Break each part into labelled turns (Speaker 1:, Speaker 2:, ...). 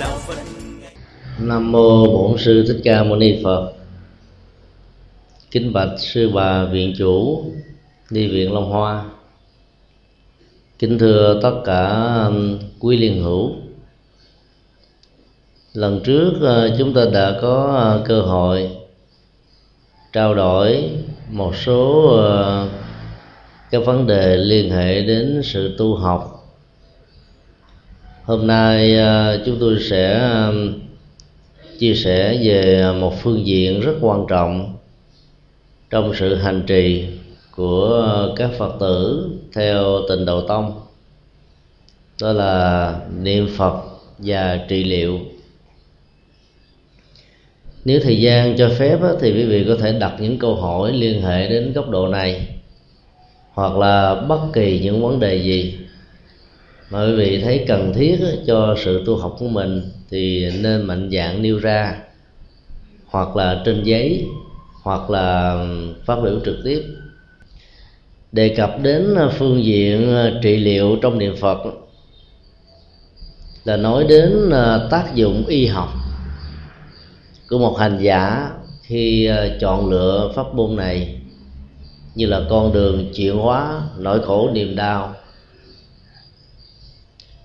Speaker 1: đạo phật
Speaker 2: Nam mô Bổn sư Thích Ca Mâu Ni Phật. Kính bạch sư bà viện chủ đi viện Long Hoa. Kính thưa tất cả quý liên hữu. Lần trước ờ, chúng ta đã có ờ, cơ hội trao đổi một số ờ, các vấn đề liên hệ đến sự tu học. Hôm nay à, chúng tôi sẽ chia sẻ về một phương diện rất quan trọng trong sự hành trì của các phật tử theo tình đầu tông. Đó là niệm phật và trị liệu. Nếu thời gian cho phép thì quý vị có thể đặt những câu hỏi liên hệ đến góc độ này, hoặc là bất kỳ những vấn đề gì mà quý vị thấy cần thiết cho sự tu học của mình, thì nên mạnh dạng nêu ra. Hoặc là trên giấy, hoặc là phát biểu trực tiếp. Đề cập đến à, phương diện à, trị liệu trong niệm phật là nói đến à, tác dụng y học của một hành giả khi chọn lựa pháp môn này, như là con đường chuyển hóa, nỗi khổ, niềm đau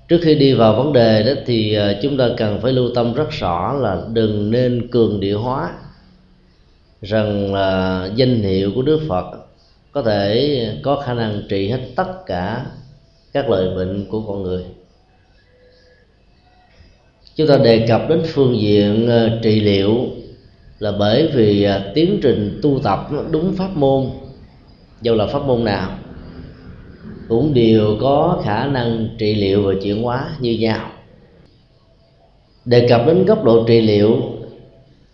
Speaker 2: trước khi đi vào vấn đề đó thì ờ, chúng ta cần phải lưu tâm rất rõ là đừng nên cường địa hóa rằng là danh hiệu của đức phật có thể có khả năng trị hết tất cả các loại bệnh của con người. Chúng ta đề cập đến phương diện ờ, trị liệu là bởi vì ờ, tiến trình tu tập đúng pháp môn. Dù là pháp môn nào cũng đều có khả năng trị liệu và chuyển hóa như nhau. Đề cập đến góc độ trị liệu,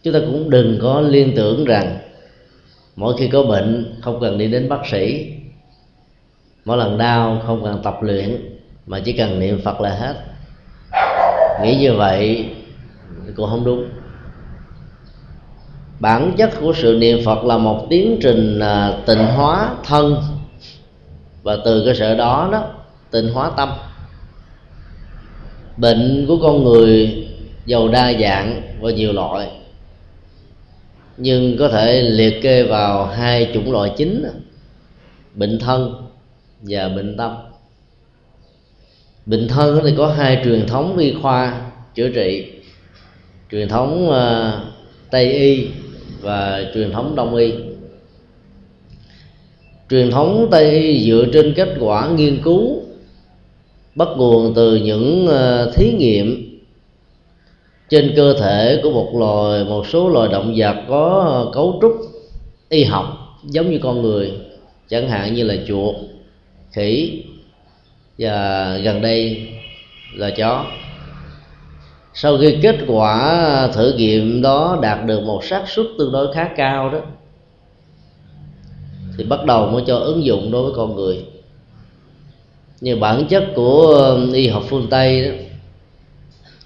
Speaker 2: chúng ta cũng đừng có liên tưởng rằng mỗi khi có bệnh, không cần đi đến bác sĩ. Mỗi lần đau, không cần tập luyện, mà chỉ cần niệm phật là hết. Nghĩ như vậy cũng không đúng. Bản chất của sự niệm phật là một tiến trình à, tịnh hóa thân và từ cơ sở đó đó tịnh hóa tâm. Bệnh của con người giàu đa dạng và nhiều loại. Nhưng có thể liệt kê vào hai chủng loại chính bệnh thân và bệnh tâm. Bệnh thân thì có hai truyền thống y khoa chữa trị. Truyền thống uh, tây y và truyền thống đông y truyền thống tây y dựa trên kết quả nghiên cứu, bắt nguồn từ những ờ, thí nghiệm. Trên cơ thể của một loài, một số loài động vật có cấu trúc y học giống như con người, chẳng hạn như là chuột, khỉ và gần đây là chó. Sau khi kết quả thử nghiệm đó đạt được một xác suất tương đối khá cao đó thì bắt đầu mới cho ứng dụng đối với con người. Như bản chất của um, y học phương tây đó,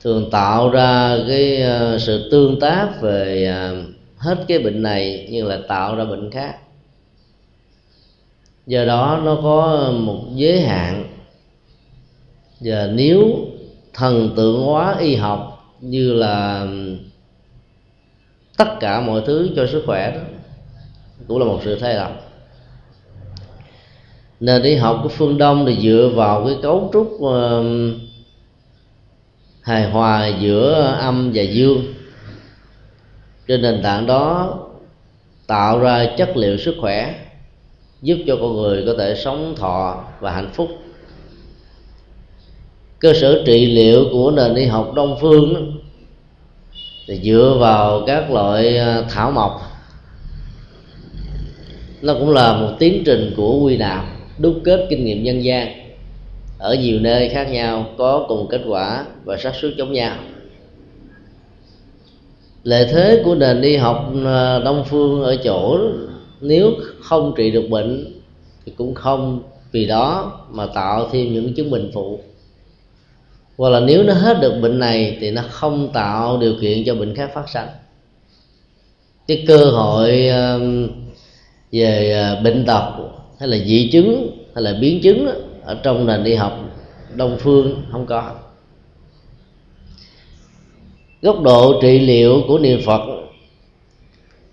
Speaker 2: thường tạo ra cái uh, sự tương tác về um, hết cái bệnh này nhưng là tạo ra bệnh khác. Do đó nó có một giới hạn. Và nếu thần tượng hóa y học như là um, tất cả mọi thứ cho sức khỏe đó cũng là một sự thay đổi nền y học của phương đông thì dựa vào cái cấu trúc uh, hài hòa giữa âm và dương. Trên nền tảng đó tạo ra chất liệu sức khỏe giúp cho con người có thể sống thọ và hạnh phúc. Cơ sở trị liệu của nền y học đông phương đó, thì dựa vào các loại à, thảo mộc. Nó cũng là một tiến trình của quy đạo đúc kết kinh nghiệm nhân gian. Ở nhiều nơi khác nhau, có cùng kết quả và xác suất giống nhau. Lợi thế của nền y học à, đông phương ở chỗ nếu không trị được bệnh thì cũng không vì đó mà tạo thêm những chứng bệnh phụ. Hoặc là nếu nó hết được bệnh này thì nó không tạo điều kiện cho bệnh khác phát sinh cái cơ hội à, về à, bệnh tật hay là dị chứng, hay là biến chứng ở trong nền y học đông phương không có. Góc độ trị liệu của niệm phật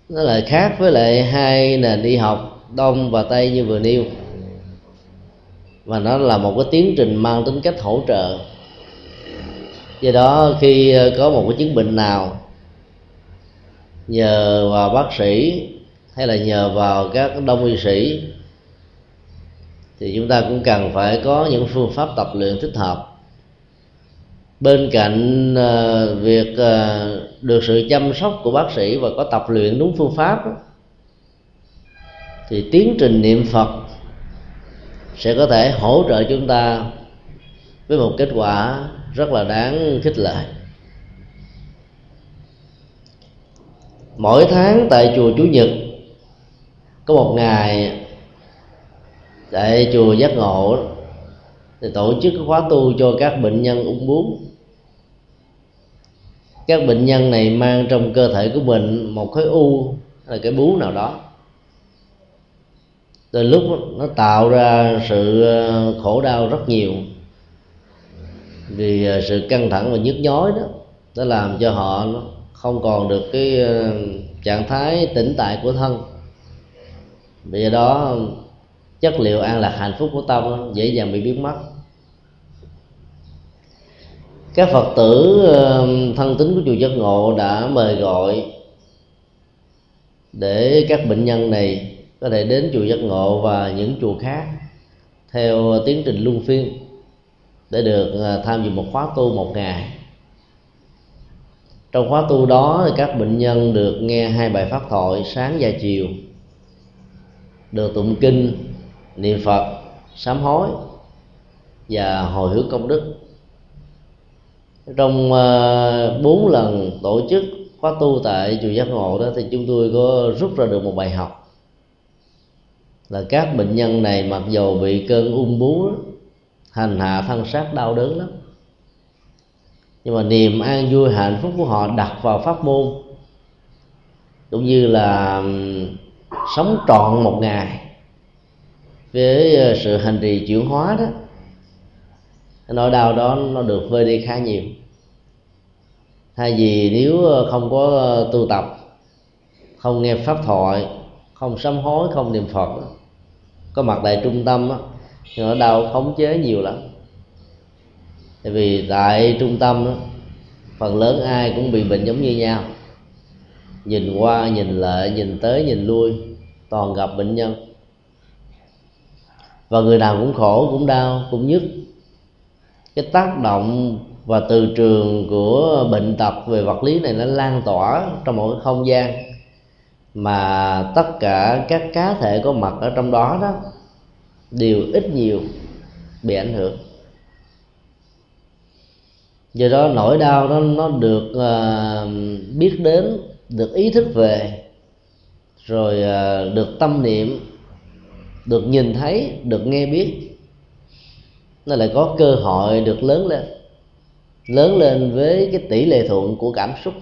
Speaker 2: nó lại khác với lại hai nền y học đông và tây như vừa nêu. Và nó là một cái tiến trình mang tính cách hỗ trợ. Do đó khi ờ, có một cái chứng bệnh nào nhờ vào bác sĩ hay là nhờ vào các đông y sĩ thì chúng ta cũng cần phải có những phương pháp tập luyện thích hợp. Bên cạnh uh, việc uh, được sự chăm sóc của bác sĩ và có tập luyện đúng phương pháp thì tiến trình niệm phật sẽ có thể hỗ trợ chúng ta với một kết quả rất là đáng khích lệ. Mỗi tháng tại chùa chủ nhật có một ngày tại chùa giác ngộ thì tổ chức khóa tu cho các bệnh nhân ung bướu. Các bệnh nhân này mang trong cơ thể của mình một khối u là cái bú nào đó. Từ lúc nó tạo ra sự ờ, khổ đau rất nhiều. Vì ờ, sự căng thẳng và nhức nhói đó, nó làm cho họ không còn được cái ờ, trạng thái tĩnh tại của thân. Vì đó chất liệu an lạc hạnh phúc của tâm dễ dàng bị biến mất. Các phật tử thân tín của chùa giác ngộ đã mời gọi để các bệnh nhân này có thể đến chùa giác ngộ và những chùa khác theo tiến trình luân phiên để được à, tham dự một khóa tu một ngày. Trong khóa tu đó thì các bệnh nhân được nghe hai bài pháp thoại sáng và chiều, được tụng kinh niệm phật sám hối và hồi hướng công đức. Trong ờ, bốn uh, lần tổ chức khóa tu tại chùa giác ngộ đó thì chúng tôi có rút ra được một bài học là các bệnh nhân này mặc dù bị cơn ung bú hành hạ thân xác đau đớn lắm. Nhưng mà niềm an vui hạnh phúc của họ đặt vào pháp môn cũng như là sống trọn một ngày với ờ, sự hành trì chuyển hóa đó nỗi đau đó nó được vơi đi khá nhiều. Thay vì nếu ờ, không có ờ, tu tập không nghe pháp thoại không sám hối không niệm phật có mặt tại trung tâm á thì nỗi đau khống chế nhiều lắm. Tại vì tại trung tâm đó, phần lớn ai cũng bị bệnh giống như nhau. Nhìn qua nhìn lại nhìn tới nhìn lui toàn gặp bệnh nhân và người nào cũng khổ cũng đau cũng nhức. Cái tác động và từ trường của bệnh tật về vật lý này nó lan tỏa trong một cái không gian mà tất cả các cá thể có mặt ở trong đó đó đều ít nhiều bị ảnh hưởng. Do đó nỗi đau đó nó được uh, biết đến được ý thức về rồi uh, được tâm niệm được nhìn thấy, được nghe biết. Nó lại có cơ hội được lớn lên lớn lên với cái tỷ lệ thuận của cảm xúc.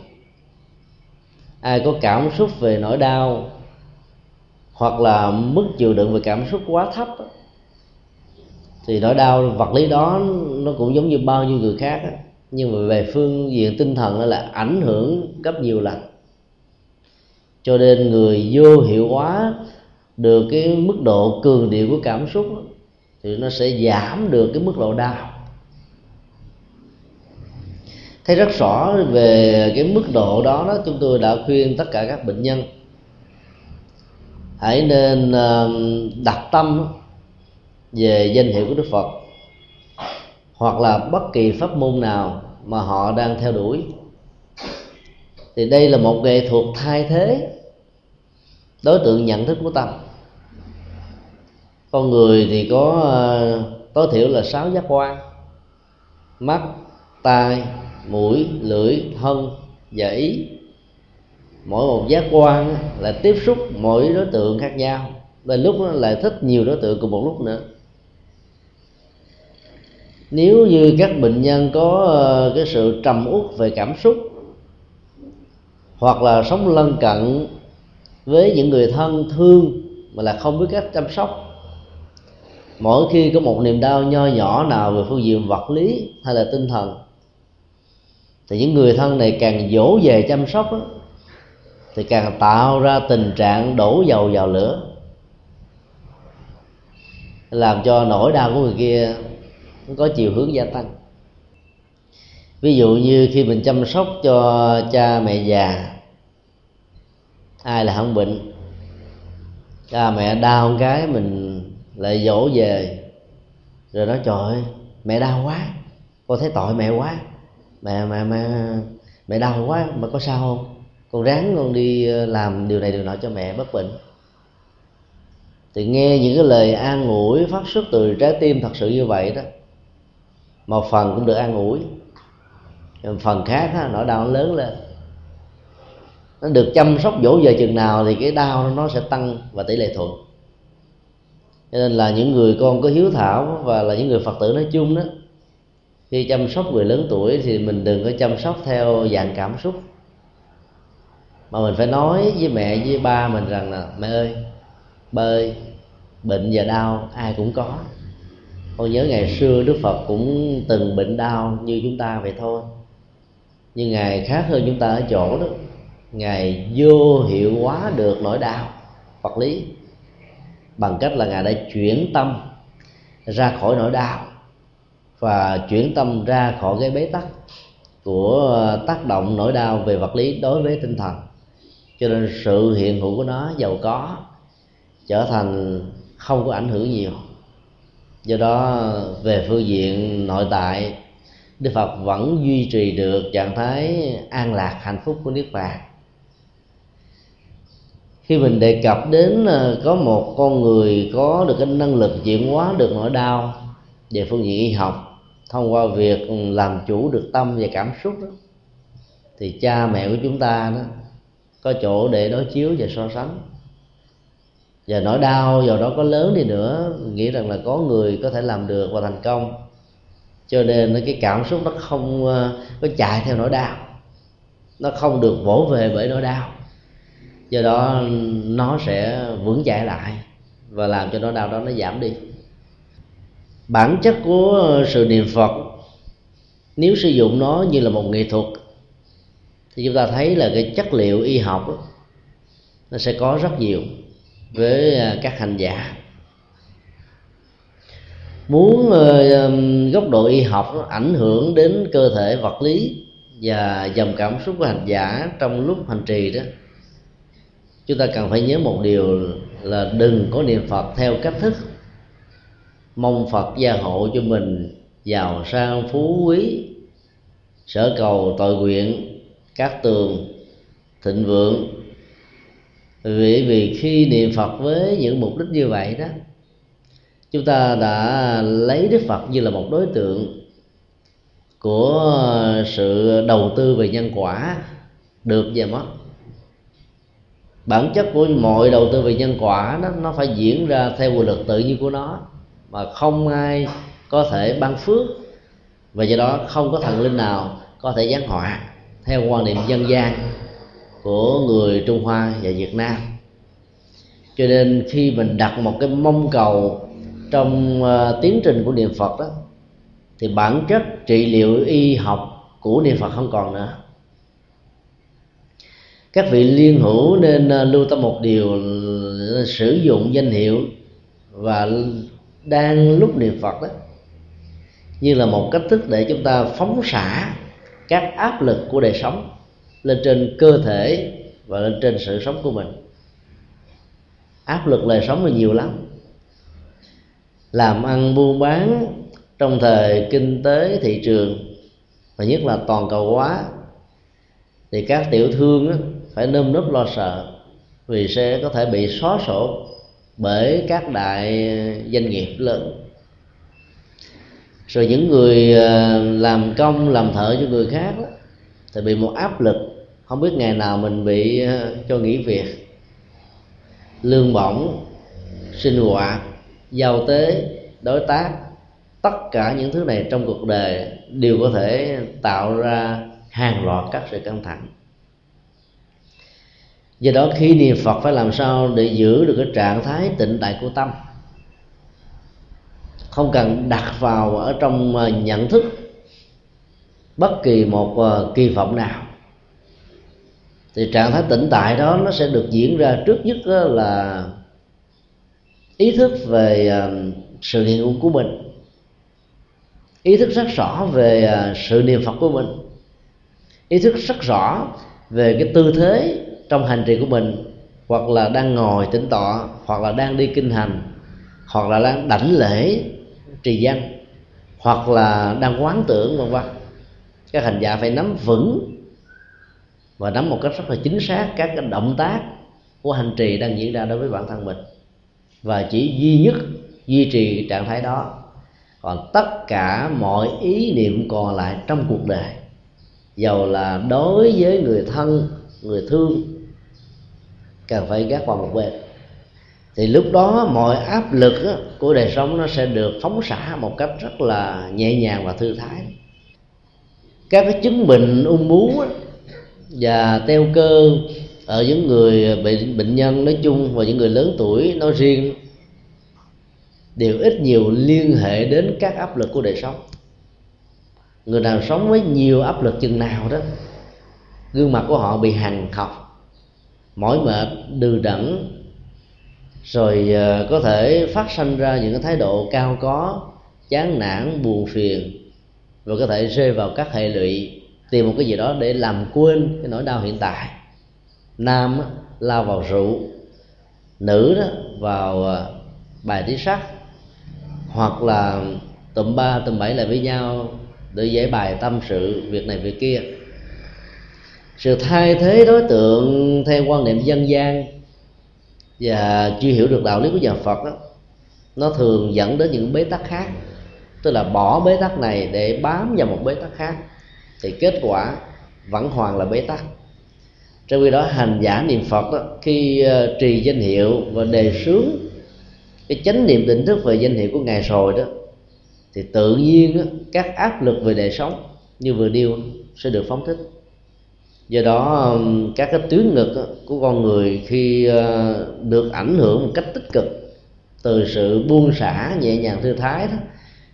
Speaker 2: Ai có cảm xúc về nỗi đau, hoặc là mức chịu đựng về cảm xúc quá thấp thì nỗi đau, vật lý đó nó cũng giống như bao nhiêu người khác nhưng mà về phương diện tinh thần là ảnh hưởng gấp nhiều lần. Cho nên người vô hiệu hóa được cái mức độ cường điệu của cảm xúc thì nó sẽ giảm được cái mức độ đau. Thấy rất rõ về cái mức độ đó đó, chúng tôi đã khuyên tất cả các bệnh nhân, hãy nên đặt tâm về danh hiệu của đức phật, hoặc là bất kỳ pháp môn nào mà họ đang theo đuổi. Thì đây là một nghệ thuật thay thế đối tượng nhận thức của tâm con người thì có ờ, tối thiểu là sáu giác quan. Mắt, tai, mũi, lưỡi, thân và ý. Mỗi một giác quan là tiếp xúc mỗi đối tượng khác nhau. Và lúc nó lại thích nhiều đối tượng cùng một lúc nữa. Nếu như các bệnh nhân có ờ, cái sự trầm uất về cảm xúc, hoặc là sống lân cận với những người thân thương mà là không biết cách chăm sóc mỗi khi có một niềm đau nho nhỏ nào về phương diện vật lý hay là tinh thần thì những người thân này càng dỗ về chăm sóc đó, thì càng tạo ra tình trạng đổ dầu vào lửa. Làm cho nỗi đau của người kia có chiều hướng gia tăng. Ví dụ như khi mình chăm sóc cho cha mẹ già ai là không bệnh cha mẹ đau cái mình lại dỗ về. Rồi nói trời ơi mẹ đau quá. Con thấy tội mẹ quá. Mẹ mẹ mẹ mẹ đau quá mà có sao không? Con ráng con đi ờ, làm điều này điều nọ cho mẹ bất bệnh. Thì nghe những cái lời an ủi phát xuất từ trái tim thật sự như vậy đó một phần cũng được an ủi. Phần khác đó, nỗi đau nó lớn lên. Nó được chăm sóc dỗ về chừng nào thì cái đau nó sẽ tăng và tỷ lệ thuận cho nên là những người con có hiếu thảo và là những người phật tử nói chung đó, khi chăm sóc người lớn tuổi thì mình đừng có chăm sóc theo dạng cảm xúc. Mà mình phải nói với mẹ, với ba mình rằng là, mẹ ơi, ba ơi, bệnh và đau ai cũng có. Con nhớ ngày xưa đức phật cũng từng bệnh đau như chúng ta vậy thôi. Nhưng ngài khác hơn chúng ta ở chỗ đó ngài vô hiệu hóa được nỗi đau vật lý bằng cách là ngài đã chuyển tâm ra khỏi nỗi đau và chuyển tâm ra khỏi cái bế tắc của tác động nỗi đau về vật lý đối với tinh thần. Cho nên sự hiện hữu của nó giàu có trở thành không có ảnh hưởng nhiều. Do đó, về phương diện nội tại, đức phật vẫn duy trì được trạng thái an lạc hạnh phúc của niết bàn khi mình đề cập đến ờ, có một con người có được cái năng lực chuyển hóa được nỗi đau về phương diện y học thông qua việc làm chủ được tâm và cảm xúc đó, thì cha mẹ của chúng ta đó có chỗ để đối chiếu và so sánh. Và nỗi đau vào đó có lớn đi nữa nghĩ rằng là có người có thể làm được và thành công. Cho nên cái cảm xúc nó không ờ, có chạy theo nỗi đau. Nó không được vỗ về bởi nỗi đau do đó nó sẽ vững chãi lại và làm cho nỗi đau đó nó giảm đi. Bản chất của sự niệm phật nếu sử dụng nó như là một nghệ thuật thì chúng ta thấy là cái chất liệu y học đó, nó sẽ có rất nhiều với à, các hành giả. Muốn ờ, góc độ y học nó ảnh hưởng đến cơ thể vật lý và dòng cảm xúc của hành giả trong lúc hành trì đó chúng ta cần phải nhớ một điều là đừng có niệm phật theo cách thức mong phật gia hộ cho mình giàu sang phú quý, sở cầu tội nguyện, các tường, thịnh vượng. Vì vì khi niệm phật với những mục đích như vậy đó, chúng ta đã lấy đức phật như là một đối tượng của sự đầu tư về nhân quả được và mất bản chất của mọi đầu tư về nhân quả đó nó phải diễn ra theo quy luật tự nhiên của nó. Mà không ai có thể ban phước và do đó không có thần linh nào có thể giáng họa theo quan niệm dân gian của người Trung Hoa và Việt Nam. Cho nên khi mình đặt một cái mong cầu trong uh, tiến trình của niệm Phật đó thì bản chất trị liệu y học của niệm Phật không còn nữa các vị liên hữu nên à, lưu tâm một điều, là sử dụng danh hiệu và đang lúc niệm Phật đó, như là một cách thức để chúng ta phóng xả các áp lực của đời sống lên trên cơ thể và lên trên sự sống của mình. Áp lực đời sống là nhiều lắm. Làm ăn buôn bán trong thời kinh tế thị trường, và nhất là toàn cầu hóa, thì các tiểu thương phải nơm nớp lo sợ vì sẽ có thể bị xóa sổ bởi các đại doanh nghiệp lớn. Rồi những người ờ, làm công làm thợ cho người khác đó, thì bị một áp lực không biết ngày nào mình bị ờ, cho nghỉ việc. Lương bổng sinh hoạt giao tế đối tác tất cả những thứ này trong cuộc đời đều có thể tạo ra hàng loạt các sự căng thẳng do đó khi niệm phật phải làm sao để giữ được cái trạng thái tịnh tại của tâm? Không cần đặt vào ở trong à, nhận thức bất kỳ một à, kỳ vọng nào. Thì trạng thái tĩnh tại đó nó sẽ được diễn ra trước nhất là ý thức về à, sự hiện hữu của mình, ý thức rất rõ về sự niệm phật của mình, ý thức rất rõ về cái tư thế trong hành trì của mình, hoặc là đang ngồi tĩnh tọa, hoặc là đang đi kinh hành, hoặc là đang đảnh lễ trì danh hoặc là đang quán tưởng, vân vân. Các hành giả phải nắm vững và nắm một cách rất là chính xác các cái động tác của hành trì đang diễn ra đối với bản thân mình. Và chỉ duy nhất duy trì trạng thái đó, còn tất cả mọi ý niệm còn lại trong cuộc đời, dầu là đối với người thân, người thương cần phải gác qua một bên. Thì lúc đó mọi áp lực của đời sống nó sẽ được phóng xả một cách rất là nhẹ nhàng và thư thái. Các cái chứng bệnh ung bú và teo cơ ở những người bệnh bệnh nhân nói chung và những người lớn tuổi nói riêng đều ít nhiều liên hệ đến các áp lực của đời sống. Người nào sống với nhiều áp lực chừng nào đó, gương mặt của họ bị hằn học mỏi mệt, đừ đẫn, rồi ờ, có thể phát sinh ra những cái thái độ cao có, chán nản, buồn phiền và có thể rơi vào các hệ lụy, tìm một cái gì đó để làm quên cái nỗi đau hiện tại. Nam lao vào rượu, nữ đó vào ờ, bài tí sắc, hoặc là tụm ba, tụm bảy lại với nhau để giải bài tâm sự, việc này, việc kia sự thay thế đối tượng theo quan niệm dân gian và chưa hiểu được đạo lý của nhà Phật đó, nó thường dẫn đến những bế tắc khác. Tức là bỏ bế tắc này để bám vào một bế tắc khác thì kết quả vẫn hoàn là bế tắc. Trong khi đó hành giả niệm phật đó, khi uh, trì danh hiệu và đề xướng cái chánh niệm tỉnh thức về danh hiệu của ngài rồi đó thì tự nhiên đó, các áp lực về đời sống như vừa nêu sẽ được phóng thích do đó um, các cái tuyến ngực của con người khi ờ, được ảnh hưởng một cách tích cực từ sự buông xả nhẹ nhàng thư thái đó,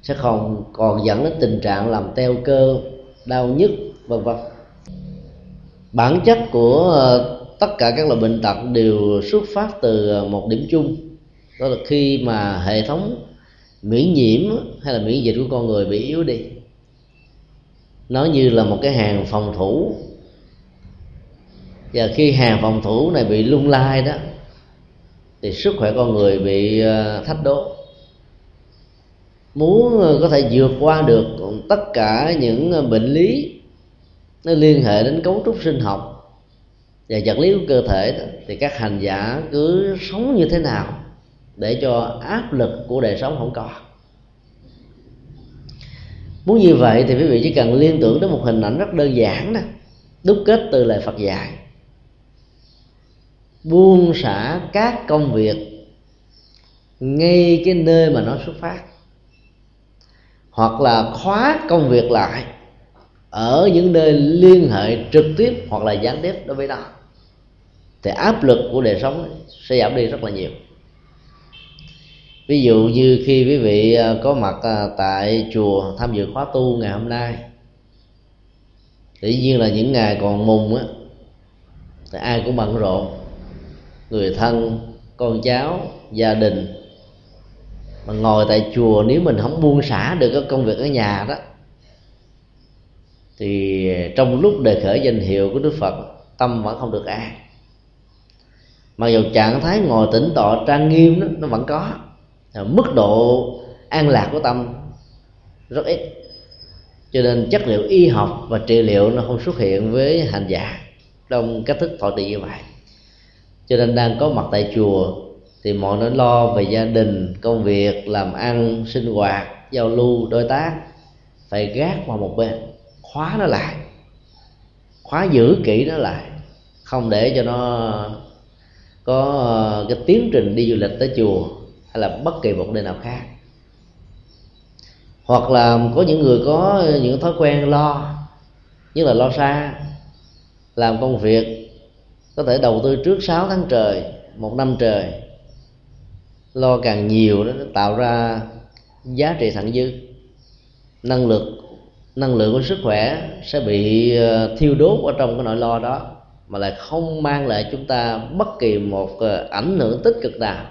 Speaker 2: sẽ không còn dẫn đến tình trạng làm teo cơ, đau nhức, vân vân. Bản chất của ờ, tất cả các loại bệnh tật đều xuất phát từ ờ, một điểm chung, đó là khi mà hệ thống miễn nhiễm hay là miễn dịch của con người bị yếu đi. Nó như là một cái hàng phòng thủ và khi hàng phòng thủ này bị lung lai đó thì sức khỏe con người bị ờ, thách đố. Muốn ờ, có thể vượt qua được tất cả những ờ, bệnh lý nó liên hệ đến cấu trúc sinh học và vật lý của cơ thể đó, thì các hành giả cứ sống như thế nào để cho áp lực của đời sống không có. Muốn như vậy thì quý vị chỉ cần liên tưởng đến một hình ảnh rất đơn giản đó đúc kết từ lời Phật dạy buông xả các công việc ngay cái nơi mà nó xuất phát. Hoặc là khóa công việc lại ở những nơi liên hệ trực tiếp hoặc là gián tiếp đối với nó. Thì áp lực của đời sống sẽ giảm đi rất là nhiều. Ví dụ như khi quý vị à, có mặt à, tại chùa tham dự khóa tu ngày hôm nay, tự nhiên là những ngày còn mùng á, thì ai cũng bận rộn người thân con cháu gia đình. Mà ngồi tại chùa nếu mình không buông xả được cái công việc ở nhà đó thì trong lúc đề khởi danh hiệu của đức phật tâm vẫn không được an. Mặc dù trạng thái ngồi tĩnh tọa trang nghiêm đó, nó vẫn có. Mức độ an lạc của tâm rất ít. Cho nên chất liệu y học và trị liệu nó không xuất hiện với hành giả trong cách thức thọ trì như vậy cho nên đang có mặt tại chùa, thì mọi nỗi lo về gia đình, công việc, làm ăn, sinh hoạt, giao lưu, đối tác phải gác vào một bên, khóa nó lại, khóa giữ kỹ nó lại, không để cho nó có ờ, cái tiến trình đi du lịch tới chùa hay là bất kỳ một nơi nào khác. Hoặc là có những người có những thói quen lo như là lo xa, làm công việc có thể đầu tư trước 6 tháng trời, một năm trời. Lo càng nhiều đó, nó tạo ra giá trị thặng dư. Năng lực, năng lượng của sức khỏe sẽ bị ờ, thiêu đốt ở trong cái nỗi lo đó, mà lại không mang lại chúng ta bất kỳ một ờ, ảnh hưởng tích cực nào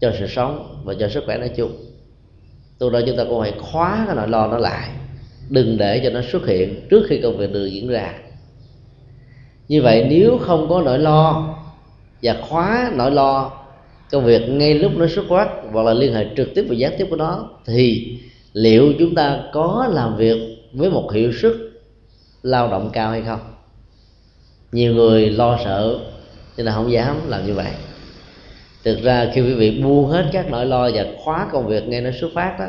Speaker 2: cho sự sống và cho sức khỏe nói chung. Từ đó chúng ta cũng phải khóa cái nỗi lo nó lại, đừng để cho nó xuất hiện trước khi công việc được diễn ra như vậy nếu không có nỗi lo và khóa nỗi lo công việc ngay lúc nó xuất phát hoặc là liên hệ trực tiếp và gián tiếp của nó, thì liệu chúng ta có làm việc với một hiệu suất lao động cao hay không? Nhiều người lo sợ nên là không dám làm như vậy. Thực ra khi quý vị buông hết các nỗi lo và khóa công việc ngay nó xuất phát đó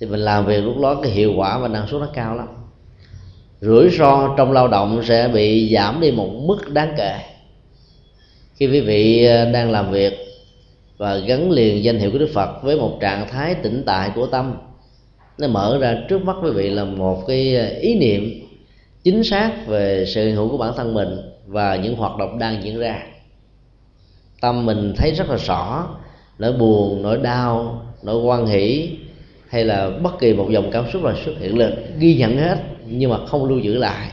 Speaker 2: thì mình làm việc lúc đó cái hiệu quả và năng suất nó cao lắm rủi ro trong lao động sẽ bị giảm đi một mức đáng kể. Khi quý vị ờ, đang làm việc và gắn liền danh hiệu của Đức Phật với một trạng thái tĩnh tại của tâm, nó mở ra trước mắt quý vị là một cái ờ, ý niệm chính xác về sự hiện hữu của bản thân mình và những hoạt động đang diễn ra. Tâm mình thấy rất là rõ nỗi buồn, nỗi đau, nỗi quan hỷ hay là bất kỳ một dòng cảm xúc nào xuất hiện lên ghi nhận hết nhưng mà không lưu giữ lại,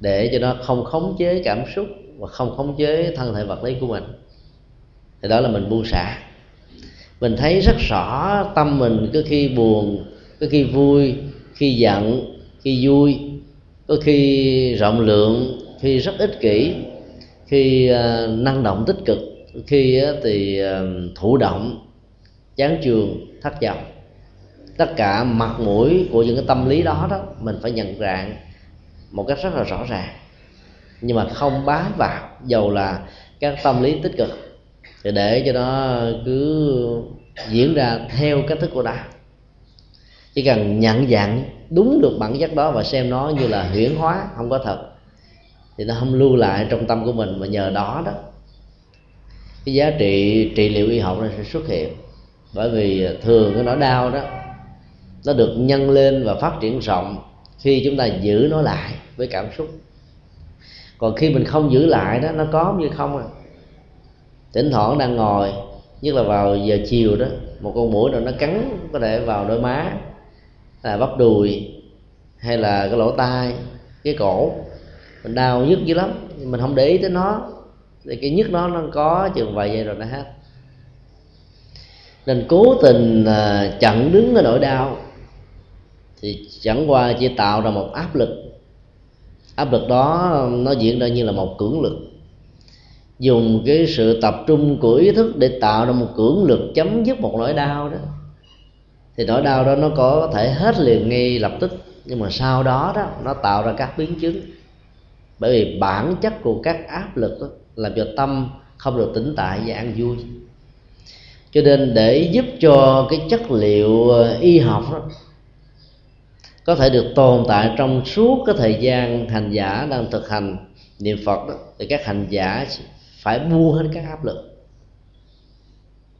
Speaker 2: để cho nó không khống chế cảm xúc và không khống chế thân thể vật lý của mình. Thì đó là mình buông xả. Mình thấy rất rõ tâm mình có khi buồn, có khi vui, khi giận, khi vui, có khi rộng lượng, khi rất ích kỷ, khi ờ, năng động tích cực, khi thì ờ, thụ động, chán trường thất vọng tất cả mặt mũi của những cái tâm lý đó đó, mình phải nhận dạng một cách rất là rõ ràng. Nhưng mà không bám vào dầu là các tâm lý tích cực, thì để cho nó cứ diễn ra theo cách thức của nó. Chỉ cần nhận dạng đúng được bản chất đó và xem nó như là huyễn hóa, không có thật, thì nó không lưu lại trong tâm của mình và nhờ đó đó, cái giá trị trị liệu y học nó sẽ xuất hiện. Bởi vì thường cái nỗi đau đó nó được nhân lên và phát triển rộng khi chúng ta giữ nó lại với cảm xúc. Còn khi mình không giữ lại đó, nó có như không à. Thỉnh thoảng đang ngồi, nhất là vào giờ chiều đó, một con mũi nào nó cắn, có thể vào đôi má là bắp đùi, hay là cái lỗ tai, cái cổ. Mình đau nhức dữ lắm mình không để ý tới nó. Thì cái nhức nó nó có chừng vài giây rồi nó hết. Nên cố tình à, chặn đứng cái nỗi đau thì chẳng qua chỉ tạo ra một áp lực. Áp lực đó nó diễn ra như là một cưỡng lực. Dùng cái sự tập trung của ý thức để tạo ra một cưỡng lực chấm dứt một nỗi đau đó. Thì nỗi đau đó nó có thể hết liền ngay lập tức nhưng mà sau đó đó nó tạo ra các biến chứng. Bởi vì bản chất của các áp lực đó, làm cho tâm không được tĩnh tại và an vui. Cho nên để giúp cho cái chất liệu ờ, y học đó có thể được tồn tại trong suốt cái thời gian hành giả đang thực hành niệm phật đó, thì các hành giả phải buông hết các áp lực.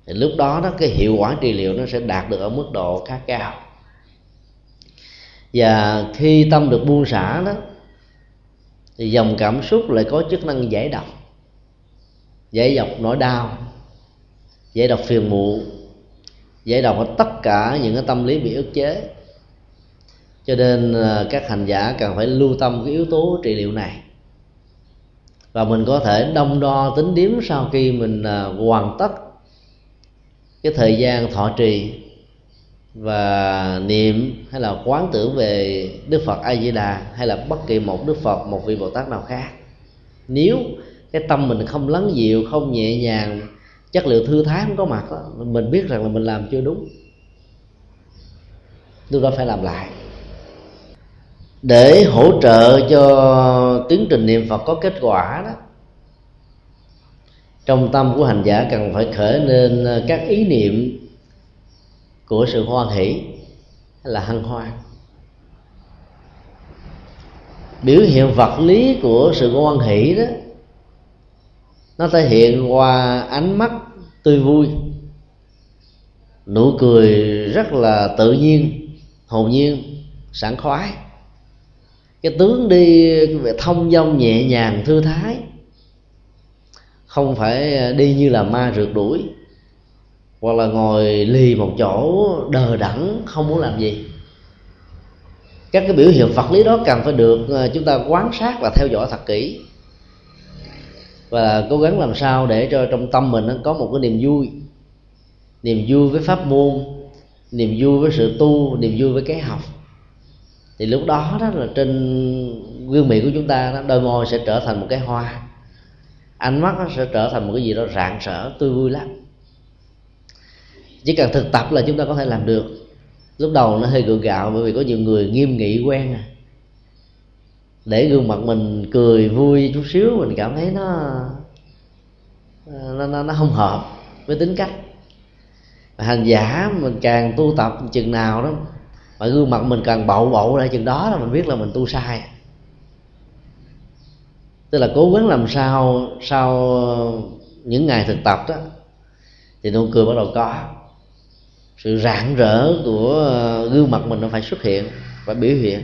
Speaker 2: Thì lúc đó đó, cái hiệu quả trị liệu nó sẽ đạt được ở mức độ khá cao. Và khi tâm được buông xả đó, thì dòng cảm xúc lại có chức năng giải độc. Giải độc nỗi đau, giải độc phiền muộn, giải độc tất cả những cái tâm lý bị ức chế cho nên à, các hành giả cần phải lưu tâm cái yếu tố trị liệu này. Và mình có thể đông đo tính điếm sau khi mình à, hoàn tất cái thời gian thọ trì và niệm hay là quán tưởng về Đức Phật A Di Đà hay là bất kỳ một Đức Phật một vị Bồ Tát nào khác. Nếu cái tâm mình không lắng dịu không nhẹ nhàng chất liệu thư thái không có mặt đó, mình biết rằng là mình làm chưa đúng. Lúc đó phải làm lại để hỗ trợ cho tiến trình niệm phật có kết quả đó. Trong tâm của hành giả cần phải khởi lên các ý niệm của sự hoan hỷ hay là hân hoan. Biểu hiện vật lý của sự hoan hỷ đó, nó thể hiện qua ánh mắt tươi vui, nụ cười rất là tự nhiên, hồn nhiên, sảng khoái cái tướng đi về thông dong nhẹ nhàng, thư thái. Không phải đi như là ma rượt đuổi, hoặc là ngồi lì một chỗ đờ đẫn, không muốn làm gì. Các cái biểu hiện vật lý đó cần phải được ờ, chúng ta quan sát và theo dõi thật kỹ. Và cố gắng làm sao để cho trong tâm mình nó có một cái niềm vui. Niềm vui với pháp môn, niềm vui với sự tu, niềm vui với cái học thì lúc đó đó là trên gương miệng của chúng ta đó, đôi môi sẽ trở thành một cái hoa. Ánh mắt nó sẽ trở thành một cái gì đó rạng rỡ tươi vui lắm. Chỉ cần thực tập là chúng ta có thể làm được. Lúc đầu nó hơi gượng gạo bởi vì có nhiều người nghiêm nghị quen à. Để gương mặt mình cười vui chút xíu mình cảm thấy nó nó nó, nó không hợp với tính cách. Hành giả mình càng tu tập chừng nào đó mà gương mặt mình càng bậu bậu ra chừng đó là mình biết là mình tu sai. Tức là cố gắng làm sao, sau những ngày thực tập đó, thì nụ cười bắt đầu có. Sự rạng rỡ của gương mặt mình nó phải xuất hiện, phải biểu hiện.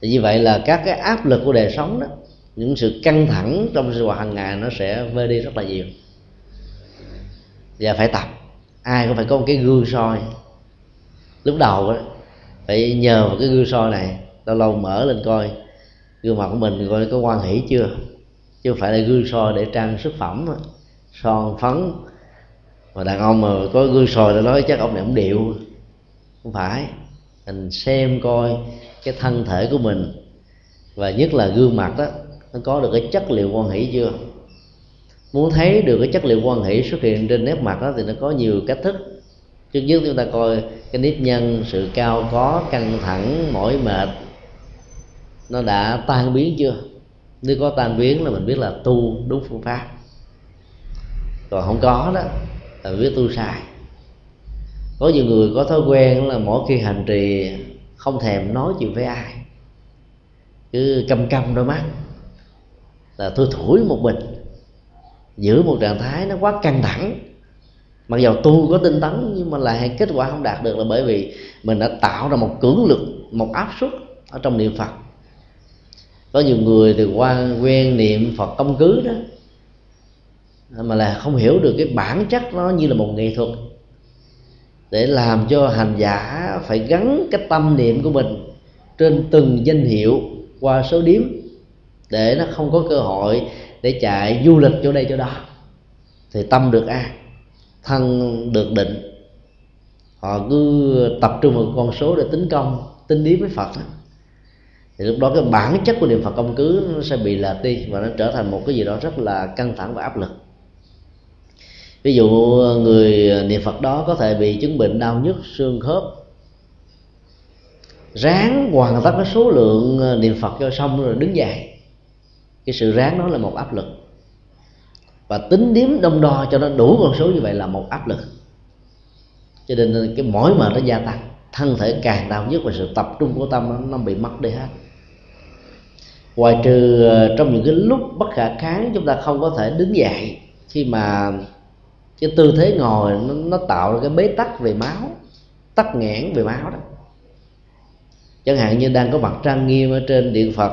Speaker 2: Thì như vậy là các cái áp lực của đời sống đó, những sự căng thẳng trong sinh hoạt hàng ngày nó sẽ vơi đi rất là nhiều. Và phải tập. Ai cũng phải có một cái gương soi lúc đầu đó, phải nhờ vào cái gương soi này lâu lâu mở lên coi. Gương mặt của mình coi có quan hỷ chưa? Chứ không phải là gương soi để trang sức phẩm son phấn. Mà đàn ông mà có gương soi để nói chắc ông này ông điệu. Không phải. Mình xem coi cái thân thể của mình. Và nhất là gương mặt đó nó có được cái chất liệu quan hỷ chưa? Muốn thấy được cái chất liệu quan hỷ xuất hiện trên nét mặt đó thì nó có nhiều cách thức trước nhất chúng ta coi cái nếp nhân sự cao có, căng thẳng, mỏi mệt, nó đã tan biến chưa? Nếu có tan biến là mình biết là tu đúng phương pháp. Còn không có đó, là biết tu sai. Có nhiều người có thói quen là mỗi khi hành trì không thèm nói chuyện với ai, cứ căm căm đôi mắt, là tôi thủi một mình, giữ một trạng thái nó quá căng thẳng mặc dầu tu có tinh tấn, nhưng mà lại kết quả không đạt được là bởi vì mình đã tạo ra một cưỡng lực, một áp suất ở trong niệm phật. Có nhiều người thì qua quen niệm phật công cứ đó, mà là không hiểu được cái bản chất nó như là một nghệ thuật để làm cho hành giả phải gắn cái tâm niệm của mình trên từng danh hiệu qua số điếm để nó không có cơ hội để chạy du lịch chỗ đây chỗ đó. Thì tâm được an thân được định. Họ cứ tập trung vào con số để tính công, tính điếm với phật. Đó. thì lúc đó cái bản chất của niệm phật công cứ nó sẽ bị lệch đi và nó trở thành một cái gì đó rất là căng thẳng và áp lực. Ví dụ, người niệm phật đó có thể bị chứng bệnh đau nhức, xương khớp. Ráng hoàn tất cái số lượng niệm phật cho xong rồi đứng dậy. Cái sự ráng đó là một áp lực và tính điếm đông đo cho nó đủ con số như vậy là một áp lực. Cho nên cái mỏi mệt nó gia tăng thân thể càng đau nhức và sự tập trung của tâm nó, nó bị mất đi hết. Ngoài trừ ờ, trong những cái lúc bất khả kháng chúng ta không có thể đứng dậy khi mà cái tư thế ngồi nó, nó tạo ra cái bế tắc về máu tắc nghẽn về máu đó. Chẳng hạn như đang có mặt trang nghiêm ở trên điện phật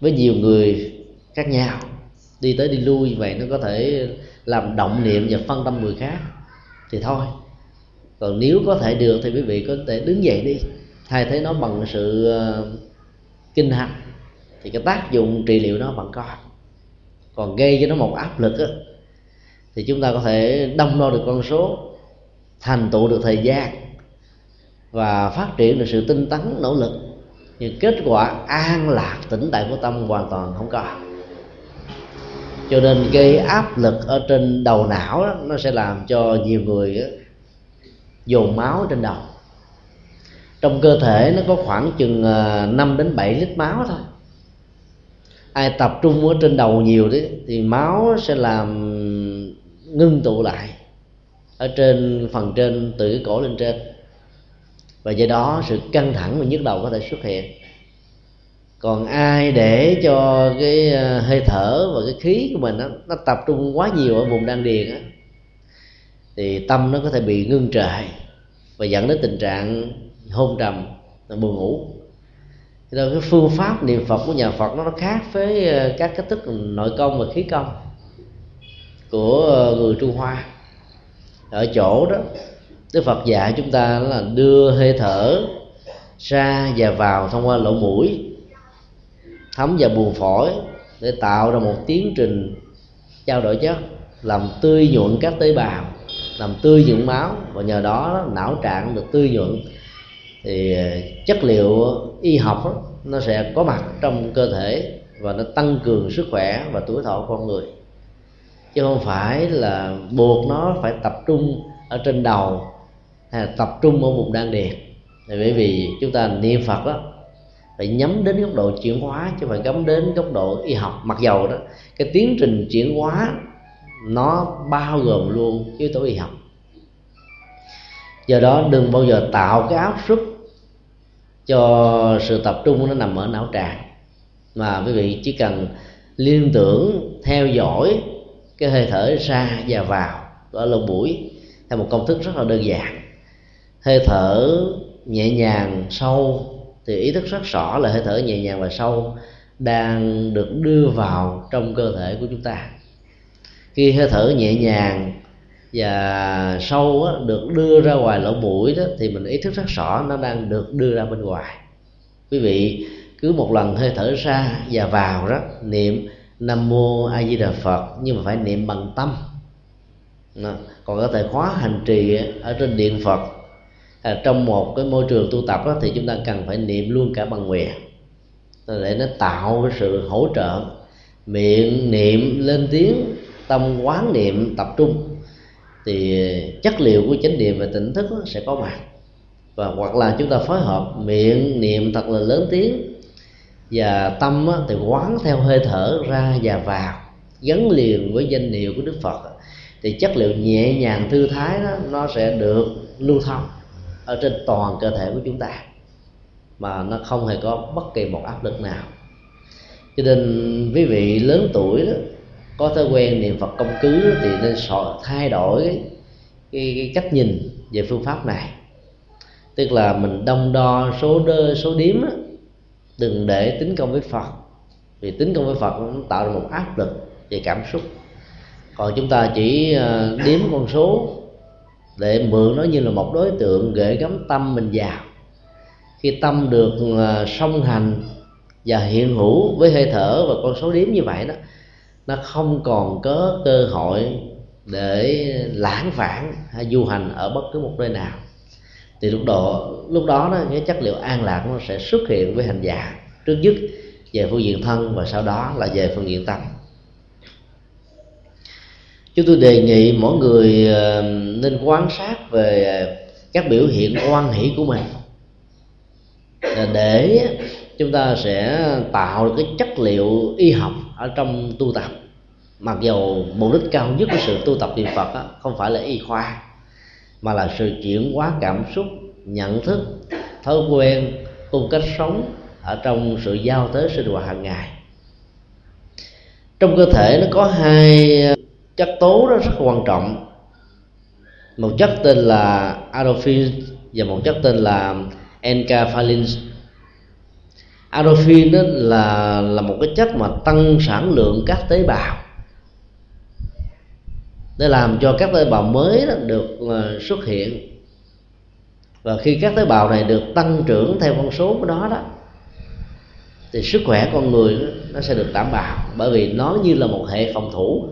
Speaker 2: với nhiều người khác nhau đi tới đi lui như vậy nó có thể làm động niệm và phân tâm người khác thì thôi. Còn nếu có thể được thì quý vị có thể đứng dậy đi. Thay thế nó bằng sự ờ, kinh hành thì cái tác dụng trị liệu nó vẫn có. Còn gây cho nó một áp lực á, thì chúng ta có thể đông đo được con số thành tựu được thời gian và phát triển được sự tinh tấn nỗ lực. Nhưng kết quả an lạc tĩnh tại của tâm hoàn toàn không có cho nên cái áp lực ở trên đầu não đó, nó sẽ làm cho nhiều người đó, dồn máu trên đầu. Trong cơ thể nó có khoảng chừng à, 5 đến 7 lít máu thôi. Ai tập trung ở trên đầu nhiều đấy thì máu sẽ làm ngưng tụ lại ở trên phần trên từ cái cổ lên trên. Và do đó sự căng thẳng và nhức đầu có thể xuất hiện còn ai để cho cái ờ, hơi thở và cái khí của mình đó, nó tập trung quá nhiều ở vùng đan điền đó, thì tâm nó có thể bị ngưng trệ và dẫn đến tình trạng hôn trầm buồn ngủ. Nên cái phương pháp niệm phật của nhà phật nó khác với ờ, các cách thức nội công và khí công của ờ, người trung hoa. Ở chỗ đó đức phật dạy chúng ta là đưa hơi thở ra và vào thông qua lỗ mũi thấm vào buồng phổi để tạo ra một tiến trình trao đổi chất làm tươi nhuận các tế bào làm tươi nhuận máu và nhờ đó não trạng được tươi nhuận. Thì ờ, chất liệu y học đó, nó sẽ có mặt trong cơ thể và nó tăng cường sức khỏe và tuổi thọ con người. Chứ không phải là buộc nó phải tập trung ở trên đầu hay là tập trung ở vùng đan điền. Bởi vì chúng ta niệm phật đó phải nhắm đến góc độ chuyển hóa chứ phải gắm đến góc độ y học. Mặc dầu đó, cái tiến trình chuyển hóa nó bao gồm luôn yếu tố y học. Do đó đừng bao giờ tạo cái áp suất cho sự tập trung nó nằm ở não tràng. Mà quý vị chỉ cần liên tưởng, theo dõi cái hơi thở ra và vào ở lỗ mũi theo một công thức rất là đơn giản. Hơi thở nhẹ nhàng, sâu thì ý thức rất rõ là hơi thở nhẹ nhàng và sâu đang được đưa vào trong cơ thể của chúng ta. Khi hơi thở nhẹ nhàng và sâu á, được đưa ra ngoài lỗ mũi đó thì mình ý thức rất rõ nó đang được đưa ra bên ngoài. Quý vị cứ một lần hơi thở ra và vào đó niệm nam mô a di đà phật nhưng mà phải niệm bằng tâm. Đó. còn có thể khóa hành trì ở trên điện phật à, trong một cái môi trường tu tập đó, thì chúng ta cần phải niệm luôn cả bằng nguyện. Để nó tạo cái sự hỗ trợ. Miệng niệm lên tiếng tâm quán niệm tập trung. Thì chất liệu của chánh niệm và tỉnh thức sẽ có mặt. Và hoặc là chúng ta phối hợp miệng niệm thật là lớn tiếng. Và tâm thì quán theo hơi thở ra và vào. Gắn liền với danh hiệu của đức phật. Thì chất liệu nhẹ nhàng thư thái đó nó sẽ được lưu thông ở trên toàn cơ thể của chúng ta mà nó không hề có bất kỳ một áp lực nào. Cho nên quý vị lớn tuổi đó có thói quen niệm phật công cứ thì nên thay đổi cái, cái, cái cách nhìn về phương pháp này. Tức là mình đông đo số đơ số điếm đó, đừng để tính công với phật. Vì tính công với phật nó tạo ra một áp lực về cảm xúc. Còn chúng ta chỉ đếm điếm con số để mượn nó như là một đối tượng gửi gắm tâm mình vào. Khi tâm được ờ, song hành và hiện hữu với hơi thở và con số điếm như vậy đó nó không còn có cơ hội để lãng vãng hay du hành ở bất cứ một nơi nào. Thì lúc đó lúc đó, đó cái chất liệu an lạc nó sẽ xuất hiện với hành giả trước nhất về phương diện thân và sau đó là về phương diện tâm chúng tôi đề nghị mỗi người ờ, nên quan sát về các biểu hiện oan hỷ của mình. Để chúng ta sẽ tạo được cái chất liệu y học ở trong tu tập. Mặc dù mục đích cao nhất của sự tu tập niệm phật đó, không phải là y khoa mà là sự chuyển hóa cảm xúc nhận thức thói quen cung cách sống ở trong sự giao tế sinh hoạt hàng ngày. Trong cơ thể nó có hai chất tố đó rất quan trọng. Một chất tên là adolphin và một chất tên là enkephalin adolphin đó là là một cái chất mà tăng sản lượng các tế bào. Để làm cho các tế bào mới đó được ờ, xuất hiện. Và khi các tế bào này được tăng trưởng theo con số của đó đó, thì sức khỏe con người nó sẽ được đảm bảo. Bởi vì nó như là một hệ phòng thủ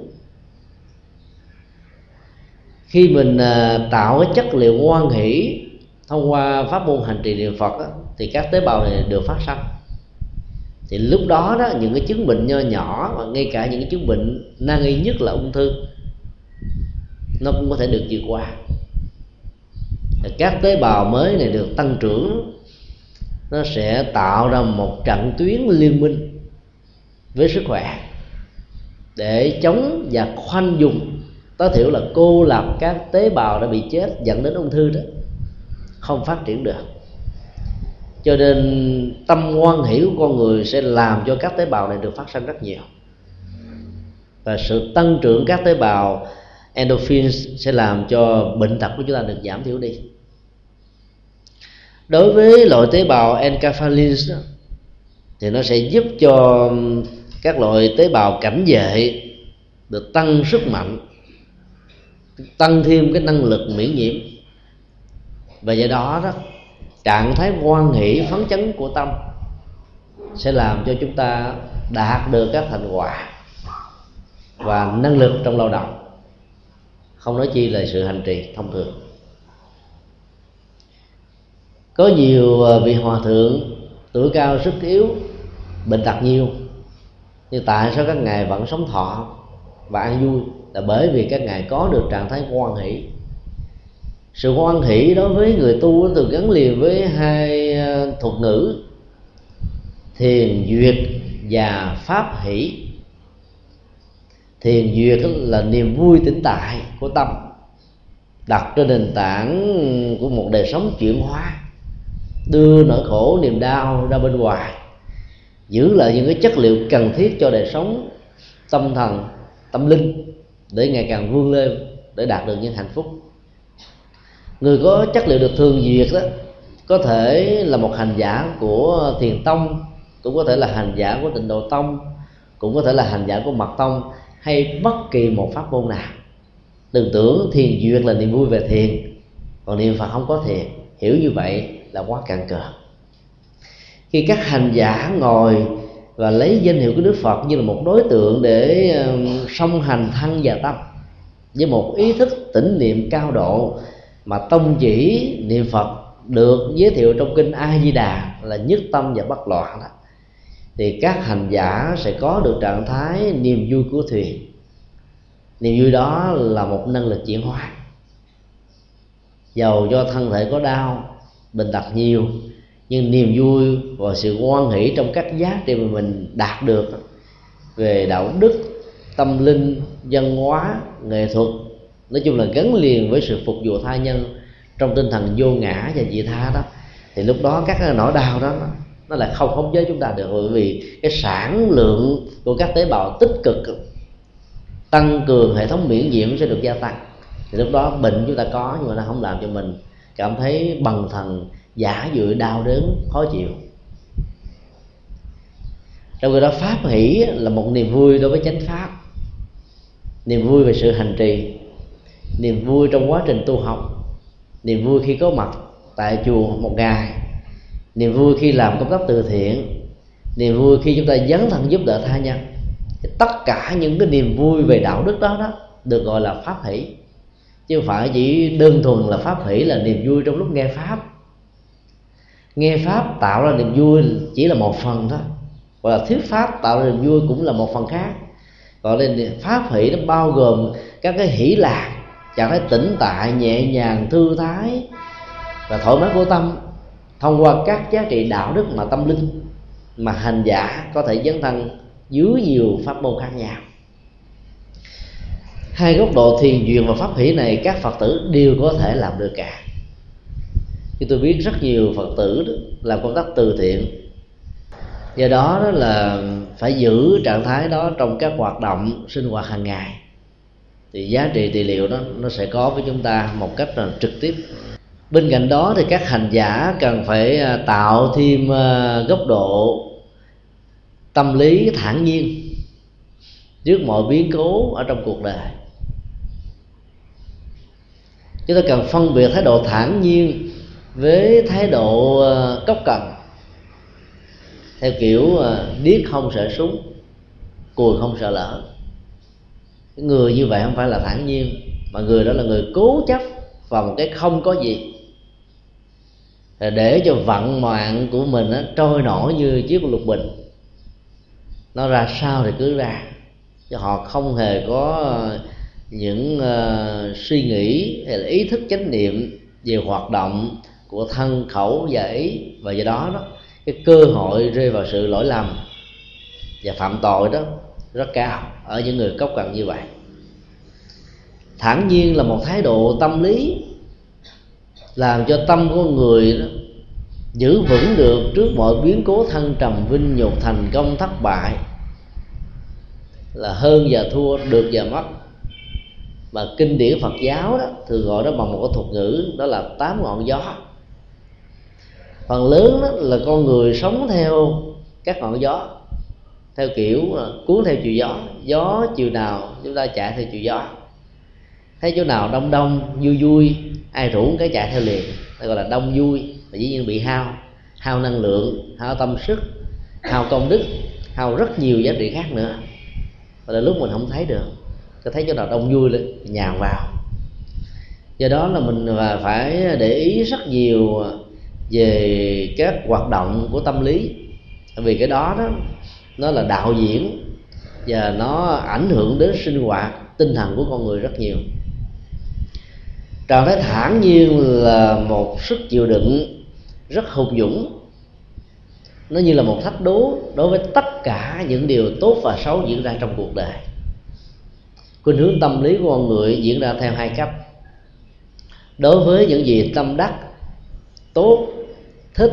Speaker 2: khi mình à, tạo cái chất liệu quan hỷ thông qua pháp môn hành trì niệm phật đó, thì các tế bào này được phát sanh. thì lúc đó đó những cái chứng bệnh nho nhỏ và ngay cả những cái chứng bệnh nan y nhất là ung thư nó cũng có thể được vượt qua các tế bào mới này được tăng trưởng nó sẽ tạo ra một trận tuyến liên minh với sức khỏe để chống và khoanh dùng tối thiểu là cô lập các tế bào đã bị chết, dẫn đến ung thư đó. Không phát triển được. Cho nên tâm quan hỷ của con người sẽ làm cho các tế bào này được phát sinh rất nhiều. Và sự tăng trưởng các tế bào endorphins sẽ làm cho bệnh tật của chúng ta được giảm thiểu đi. Đối với loại tế bào enkephalin thì nó sẽ giúp cho các loại tế bào cảnh vệ được tăng sức mạnh tăng thêm cái năng lực miễn nhiễm. Và do đó đó, trạng thái quan hỷ phấn chấn của tâm sẽ làm cho chúng ta đạt được các thành quả và năng lực trong lao động. Không nói chi là sự hành trì thông thường. Có nhiều à, vị hòa thượng tuổi cao sức yếu, bệnh tật nhiều, nhưng tại sao các ngài vẫn sống thọ và an vui? Là bởi vì các ngài có được trạng thái hoan hỷ. Sự hoan hỷ đối với người tu từ gắn liền với hai ờ, thuật ngữ, thiền duyệt và pháp hỷ. Thiền duyệt là niềm vui tĩnh tại của tâm, đặt trên nền tảng của một đời sống chuyển hóa, đưa nỗi khổ, niềm đau ra bên ngoài, giữ lại những cái chất liệu cần thiết cho đời sống tâm thần, tâm linh để ngày càng vươn lên để đạt được những hạnh phúc. Người có chất liệu được thường duyệt đó, có thể là một hành giả của thiền tông, cũng có thể là hành giả của tịnh độ tông, cũng có thể là hành giả của mật tông, hay bất kỳ một pháp môn nào. Đừng tưởng thiền duyệt là niềm vui về thiền, còn niệm phật không có thiền. Hiểu như vậy là quá cạn cờ. Khi các hành giả ngồi và lấy danh hiệu của đức phật như là một đối tượng để um, song hành thân và tâm. Với một ý thức tỉnh niệm cao độ mà tông chỉ niệm phật được giới thiệu trong kinh a di đà là nhất tâm và bất loạn đó, thì các hành giả sẽ có được trạng thái niềm vui của thuyền. Niềm vui đó là một năng lực chuyển hóa. Dầu do thân thể có đau, bệnh tật nhiều nhưng niềm vui và sự quan hỷ trong các giá trị mà mình đạt được về đạo đức, tâm linh, văn hóa, nghệ thuật, nói chung là gắn liền với sự phục vụ tha nhân trong tinh thần vô ngã và dị tha đó, thì lúc đó các nỗi đau đó, nó lại không khống chế chúng ta được. Bởi vì cái sản lượng của các tế bào tích cực tăng cường hệ thống miễn nhiễm sẽ được gia tăng. Thì lúc đó bệnh chúng ta có nhưng mà nó không làm cho mình cảm thấy bằng thần giả dự đau đớn, khó chịu. Trong khi đó, pháp hỷ là một niềm vui đối với chánh pháp. Niềm vui về sự hành trì. Niềm vui trong quá trình tu học. Niềm vui khi có mặt tại chùa một ngày. Niềm vui khi làm công tác từ thiện. Niềm vui khi chúng ta dấn thân giúp đỡ tha nhân. Tất cả những cái niềm vui về đạo đức đó đó được gọi là pháp hỷ. Chứ không phải chỉ đơn thuần là pháp hỷ là niềm vui trong lúc nghe pháp nghe pháp tạo ra niềm vui chỉ là một phần thôi. Hoặc là thuyết pháp tạo ra niềm vui cũng là một phần khác. Gọi nên pháp hỷ nó bao gồm các cái hỷ lạc, trạng thái tĩnh tại, nhẹ nhàng, thư thái và thoải mái của tâm, thông qua các giá trị đạo đức mà tâm linh mà hành giả có thể dấn thân dưới nhiều pháp môn khác nhau. Hai góc độ thiền duyên và pháp hỷ này các phật tử đều có thể làm được cả chứ tôi biết rất nhiều phật tử đó, làm công tác từ thiện. Do đó đó là phải giữ trạng thái đó trong các hoạt động sinh hoạt hàng ngày. Thì giá trị trị liệu đó nó sẽ có với chúng ta một cách là trực tiếp. Bên cạnh đó thì các hành giả cần phải à, tạo thêm à, góc độ tâm lý thản nhiên trước mọi biến cố ở trong cuộc đời. Chúng ta cần phân biệt thái độ thản nhiên với thái độ ờ, cốc cần theo kiểu ờ, điếc không sợ súng cùi không sợ lỡ người như vậy không phải là thản nhiên mà người đó là người cố chấp vào một cái không có gì. Để cho vận mạng của mình á, trôi nổi như chiếc lục bình. Nó ra sao thì cứ ra. Chứ họ không hề có ờ, những uh, suy nghĩ hay là ý thức chánh niệm về hoạt động của thân khẩu và ý và do đó đó, cái cơ hội rơi vào sự lỗi lầm và phạm tội đó rất cao ở những người cốc cần như vậy. Thản nhiên là một thái độ tâm lý, làm cho tâm của người đó giữ vững được trước mọi biến cố thăng trầm, vinh nhục, thành công, thất bại là hơn và thua được và mất. Mà kinh điển Phật giáo đó thường gọi đó bằng một cái thuật ngữ đó là tám ngọn gió phần lớn đó là con người sống theo các ngọn gió, theo kiểu cuốn theo chiều gió gió chiều nào chúng ta chạy theo chiều gió. Thấy chỗ nào đông đông, vui vui, ai rủ cái chạy theo liền gọi là đông vui và dĩ nhiên bị hao hao năng lượng, hao tâm sức, hao công đức, hao rất nhiều giá trị khác nữa. Và là lúc mình không thấy được cứ thấy chỗ nào đông vui lên nhàn vào. Do đó là mình phải để ý rất nhiều về các hoạt động của tâm lý. Vì cái đó đó, nó là đạo diễn và nó ảnh hưởng đến sinh hoạt, tinh thần của con người rất nhiều. Trạng thái thản nhiên là một sức chịu đựng rất hùng dũng. Nó như là một thách đố đối với tất cả những điều tốt và xấu diễn ra trong cuộc đời. Khuynh hướng tâm lý của con người diễn ra theo hai cấp đối với những gì tâm đắc, tốt thích,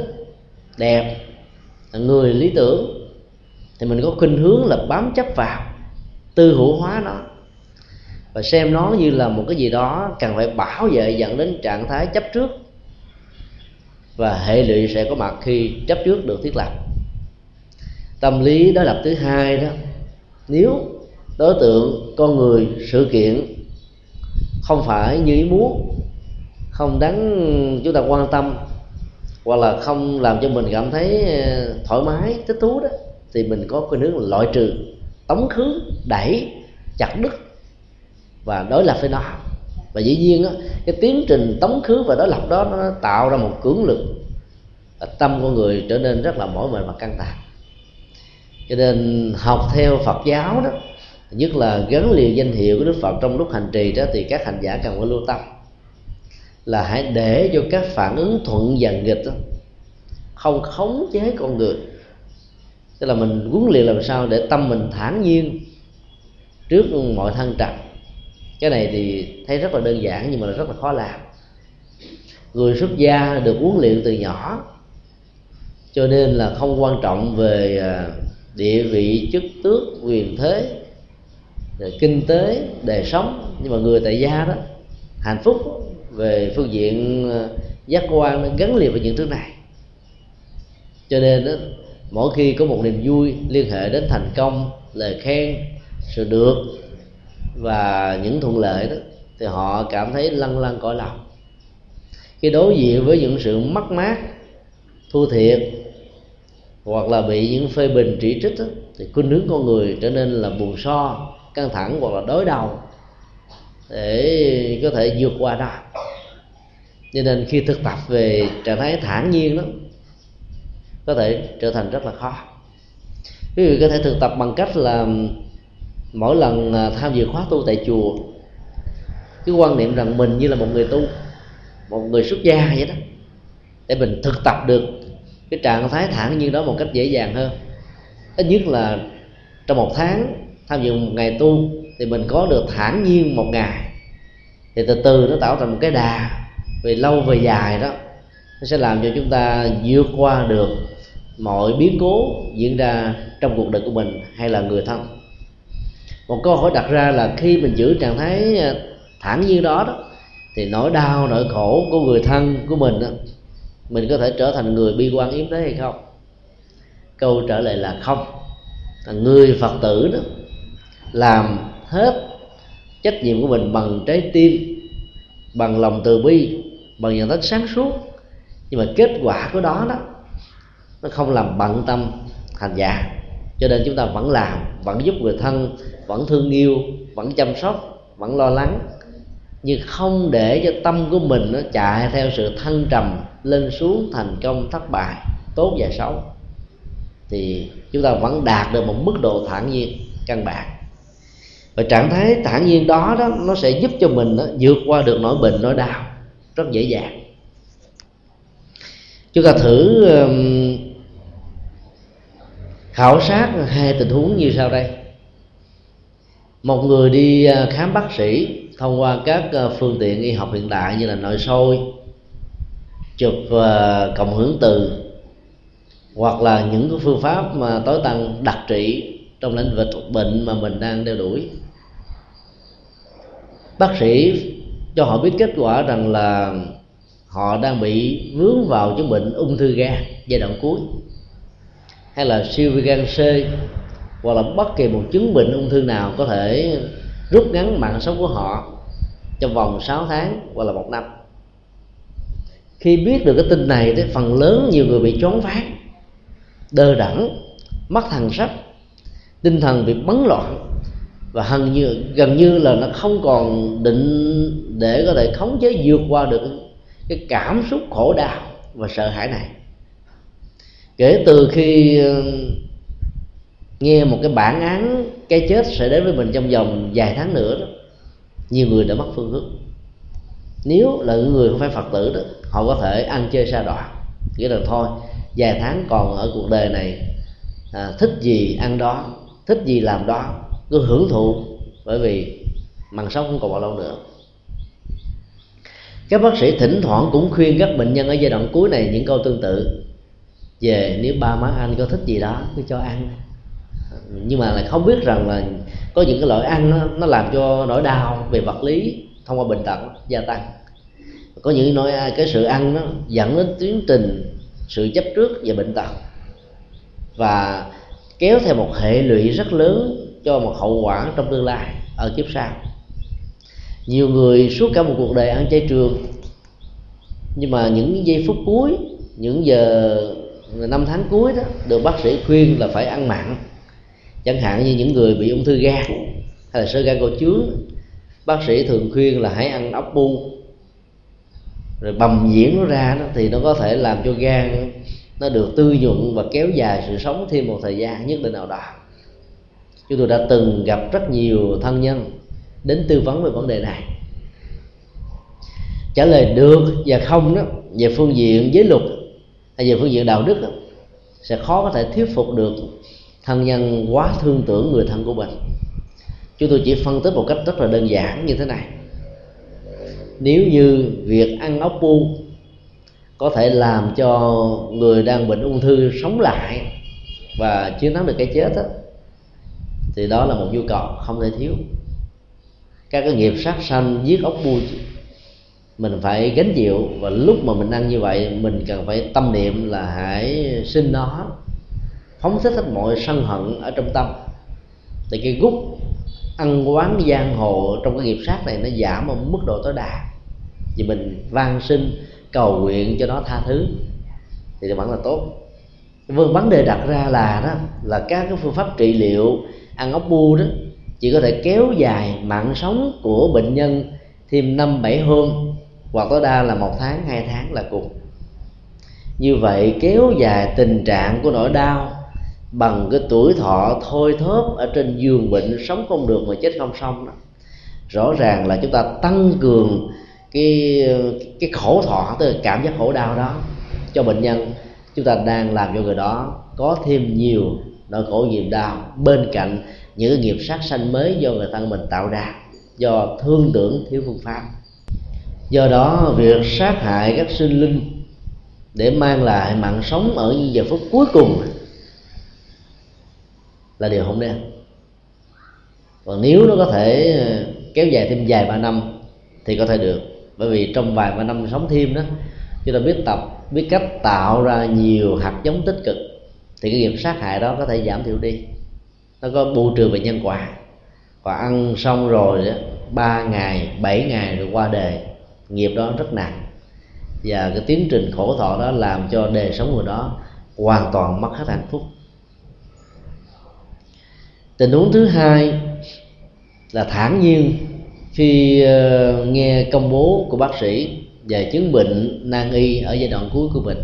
Speaker 2: đẹp người lý tưởng, thì mình có khuynh hướng là bám chấp vào, tư hữu hóa nó. Và xem nó như là một cái gì đó cần phải bảo vệ dẫn đến trạng thái chấp trước. Và hệ lụy sẽ có mặt khi chấp trước được thiết lập. Tâm lý đối lập thứ hai đó, nếu đối tượng, con người sự kiện không phải như ý muốn, không đáng chúng ta quan tâm hoặc là không làm cho mình cảm thấy ờ, thoải mái thích thú đó thì mình có khuynh hướng loại trừ tống khứ đẩy chặt đứt. Và đối lập với nó và dĩ nhiên đó, cái tiến trình tống khứ và đối lập đó nó tạo ra một cưỡng lực tâm của người trở nên rất là mỏi mệt và căng thẳng. Cho nên học theo Phật giáo đó nhất là gắn liền danh hiệu của Đức Phật trong lúc hành trì đó thì các hành giả cần phải lưu tâm là hãy để cho các phản ứng thuận và nghịch đó, không khống chế con người. Tức là mình huấn luyện làm sao để tâm mình thản nhiên trước mọi thân trầm. cái này thì thấy rất là đơn giản nhưng mà rất là khó làm. Người xuất gia được huấn luyện từ nhỏ cho nên là không quan trọng về à, địa vị chức tước quyền thế kinh tế đời sống. Nhưng mà người tại gia đó hạnh phúc về phương diện ờ, giác quan nó gắn liền với những thứ này. Cho nên đó, mỗi khi có một niềm vui liên hệ đến thành công lời khen sự được và những thuận lợi đó thì họ cảm thấy lăn lăn cõi lòng. Khi đối diện với những sự mất mát thua thiệt hoặc là bị những phê bình chỉ trích đó, thì khuynh hướng con người trở nên là buồn so căng thẳng hoặc là đối đầu để có thể vượt qua đó cho nên khi thực tập về trạng thái thản nhiên đó, có thể trở thành rất là khó. Quý vị có thể thực tập bằng cách là mỗi lần à, tham dự khóa tu tại chùa, cái quan niệm rằng mình như là một người tu, một người xuất gia vậy đó, để mình thực tập được cái trạng thái thản nhiên đó một cách dễ dàng hơn. Ít nhất là trong một tháng tham dự một ngày tu thì mình có được thản nhiên một ngày. Thì từ từ nó tạo thành một cái đà về lâu về dài đó nó sẽ làm cho chúng ta vượt qua được mọi biến cố diễn ra trong cuộc đời của mình hay là người thân. Một câu hỏi đặt ra là khi mình giữ trạng thái à, thản nhiên đó đó thì nỗi đau nỗi khổ của người thân của mình đó, mình có thể trở thành người bi quan yếm thế hay không? Câu trả lời là không. Người phật tử đó làm hết trách nhiệm của mình bằng trái tim bằng lòng từ bi bằng nhận thức sáng suốt. Nhưng mà kết quả của đó đó nó không làm bận tâm hành giả. Cho nên chúng ta vẫn làm vẫn giúp người thân vẫn thương yêu vẫn chăm sóc vẫn lo lắng. Nhưng không để cho tâm của mình nó chạy theo sự thăng trầm lên xuống thành công thất bại tốt và xấu. Thì chúng ta vẫn đạt được một mức độ thản nhiên căn bản. Và trạng thái thản nhiên đó đó nó sẽ giúp cho mình đó, vượt qua được nỗi bệnh nỗi đau rất dễ dàng. Chúng ta thử um, khảo sát hai tình huống như sau đây. Một người đi à, khám bác sĩ thông qua các à, phương tiện y học hiện đại như là nội soi chụp à, cộng hưởng từ hoặc là những cái phương pháp mà tối tăng đặc trị trong lĩnh vực bệnh mà mình đang đeo đuổi. Bác sĩ cho họ biết kết quả rằng là họ đang bị vướng vào chứng bệnh ung thư gan giai đoạn cuối. Hay là siêu vi gan C, hoặc là bất kỳ một chứng bệnh ung thư nào có thể rút ngắn mạng sống của họ trong vòng 6 tháng hoặc là một năm. Khi biết được cái tin này thì phần lớn nhiều người bị choáng váng, đơ đẳng, mất thần sắc, tinh thần bị bấn loạn và gần như gần như là nó không còn định để có thể khống chế vượt qua được cái cảm xúc khổ đau và sợ hãi này. Kể từ khi um, nghe một cái bản án cái chết sẽ đến với mình trong vòng vài tháng nữa đó nhiều người đã mất phương hướng nếu là người không phải phật tử đó họ có thể ăn chơi sa đọa. Nghĩa là thôi vài tháng còn ở cuộc đời này à, thích gì ăn đó thích gì làm đó cứ hưởng thụ bởi vì mạng sống không còn bao lâu nữa. Các bác sĩ thỉnh thoảng cũng khuyên các bệnh nhân ở giai đoạn cuối này những câu tương tự. Về nếu ba má anh có thích gì đó cứ cho ăn. Nhưng mà lại không biết rằng là có những cái loại ăn nó, nó làm cho nỗi đau về vật lý thông qua bệnh tật gia tăng. Có những nỗi à, cái sự ăn nó dẫn đến tiến trình sự chấp trước về bệnh tật. Và kéo theo một hệ lụy rất lớn cho một hậu quả trong tương lai ở kiếp sau. Nhiều người suốt cả một cuộc đời ăn chay trường nhưng mà những giây phút cuối những giờ năm tháng cuối đó được bác sĩ khuyên là phải ăn mặn. Chẳng hạn như những người bị ung thư gan hay là sơ gan cổ chướng bác sĩ thường khuyên là hãy ăn ốc bu. Rồi bầm diễn nó ra đó, thì nó có thể làm cho gan nó được tư nhuận và kéo dài sự sống thêm một thời gian nhất định nào đó chúng tôi đã từng gặp rất nhiều thân nhân đến tư vấn về vấn đề này. Trả lời được và không đó về phương diện giới luật hay về phương diện đạo đức đó, sẽ khó có thể thuyết phục được thân nhân quá thương tưởng người thân của mình. Chúng tôi chỉ phân tích một cách rất là đơn giản như thế này. Nếu như việc ăn ốc bu có thể làm cho người đang bệnh ung thư sống lại và chiến thắng được cái chết đó, thì đó là một nhu cầu không thể thiếu. Các cái nghiệp sát sanh, giết ốc bu, mình phải gánh chịu. Và lúc mà mình ăn như vậy, mình cần phải tâm niệm là hãy sinh nó, phóng thích hết mọi sân hận ở trong tâm. Thì cái gút ăn quán giang hồ trong cái nghiệp sát này nó giảm ở mức độ tối đa. Thì mình van sinh cầu nguyện cho nó tha thứ. Thì vẫn là tốt. Vâng vấn đề đặt ra là đó, là các cái phương pháp trị liệu ăn ốc bu đó, chỉ có thể kéo dài mạng sống của bệnh nhân thêm năm bảy hôm, hoặc tối đa là một tháng, hai tháng là cùng như vậy, kéo dài tình trạng của nỗi đau bằng cái tuổi thọ thôi thóp ở trên giường bệnh sống không được mà chết không xong đó, rõ ràng là chúng ta tăng cường cái cái khổ thọ, tức là cảm giác khổ đau đó cho bệnh nhân. Chúng ta đang làm cho người đó có thêm nhiều nỗi khổ niềm đau bên cạnh những nghiệp sát sanh mới do người thân mình tạo ra, do thương tưởng thiếu phương pháp. Do đó, việc sát hại các sinh linh để mang lại mạng sống ở những giờ phút cuối cùng là điều không nên. Còn nếu nó có thể kéo dài thêm vài ba năm thì có thể được, bởi vì trong vài ba năm sống thêm đó, chúng ta biết tập, biết cách tạo ra nhiều hạt giống tích cực thì cái nghiệp sát hại đó có thể giảm thiểu đi. Nó có bù trừ về nhân quả. Và ăn xong rồi ba ngày, bảy ngày rồi qua đời, nghiệp đó rất nặng. Và cái tiến trình khổ thọ đó làm cho đời sống người đó hoàn toàn mất hết hạnh phúc. Tình huống thứ hai là thản nhiên. Khi ờ, nghe công bố của bác sĩ về chứng bệnh nan y ở giai đoạn cuối của mình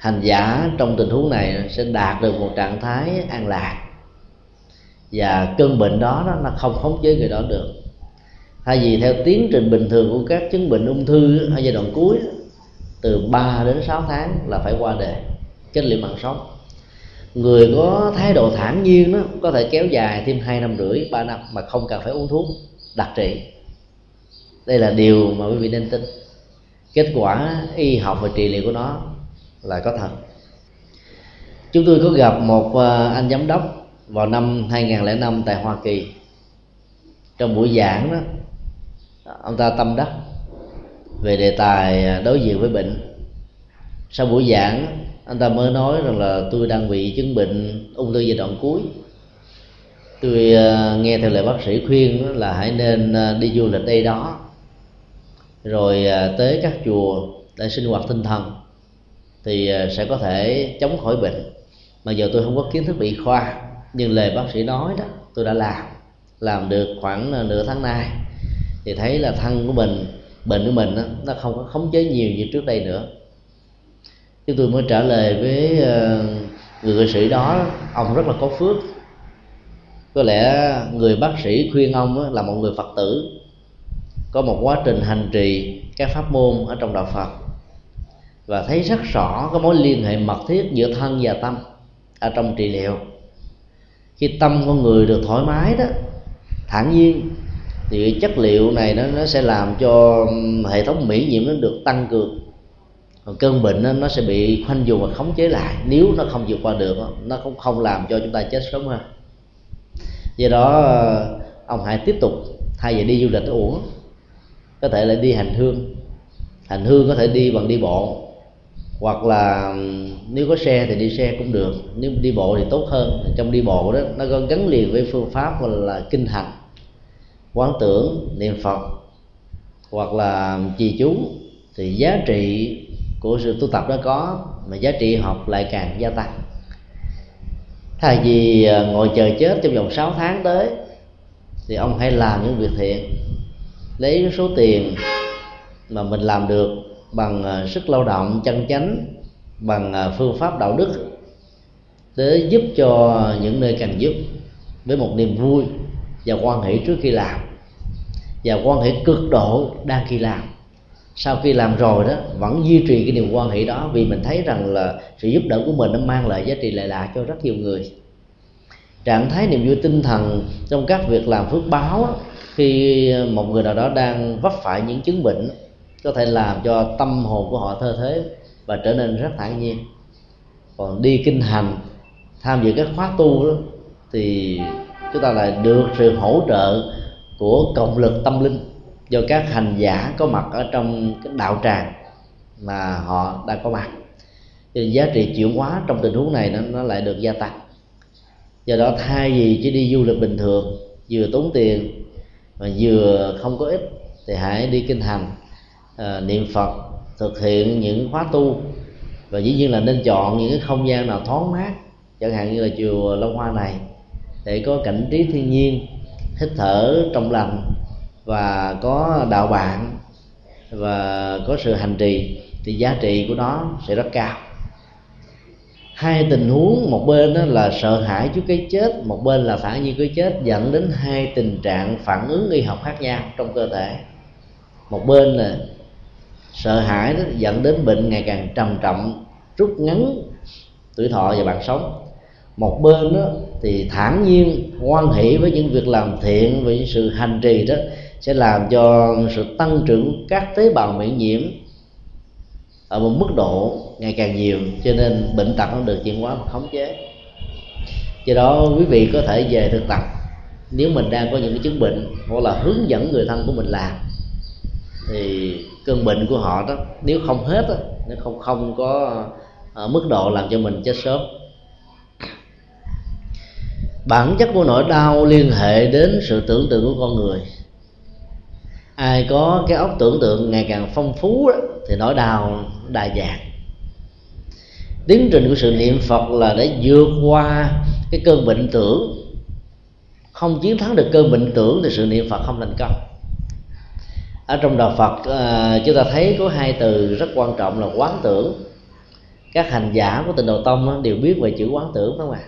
Speaker 2: hành giả trong tình huống này sẽ đạt được một trạng thái an lạc. Và cơn bệnh đó, nó không khống chế người đó được. Thay vì theo tiến trình bình thường của các chứng bệnh ung thư ở giai đoạn cuối từ 3 đến 6 tháng là phải qua đời kết liễu mạng sống. Người có thái độ thản nhiên đó có thể kéo dài thêm hai năm rưỡi ba năm mà không cần phải uống thuốc đặc trị. Đây là điều mà quý vị nên tin. Kết quả y học và trị liệu của nó là có thật. Chúng tôi có gặp một ờ, anh giám đốc vào năm 2005 tại Hoa Kỳ. Trong buổi giảng đó, ông ta tâm đắc về đề tài ờ, đối diện với bệnh. Sau buổi giảng, anh ta mới nói rằng là tôi đang bị chứng bệnh ung thư giai đoạn cuối. Tôi ờ, nghe theo lời bác sĩ khuyên là hãy nên đi du lịch đây đó. Rồi tới các chùa để sinh hoạt tinh thần thì ờ, sẽ có thể chống khỏi bệnh. Mà giờ tôi không có kiến thức bị khoa nhưng lời bác sĩ nói đó tôi đã làm làm được khoảng ờ, nửa tháng nay. Thì thấy là thân của mình bệnh của mình đó, nó không có khống chế nhiều như trước đây nữa. Chúng tôi mới trả lời với ờ, người nghệ sĩ đó ông rất là có phước. Có lẽ người bác sĩ khuyên ông là một người phật tử. Có một quá trình hành trì các pháp môn ở trong đạo phật và thấy rất rõ cái mối liên hệ mật thiết giữa thân và tâm ở trong trị liệu. Khi tâm con người được thoải mái đó thản nhiên thì chất liệu này nó nó sẽ làm cho hệ thống miễn nhiễm nó được tăng cường. Còn cơn bệnh nó, nó sẽ bị khoanh dùng và khống chế lại. Nếu nó không vượt qua được nó cũng không làm cho chúng ta chết sớm hơn. Do đó ông hãy tiếp tục thay vì đi du lịch uổng có thể là đi hành hương. Hành hương có thể đi bằng đi bộ hoặc là nếu có xe thì đi xe cũng được, nếu đi bộ thì tốt hơn. Trong đi bộ đó, nó có gắn liền với phương pháp gọi là kinh hành, quán tưởng, niệm phật, hoặc là trì chú. Thì giá trị của sự tu tập đó có, mà giá trị học lại càng gia tăng. Thay vì ờ, ngồi chờ chết trong vòng 6 tháng tới, thì ông hãy làm những việc thiện, lấy số tiền mà mình làm được bằng à, sức lao động chân chánh, bằng à, phương pháp đạo đức để giúp cho những nơi cần giúp với một niềm vui và quan hệ trước khi làm và quan hệ cực độ đang khi làm. Sau khi làm rồi đó, vẫn duy trì cái niềm quan hệ đó vì mình thấy rằng là sự giúp đỡ của mình nó mang lại giá trị lệ lạc cho rất nhiều người. Trạng thái niềm vui tinh thần trong các việc làm phước báo khi một người nào đó đang vấp phải những chứng bệnh có thể làm cho tâm hồn của họ thơ thế và trở nên rất thản nhiên. Còn đi kinh hành tham dự các khóa tu đó thì chúng ta lại được sự hỗ trợ của cộng lực tâm linh do các hành giả có mặt ở trong cái đạo tràng mà họ đang có mặt. Thì giá trị chuyển hóa trong tình huống này nó, nó lại được gia tăng. Do đó thay vì chỉ đi du lịch bình thường vừa tốn tiền mà vừa không có ích thì hãy đi kinh hành à, niệm phật thực hiện những khóa tu. Và dĩ nhiên là nên chọn những cái không gian nào thoáng mát chẳng hạn như là chùa Long Hoa này để có cảnh trí thiên nhiên hít thở trong lành và có đạo bạn và có sự hành trì thì giá trị của nó sẽ rất cao. Hai tình huống một bên đó là sợ hãi trước cái chết một bên là phản nhiên cái chết dẫn đến hai tình trạng phản ứng y học khác nhau trong cơ thể. Một bên là sợ hãi đó dẫn đến bệnh ngày càng trầm trọng, rút ngắn tuổi thọ và bạn sống. Một bên đó thì thản nhiên hoan hỷ với những việc làm thiện, với sự hành trì đó sẽ làm cho sự tăng trưởng các tế bào miễn nhiễm ở một mức độ ngày càng nhiều, cho nên bệnh tật nó được chuyển hóa và khống chế. Do đó, quý vị có thể về thực tập. Nếu mình đang có những cái chứng bệnh hoặc là hướng dẫn người thân của mình làm, thì cơn bệnh của họ đó nếu không hết đó, nếu không không có ở mức độ làm cho mình chết sớm. Bản chất của nỗi đau liên hệ đến sự tưởng tượng của con người. Ai có cái óc tưởng tượng ngày càng phong phú đó, thì nỗi đau đa dạng. Tiến trình của sự niệm phật là để vượt qua cái cơn bệnh tưởng. Không chiến thắng được cơn bệnh tưởng thì sự niệm phật không thành công ở trong đạo phật ờ, chúng ta thấy có hai từ rất quan trọng là quán tưởng. Các hành giả của tịnh độ tông đều biết về chữ quán tưởng đó mà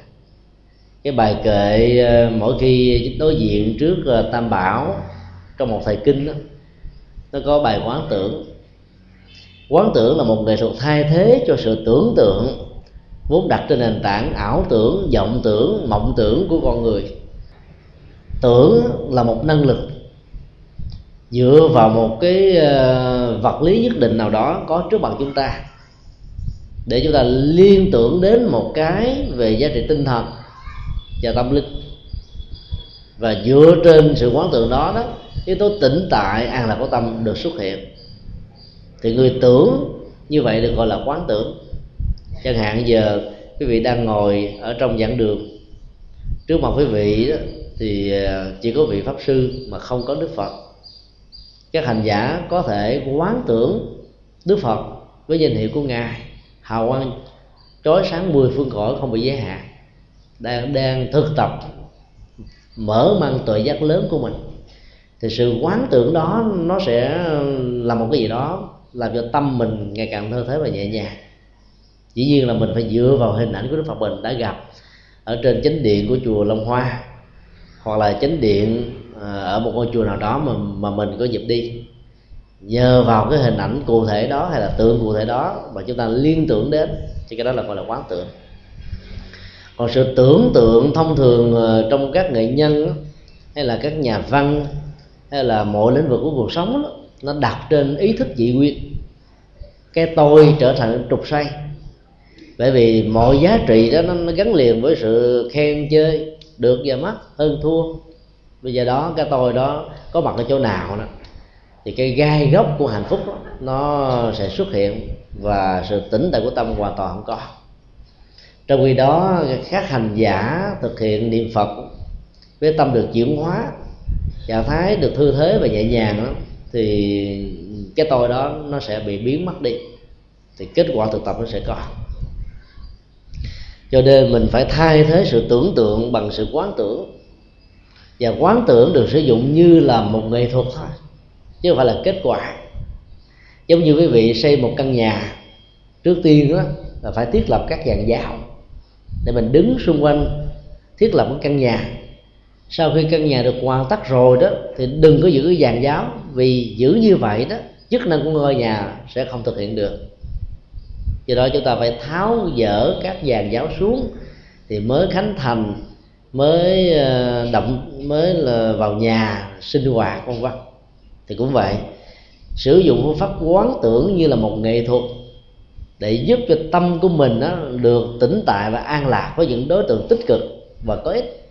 Speaker 2: cái bài kệ ờ, mỗi khi đối diện trước ờ, tam bảo trong một thời kinh đó, nó có bài quán tưởng. Quán tưởng là một nghệ thuật thay thế cho sự tưởng tượng vốn đặt trên nền tảng ảo tưởng vọng tưởng mộng tưởng của con người. Tưởng là một năng lực dựa vào một cái ờ, vật lý nhất định nào đó có trước mặt chúng ta. Để chúng ta liên tưởng đến một cái về giá trị tinh thần và tâm linh. Và dựa trên sự quán tưởng đó đó yếu tố tĩnh tại an lạc của tâm được xuất hiện. Thì người tưởng như vậy được gọi là quán tưởng. Chẳng hạn giờ quý vị đang ngồi ở trong giảng đường trước mặt quý vị đó, thì ờ, chỉ có vị pháp sư mà không có đức phật các hành giả có thể quán tưởng đức phật với danh hiệu của ngài. Hào quang chói sáng mười phương cõi không bị giới hạn. Đang đang thực tập, mở mang tuệ giác lớn của mình. Thì sự quán tưởng đó nó sẽ là một cái gì đó làm cho tâm mình ngày càng thơ thế và nhẹ nhàng. Dĩ nhiên là mình phải dựa vào hình ảnh của đức phật mình đã gặp ở trên chánh điện của chùa long hoa, hoặc là chánh điện Ờ, ở một ngôi chùa nào đó mà mà mình có dịp đi. Nhờ vào cái hình ảnh cụ thể đó hay là tượng cụ thể đó mà chúng ta liên tưởng đến thì cái đó là gọi là quán tưởng còn sự tưởng tượng thông thường ờ, trong các nghệ nhân hay là các nhà văn hay là mọi lĩnh vực của cuộc sống đó, nó đặt trên ý thức dị nguyên. Cái tôi trở thành trục xoay bởi vì mọi giá trị đó nó, gắn liền với sự khen chơi được và mất hơn thua bây giờ đó cái tôi đó có mặt ở chỗ nào đó thì cái gai gốc của hạnh phúc đó, nó sẽ xuất hiện và sự tỉnh tại của tâm hoàn toàn không có. Trong khi đó các hành giả thực hiện niệm phật với tâm được chuyển hóa trạng thái được thư thế và nhẹ nhàng đó, thì cái tôi đó nó sẽ bị biến mất đi. Thì kết quả thực tập nó sẽ có. Cho nên mình phải thay thế sự tưởng tượng bằng sự quán tưởng và quán tưởng được sử dụng như là một nghệ thuật thôi, chứ không phải là kết quả. Giống như quý vị xây một căn nhà, trước tiên đó là phải thiết lập các dàn giáo để mình đứng xung quanh thiết lập một căn nhà. Sau khi căn nhà được hoàn tất rồi đó, thì đừng có giữ cái dàn giáo, vì giữ như vậy đó, chức năng của ngôi nhà sẽ không thực hiện được. Do đó chúng ta phải tháo dỡ các dàn giáo xuống thì mới khánh thành mới ờ, động mới là vào nhà sinh hoạt vân vân thì cũng vậy, sử dụng phương pháp quán tưởng như là một nghệ thuật để giúp cho tâm của mình đó được tĩnh tại và an lạc với những đối tượng tích cực và có ích.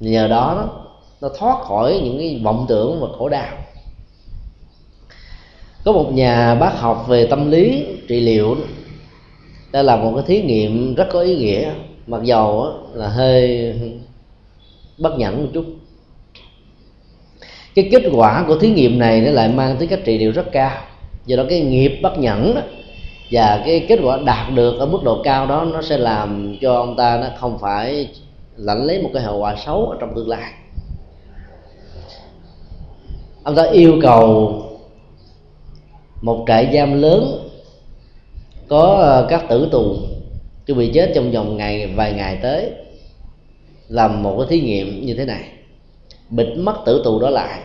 Speaker 2: Nhờ đó đó nó thoát khỏi những cái vọng tưởng và khổ đau. Có một nhà bác học về tâm lý trị liệu. Đã làm một cái thí nghiệm rất có ý nghĩa mặc dầu là hơi bất nhẫn một chút. Cái kết quả của thí nghiệm này nó lại mang tới cách trị liệu rất cao. Do đó cái nghiệp bất nhẫn đó, và cái kết quả đạt được ở mức độ cao đó nó sẽ làm cho ông ta nó không phải lãnh lấy một cái hậu quả xấu ở trong tương lai. Ông ta yêu cầu một trại giam lớn có các tử tù chuẩn bị chết trong vòng ngày, vài ngày tới, làm một cái thí nghiệm như thế này. Bịt mắt tử tù đó lại.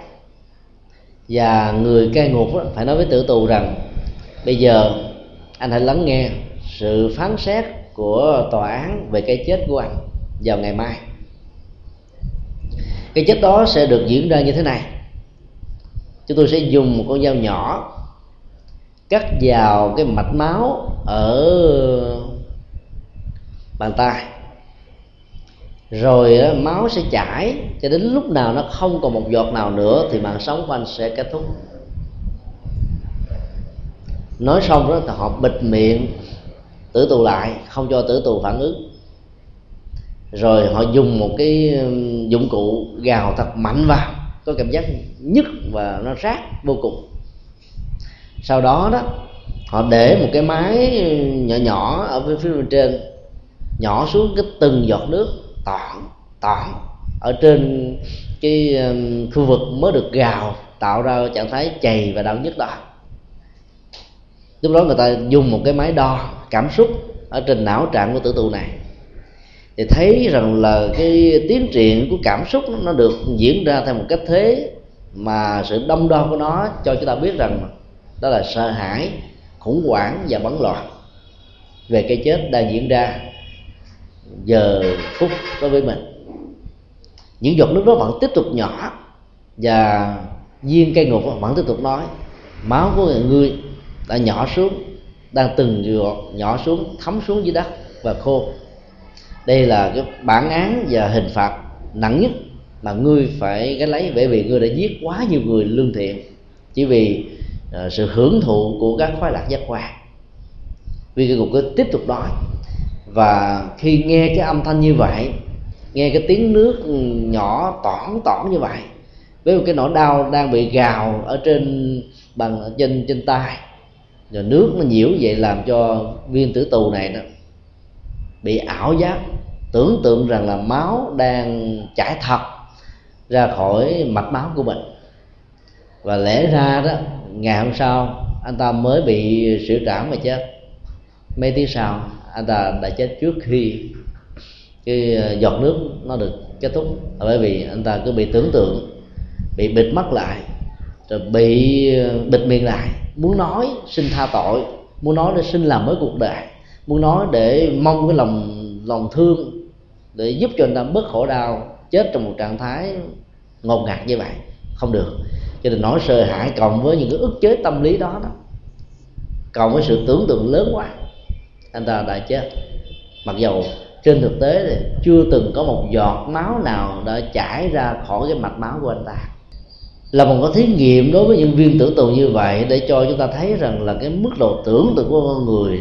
Speaker 2: Và người cai ngục phải nói với tử tù rằng, bây giờ anh hãy lắng nghe sự phán xét của tòa án về cái chết của anh vào ngày mai. Cái chết đó sẽ được diễn ra như thế này. Chúng tôi sẽ dùng một con dao nhỏ cắt vào cái mạch máu ở bàn tay. Rồi máu sẽ chảy, cho đến lúc nào nó không còn một giọt nào nữa thì mạng sống của anh sẽ kết thúc. Nói xong đó, thì họ bịt miệng, tử tù lại, không cho tử tù phản ứng. Rồi họ dùng một cái dụng cụ gào thật mạnh vào, có cảm giác nhức và nó rát vô cùng. Sau đó đó, họ để một cái máy nhỏ nhỏ ở phía bên trên nhỏ xuống cái từng giọt nước tỏn tỏn ở trên cái um, khu vực mới được gào, tạo ra trạng thái chày và đau nhức đó. Lúc đó người ta dùng một cái máy đo cảm xúc ở trên não trạng của tử tù này. Thì thấy rằng là cái tiến triển của cảm xúc nó được diễn ra theo một cách thế mà sự đông đo của nó cho chúng ta biết rằng đó là sợ hãi, khủng hoảng và bấn loạn về cái chết đang diễn ra giờ phút đối với mình. Những giọt nước đó vẫn tiếp tục nhỏ và viên cây ngục vẫn tiếp tục nói máu của người ngươi đã nhỏ xuống đang từng giọt nhỏ xuống thấm xuống dưới đất và khô. Đây là cái bản án và hình phạt nặng nhất mà ngươi phải gánh lấy bởi vì ngươi đã giết quá nhiều người lương thiện chỉ vì uh, sự hưởng thụ của các khoái lạc giác quan. Vì cái cục cứ tiếp tục nói và khi nghe cái âm thanh như vậy, nghe cái tiếng nước nhỏ tỏn tỏn như vậy, với một cái nỗi đau đang bị gào ở trên bằng trên trên tai. Rồi nước nó nhiễu vậy làm cho viên tử tù này đó bị ảo giác, tưởng tượng rằng là máu đang chảy thật ra khỏi mạch máu của mình. Và lẽ ra đó, ngày hôm sau, anh ta mới bị sự trảm mà chết. Mấy tiếng sau anh ta đã chết trước khi cái ờ, giọt nước nó được kết thúc. Bởi vì anh ta cứ bị tưởng tượng, bị bịt mắt lại, rồi bị ờ, bịt miệng lại, muốn nói xin tha tội, muốn nói để xin làm mới cuộc đời, muốn nói để mong cái lòng lòng thương để giúp cho anh ta bớt khổ đau, chết trong một trạng thái ngột ngạt như vậy. Không được. Cho nên nỗi sợ hãi cộng với những cái ức chế tâm lý đó đó, cộng với sự tưởng tượng lớn quá anh ta đã chết. Mặc dầu trên thực tế thì chưa từng có một giọt máu nào đã chảy ra khỏi cái mạch máu của anh ta. Là một cái thí nghiệm đối với những viên tưởng tượng như vậy để cho chúng ta thấy rằng là cái mức độ tưởng tượng của con người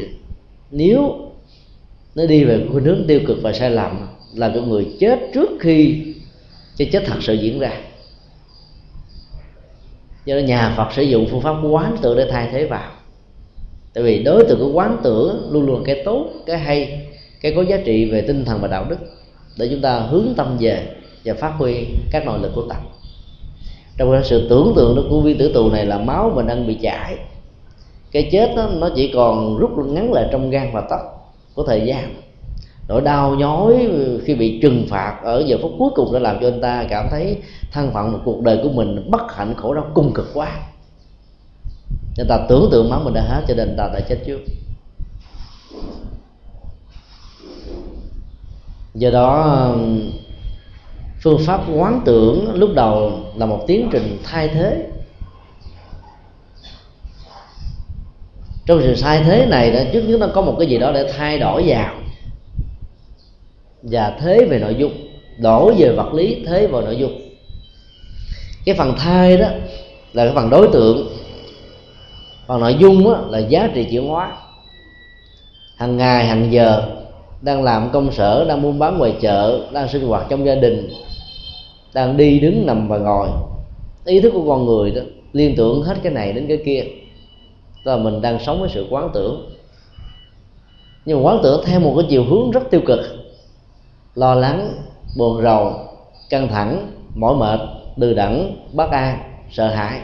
Speaker 2: nếu nó đi về khuynh hướng tiêu cực và sai lầm là con người chết trước khi cái chết thật sự diễn ra. Do đó nhà Phật sử dụng phương pháp quán tự để thay thế vào tại vì đối tượng của quán tưởng luôn luôn là cái tốt cái hay cái có giá trị về tinh thần và đạo đức. Để chúng ta hướng tâm về và phát huy các nội lực của tâm trong cái sự tưởng tượng của viên tử tù này là máu mình đang bị chảy. Cái chết đó, nó chỉ còn rút ngắn lại trong gan và tóc của thời gian. Nỗi đau nhói khi bị trừng phạt ở giờ phút cuối cùng đã làm cho anh ta cảm thấy thân phận một cuộc đời của mình bất hạnh khổ đau cung cực quá người ta tưởng tượng máu mình đã hết, cho nên người ta đã chết trước. Do đó, phương pháp quán tưởng lúc đầu là một tiến trình thay thế. Trong sự thay thế này đó, trước nhất nó có một cái gì đó để thay đổi vào và thế về nội dung, đổi về vật lý, thế vào nội dung. Cái phần thay đó là cái phần đối tượng phần nội dung á, là giá trị chuyển hóa. Hàng ngày hàng giờ đang làm công sở đang buôn bán ngoài chợ đang sinh hoạt trong gia đình đang đi đứng nằm và ngồi. Ý thức của con người đó liên tưởng hết cái này đến cái kia. Đó là mình đang sống với sự quán tưởng. Nhưng mà quán tưởng theo một cái chiều hướng rất tiêu cực. Lo lắng buồn rầu căng thẳng mỏi mệt đừ đẫn bất an sợ hãi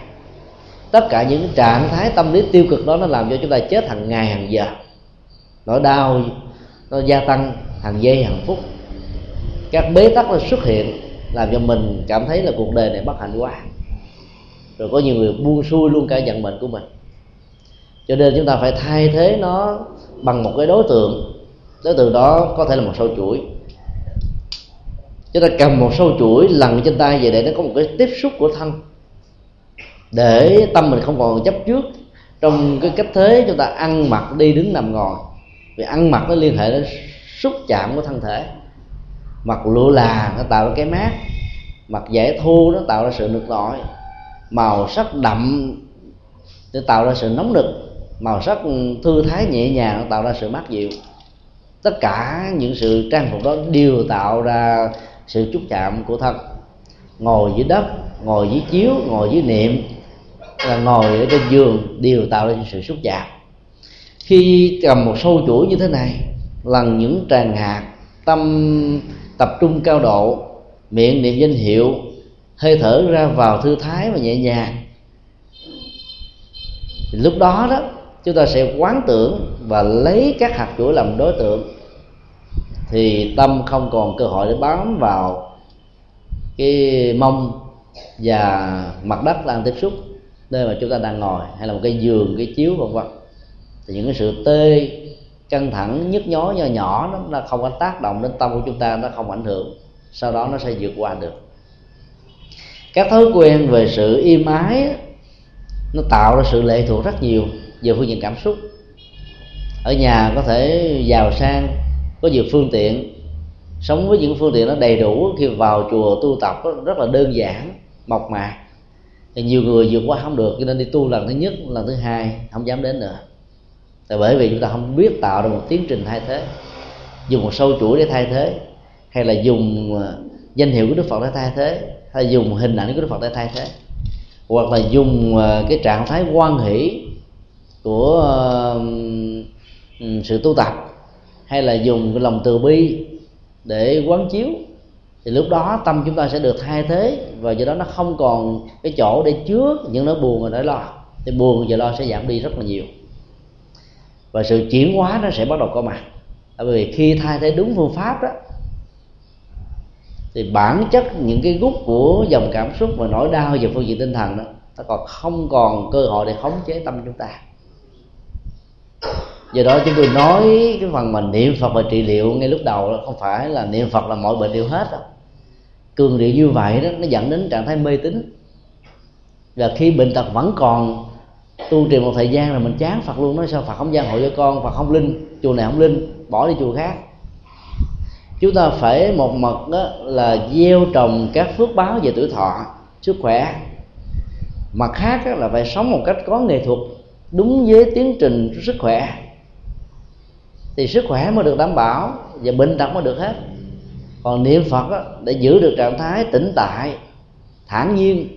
Speaker 2: tất cả những trạng thái tâm lý tiêu cực đó nó làm cho chúng ta chết hàng ngày, hàng giờ. Nỗi đau, nó gia tăng hàng giây, hàng phút. Các bế tắc nó xuất hiện, làm cho mình cảm thấy là cuộc đời này bất hạnh quá. Rồi có nhiều người buông xuôi luôn cả vận mệnh của mình. Cho nên chúng ta phải thay thế nó bằng một cái đối tượng. Đối tượng đó có thể là một sâu chuỗi. Chúng ta cầm một sâu chuỗi, lần trên tay về để nó có một cái tiếp xúc của thân để tâm mình không còn chấp trước. Trong cái cách thế, chúng ta ăn mặc đi đứng nằm ngồi. Vì ăn mặc nó liên hệ đến xúc chạm của thân thể. Mặc lụa là nó tạo ra cái mát. Mặc dễ thu nó tạo ra sự nực nổi màu sắc đậm để tạo ra sự nóng nực. Màu sắc thư thái nhẹ nhàng nó tạo ra sự mát dịu. Tất cả những sự trang phục đó đều tạo ra sự xúc chạm của thân. Ngồi dưới đất, ngồi dưới chiếu, ngồi dưới niệm là ngồi ở trên giường đều tạo ra sự xúc chạm. Khi cầm một sâu chuỗi như thế này lần những tràng hạt tâm tập trung cao độ, miệng niệm danh hiệu, hơi thở ra vào thư thái và nhẹ nhàng. Thì lúc đó đó, chúng ta sẽ quán tưởng và lấy các hạt chuỗi làm đối tượng, thì tâm không còn cơ hội để bám vào cái mông và mặt đất đang tiếp xúc nơi mà chúng ta đang ngồi, hay là một cái giường, cái chiếu, vân vân. Thì những cái sự tê, căng thẳng, nhức nhói nhỏ nhỏ, nó nó không có tác động đến tâm của chúng ta, nó không ảnh hưởng. Sau đó nó sẽ vượt qua được. Các thói quen về sự im ái, nó tạo ra sự lệ thuộc rất nhiều về phương diện cảm xúc. Ở nhà có thể giàu sang, có nhiều phương tiện. Sống với những phương tiện nó đầy đủ khi vào chùa tu tập, rất là đơn giản, mộc mạc thì nhiều người vượt qua không được, cho nên đi tu lần thứ nhất, lần thứ hai, không dám đến nữa. Tại bởi vì chúng ta không biết tạo ra một tiến trình thay thế. Dùng một sâu chuỗi để thay thế, hay là dùng à, danh hiệu của đức phật để thay thế, hay là dùng hình ảnh của đức phật để thay thế. Hoặc là dùng à, cái trạng thái quan hỷ của à, sự tu tập, hay là dùng cái lòng từ bi để quán chiếu thì lúc đó tâm chúng ta sẽ được thay thế và do đó nó không còn cái chỗ để chứa những nỗi buồn và nỗi lo. Thì buồn và lo sẽ giảm đi rất là nhiều. Và sự chuyển hóa nó sẽ bắt đầu có mặt. Bởi vì khi thay thế đúng phương pháp đó, thì bản chất những cái gút của dòng cảm xúc và nỗi đau về phương diện tinh thần đó, nó còn không còn cơ hội để khống chế tâm chúng ta do đó chúng tôi nói cái phần mà niệm phật và trị liệu ngay lúc đầu đó, không phải là niệm phật là mọi bệnh đều hết đâu. Cường điệu như vậy đó, nó dẫn đến trạng thái mê tín. Và khi bệnh tật vẫn còn, tu trì một thời gian rồi mình chán phật luôn, nói sao phật không gian hộ cho con, phật không linh, chùa này không linh, bỏ đi chùa khác. Chúng ta phải một mặt đó là gieo trồng các phước báo về tuổi thọ, sức khỏe. Mặt khác đó là phải sống một cách có nghệ thuật, đúng với tiến trình sức khỏe thì sức khỏe mới được đảm bảo và bệnh tật mới được hết. Còn niệm phật đó, để giữ được trạng thái tĩnh tại thản nhiên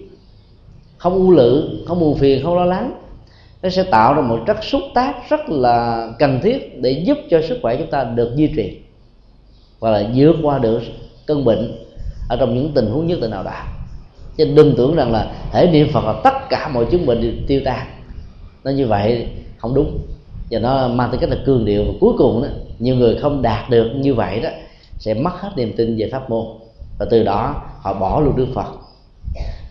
Speaker 2: không u lự không buồn phiền không lo lắng nó sẽ tạo ra một chất xúc tác rất là cần thiết để giúp cho sức khỏe chúng ta được duy trì và là vượt qua được cơn bệnh ở trong những tình huống nhất định nào đó chứ đừng tưởng rằng là thể niệm phật là tất cả mọi chứng bệnh đều tiêu tan. Nó như vậy không đúng và nó mang tới cách là cương điệu. Và cuối cùng đó nhiều người không đạt được như vậy đó sẽ mất hết niềm tin về pháp môn. Và từ đó họ bỏ luôn đức phật.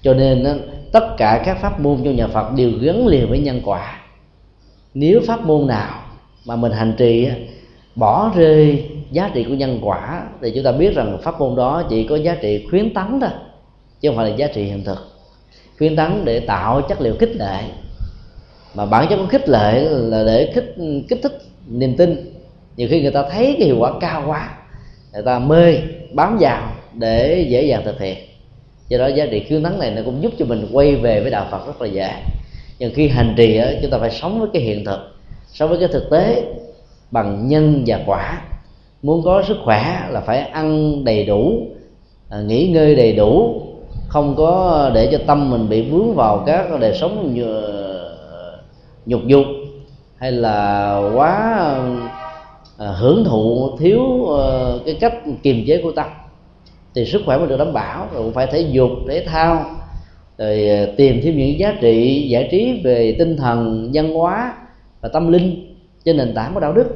Speaker 2: Cho nên đó, tất cả các pháp môn trong nhà phật đều gắn liền với nhân quả. Nếu pháp môn nào mà mình hành trì bỏ rơi giá trị của nhân quả thì chúng ta biết rằng pháp môn đó chỉ có giá trị khuyến tấn thôi chứ không phải là giá trị hiện thực. Khuyến tấn để tạo chất liệu kích lệ mà bản chất của khích lệ là để kích kích thích niềm tin. Nhiều khi người ta thấy cái hiệu quả cao quá người ta mê bám vào để dễ dàng thực hiện. Do đó giá trị khuyến nắng này nó cũng giúp cho mình quay về với đạo phật rất là dễ. Nhưng khi hành trì đó, chúng ta phải sống với cái hiện thực sống với cái thực tế bằng nhân và quả. Muốn có sức khỏe là phải ăn đầy đủ à, nghỉ ngơi đầy đủ không có để cho tâm mình bị vướng vào các đời sống nhục dục hay là quá à, hưởng thụ thiếu à, cái cách kiềm chế của tâm thì sức khỏe mới được đảm bảo. Rồi cũng phải thể dục thể thao rồi ờ, tìm thêm những giá trị giải trí về tinh thần văn hóa và tâm linh trên nền tảng của đạo đức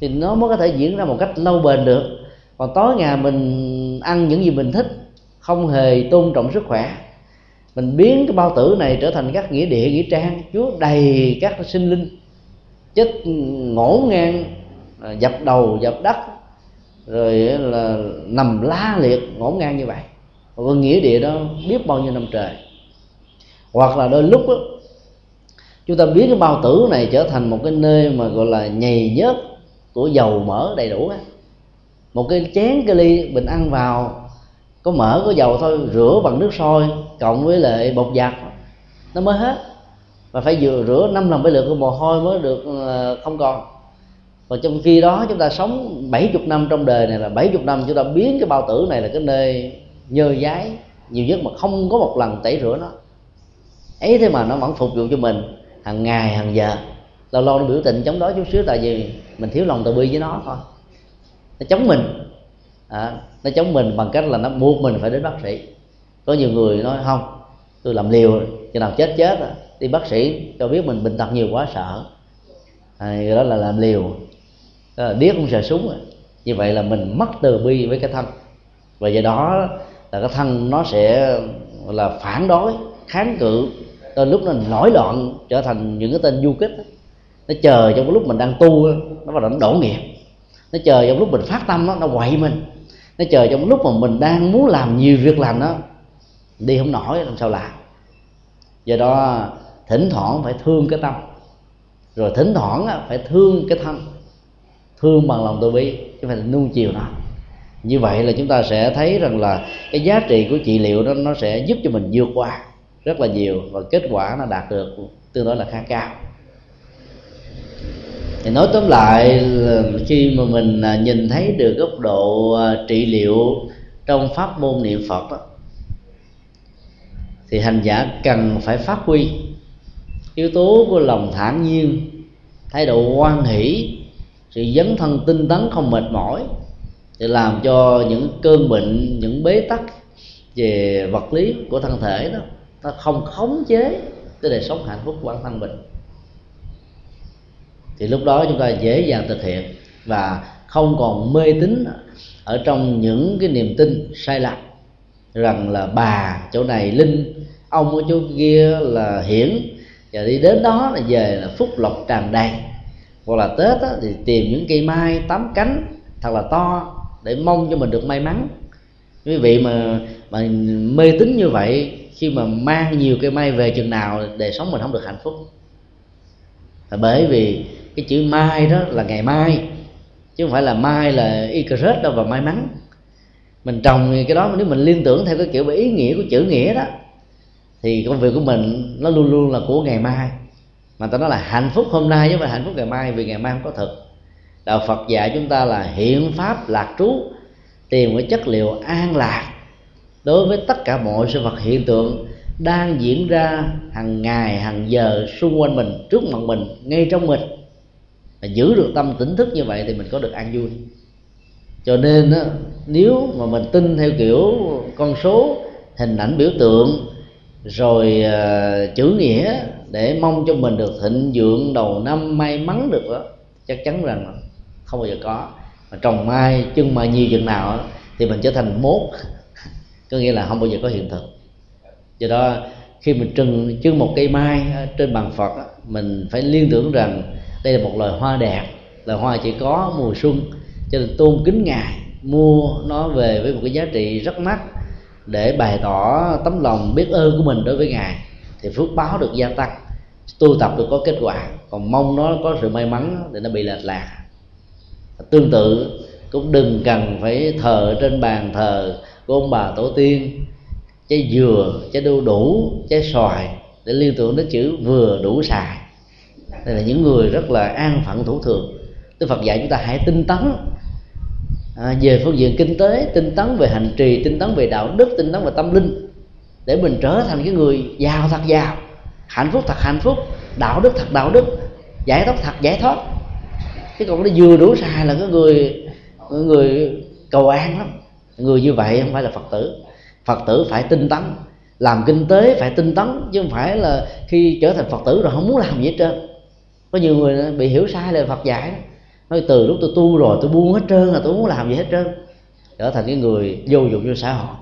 Speaker 2: thì nó mới có thể diễn ra một cách lâu bền được. Còn tối ngày mình ăn những gì mình thích không hề tôn trọng sức khỏe mình biến cái bao tử này trở thành các nghĩa địa nghĩa trang. Chứa đầy các sinh linh chết ngổn ngang à, dập đầu dập đất rồi là nằm la liệt ngổn ngang như vậy. Và nghĩa địa đó biết bao nhiêu năm trời. Hoặc là đôi lúc đó, chúng ta biến cái bao tử này trở thành một cái nơi mà gọi là nhầy nhớt của dầu mỡ đầy đủ á. Một cái chén cái ly mình ăn vào có mỡ có dầu thôi rửa bằng nước sôi cộng với lại bột giặt. Nó mới hết. Và phải vừa rửa năm lần với lượng của mồ hôi mới được ờ, không còn. Còn trong khi đó chúng ta sống 70 năm trong đời này là 70 năm chúng ta biến cái bao tử này là cái nơi nhơ giấy nhiều nhất mà không có một lần tẩy rửa nó. Ấy thế mà nó vẫn phục vụ cho mình hàng ngày hàng giờ. Lâu lâu nó biểu tình chống đối chút xíu tại vì mình thiếu lòng từ bi với nó thôi. Nó chống mình. À, nó chống mình bằng cách là nó buộc mình phải đến bác sĩ. Có nhiều người nói không tôi làm liều cho nào chết chết đi bác sĩ cho biết mình bệnh tật nhiều quá sợ. À, đó là làm liều. Đó là điếc không sợ súng rồi. như vậy là mình mất từ bi với cái thân. Và do đó là cái thân nó sẽ là phản đối kháng cự. Tới lúc nó nổi loạn trở thành những cái tên du kích nó chờ trong cái lúc mình đang tu nó bắt đầu nó đổ nghiệp. Nó chờ trong lúc mình phát tâm nó, nó quậy mình nó chờ trong lúc mà mình đang muốn làm nhiều việc làm đó đi không nổi, làm sao làm? Do đó, thỉnh thoảng phải thương cái tâm. Rồi thỉnh thoảng phải thương cái thân. Thương bằng lòng từ bi, chứ phải nuông chiều nó. Như vậy là chúng ta sẽ thấy rằng là cái giá trị của trị liệu đó, nó sẽ giúp cho mình vượt qua rất là nhiều và kết quả nó đạt được tương đối là khá cao thì nói tóm lại khi mà mình à, nhìn thấy được góc độ à, trị liệu trong pháp môn niệm phật đó, thì hành giả cần phải phát huy yếu tố của lòng thản nhiên thái độ hoan hỷ sự dấn thân tinh tấn không mệt mỏi để làm cho những cơn bệnh những bế tắc về vật lý của thân thể đó nó không khống chế cái đời sống hạnh phúc của bản thân mình thì lúc đó chúng ta dễ dàng thực hiện và không còn mê tín ở trong những cái niềm tin sai lạc rằng là bà chỗ này linh ông ở chỗ kia là hiển và đi đến đó là về là phúc lộc tràn đầy. Hoặc là tết á, thì tìm những cây mai tám cánh thật là to để mong cho mình được may mắn. Quý vị mà mà mê tín như vậy khi mà mang nhiều cây mai về chừng nào đời sống mình không được hạnh phúc. Là bởi vì cái chữ mai đó là ngày mai, chứ không phải là mai là y cờ đâu, và may mắn. Mình trồng cái đó, nếu mình liên tưởng theo cái kiểu ý nghĩa của chữ nghĩa đó, thì công việc của mình nó luôn luôn là của ngày mai. Mà ta nói là hạnh phúc hôm nay chứ không phải hạnh phúc ngày mai, vì ngày mai không có thực đạo phật dạy chúng ta là hiện pháp lạc trú, tìm cái chất liệu an lạc đối với tất cả mọi sự vật hiện tượng đang diễn ra hàng ngày, hàng giờ xung quanh mình, trước mặt mình, ngay trong mình và giữ được tâm tỉnh thức như vậy thì mình có được an vui. Cho nên nếu mà mình tin theo kiểu con số hình ảnh biểu tượng rồi uh, chữ nghĩa để mong cho mình được thịnh vượng đầu năm may mắn được đó chắc chắn rằng không bao giờ có. Mà trồng mai chân mai nhiều chừng nào đó, thì mình trở thành mốt. Có nghĩa là không bao giờ có hiện thực. Do đó khi mình trưng trưng một cây mai trên bàn phật mình phải liên tưởng rằng đây là một loài hoa đẹp, loài hoa chỉ có mùa xuân, cho nên tôn kính ngài, mua nó về với một cái giá trị rất mắc để bày tỏ tấm lòng biết ơn của mình đối với ngài, thì phước báo được gia tăng, tu tập được có kết quả, còn mong nó có sự may mắn để nó bị lệch lạc. Tương tự, cũng đừng cần phải thờ trên bàn thờ của ông bà tổ tiên, trái dừa, trái đu đủ, trái xoài, để liên tưởng đến chữ vừa đủ xài đây là những người rất là an phận thủ thường. Đức Phật dạy chúng ta hãy tinh tấn. À, về phương diện kinh tế tinh tấn về hành trì tinh tấn về đạo đức tinh tấn về tâm linh. Để mình trở thành cái người giàu thật giàu hạnh phúc thật hạnh phúc đạo đức thật đạo đức giải thoát thật giải thoát. Chứ còn nó vừa đủ xài là cái người người cầu an lắm. Người như vậy không phải là phật tử. Phật tử phải tinh tấn. Làm kinh tế phải tinh tấn chứ không phải là khi trở thành phật tử rồi không muốn làm gì hết trơn có nhiều người bị hiểu sai lời phật dạy đó. Nói từ lúc tôi tu rồi tôi buông hết trơn là tôi muốn làm gì hết trơn. Trở thành cái người vô dụng cho xã hội.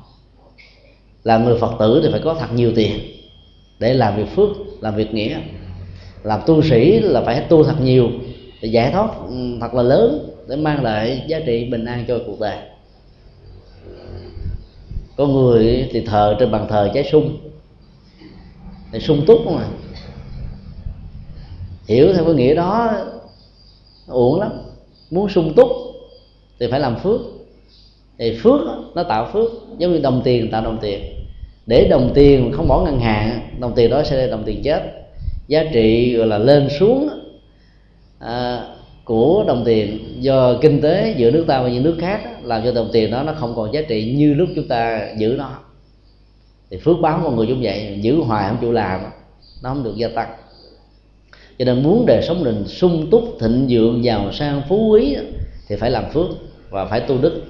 Speaker 2: Là người phật tử thì phải có thật nhiều tiền để làm việc phước làm việc nghĩa. Làm tu sĩ là phải tu thật nhiều để giải thoát ừ, thật là lớn để mang lại giá trị bình an cho cuộc đời. Có người thì thờ trên bàn thờ trái sung. Để sung túc mà hiểu theo cái nghĩa đó uổng lắm. Muốn sung túc thì phải làm phước. Thì phước nó tạo phước giống như đồng tiền tạo đồng tiền. Để đồng tiền không bỏ ngân hàng đồng tiền đó sẽ là đồng tiền chết. Giá trị gọi là lên xuống à, của đồng tiền do kinh tế giữa nước ta và những nước khác làm cho đồng tiền đó nó không còn giá trị như lúc chúng ta giữ nó. Thì phước báo con người giống vậy giữ hoài không chịu làm nó không được gia tăng cho nên muốn đời sống mình sung túc, thịnh vượng, giàu sang, phú quý thì phải làm phước và phải tu đức.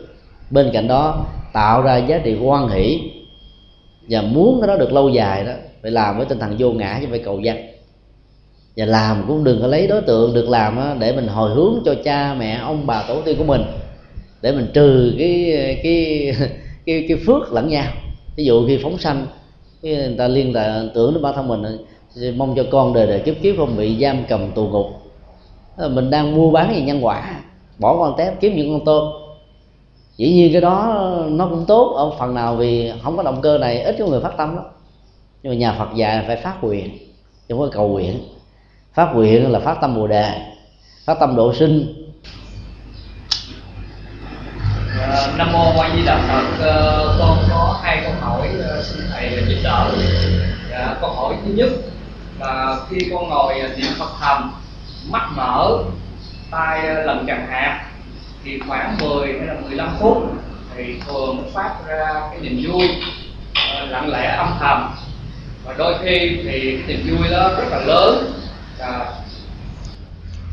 Speaker 2: Bên cạnh đó, tạo ra giá trị quan hỷ. Và muốn cái đó được lâu dài đó, phải làm với tinh thần vô ngã chứ phải cầu dân và làm cũng đừng có lấy đối tượng được làm để mình hồi hướng cho cha, mẹ, ông, bà, tổ tiên của mình. Để mình trừ cái cái cái cái phước lẫn nhau. Ví dụ khi phóng sanh người ta liên là tưởng đến bản thân mình mong cho con đời đời kiếp kiếp không bị giam cầm tù ngục. Ờ, mình đang mua bán gì nhân quả, bỏ con tép kiếm những con tôm. Dĩ nhiên cái đó nó cũng tốt, ở phần nào vì không có động cơ này, ít có người phát tâm lắm. Nhưng mà nhà phật dạy phải phát nguyện, chứ không có cầu nguyện. Phát nguyện là phát tâm bồ đề, phát tâm độ sinh.
Speaker 1: Ờ, Nam mô a di đà phật. Ờ, con có hai câu hỏi xin thầy giúp đỡ. Dạ, câu hỏi thứ nhất là khi con ngồi ờ, niệm phật thầm mắt mở tay ờ, lần chẳng hạt thì khoảng 10 hay là 15 phút thì thường phát ra cái niềm vui lặng lẽ âm thầm. Và đôi khi thì cái niềm vui đó rất là lớn. À,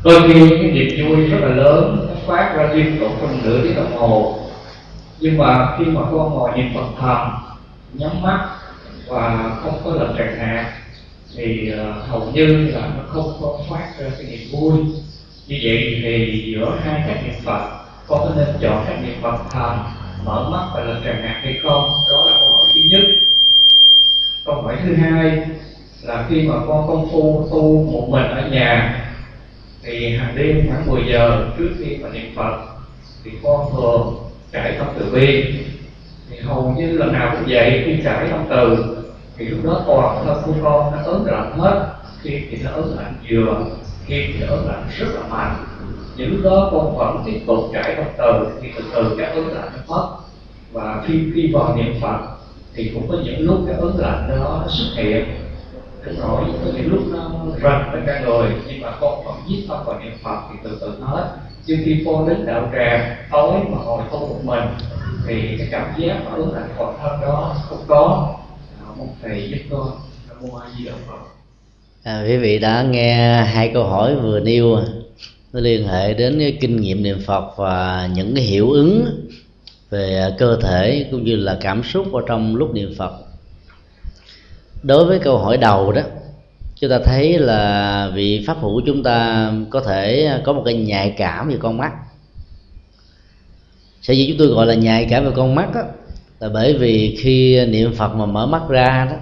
Speaker 1: đôi khi cái niềm vui rất là lớn nó phát ra liên tục trong nửa tiếng đồng hồ. Nhưng mà khi mà con ngồi niệm phật thầm nhắm mắt và không có lời tràn nạt thì uh, hầu như là nó không có phát ra cái niềm vui. Như vậy thì giữa hai cách niệm phật con có nên chọn cách niệm phật thầm mở mắt và lời tràn nạt hay không? Đó là câu hỏi thứ nhất. Câu hỏi thứ hai là khi mà con công phu tu một mình ở nhà thì hàng đêm khoảng 10 giờ trước khi mà niệm phật thì con thường trải tâm từ bi. Thì hầu như lần nào cũng vậy khi trải tâm từ thì lúc đó toàn thân của con nó ớn lạnh hết. Khi thì nó ớn lạnh vừa, khi thì ớn lạnh rất là mạnh. Những lúc đó con vẫn tiếp tục trải tâm từ, thì từ từ cái ớn lạnh nó mất và khi khi vào niệm phật, thì cũng có những lúc cái ớn lạnh đó nó xuất hiện. Cái rồi có những lúc nó rành lên cả người nhưng mà con vẫn giết tâm vào niệm phật thì từ từ hết. Chứ khi con đến đạo tràng, tối mà ngồi không một mình, thì cái cảm giác mà ớn lạnh toàn thân đó không có thầy giúp con. Nam mô a di đà phật.
Speaker 2: À, quý vị đã nghe hai câu hỏi vừa nêu nó liên hệ đến cái kinh nghiệm niệm phật và những cái hiệu ứng về cơ thể cũng như là cảm xúc ở trong lúc niệm phật. Đối với câu hỏi đầu đó chúng ta thấy là vị pháp hữu chúng ta có thể có một cái nhạy cảm về con mắt. Sở dĩ chúng tôi gọi là nhạy cảm về con mắt đó, là bởi vì khi niệm phật mà mở mắt ra đó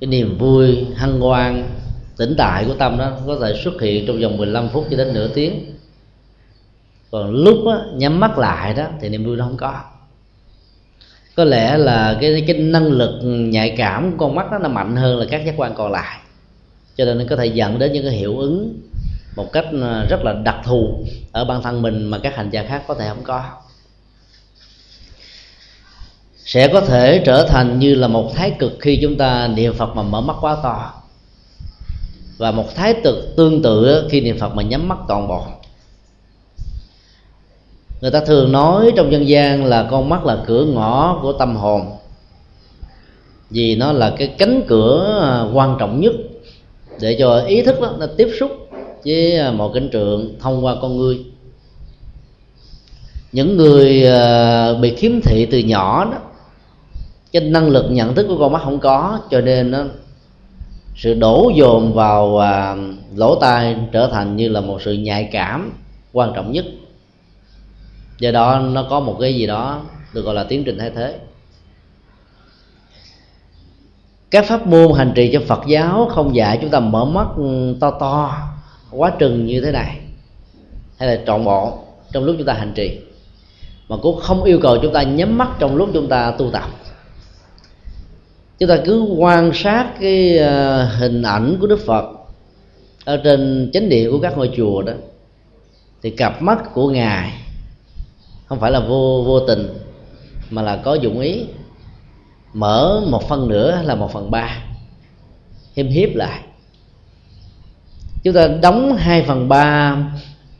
Speaker 2: cái niềm vui hân hoan tỉnh tại của tâm đó có thể xuất hiện trong vòng 15 phút cho đến nửa tiếng. Còn lúc đó, nhắm mắt lại đó thì niềm vui nó không có. Có lẽ là cái cái năng lực nhạy cảm của con mắt đó nó mạnh hơn là các giác quan còn lại. Cho nên nó có thể dẫn đến những cái hiệu ứng một cách à, rất là đặc thù ở bản thân mình mà các hành gia khác có thể không có sẽ có thể trở thành như là một thái cực khi chúng ta niệm phật mà mở mắt quá to. Và một thái cực tương tự khi niệm phật mà nhắm mắt toàn bộ. Người ta thường nói trong dân gian là con mắt là cửa ngõ của tâm hồn. Vì nó là cái cánh cửa à, quan trọng nhất để cho ý thức đó, nó tiếp xúc với à, một cảnh trường thông qua con người. Những người à, bị khiếm thị từ nhỏ đó cái năng lực nhận thức của con mắt không có cho nên nó sự đổ dồn vào à, lỗ tai trở thành như là một sự nhạy cảm quan trọng nhất. Do đó nó có một cái gì đó được gọi là tiến trình thay thế. Các pháp môn hành trì cho Phật giáo không dạy chúng ta mở mắt ừ, to to quá trừng như thế này hay là trọn bộ trong lúc chúng ta hành trì mà cũng không yêu cầu chúng ta nhắm mắt trong lúc chúng ta tu tập chúng ta cứ quan sát cái ờ, hình ảnh của đức phật ở trên chánh điện của các ngôi chùa đó, thì cặp mắt của ngài không phải là vô vô tình, mà là có dụng ý mở một phần nữa là một phần ba, hiếm hiếp lại. Chúng ta đóng hai phần ba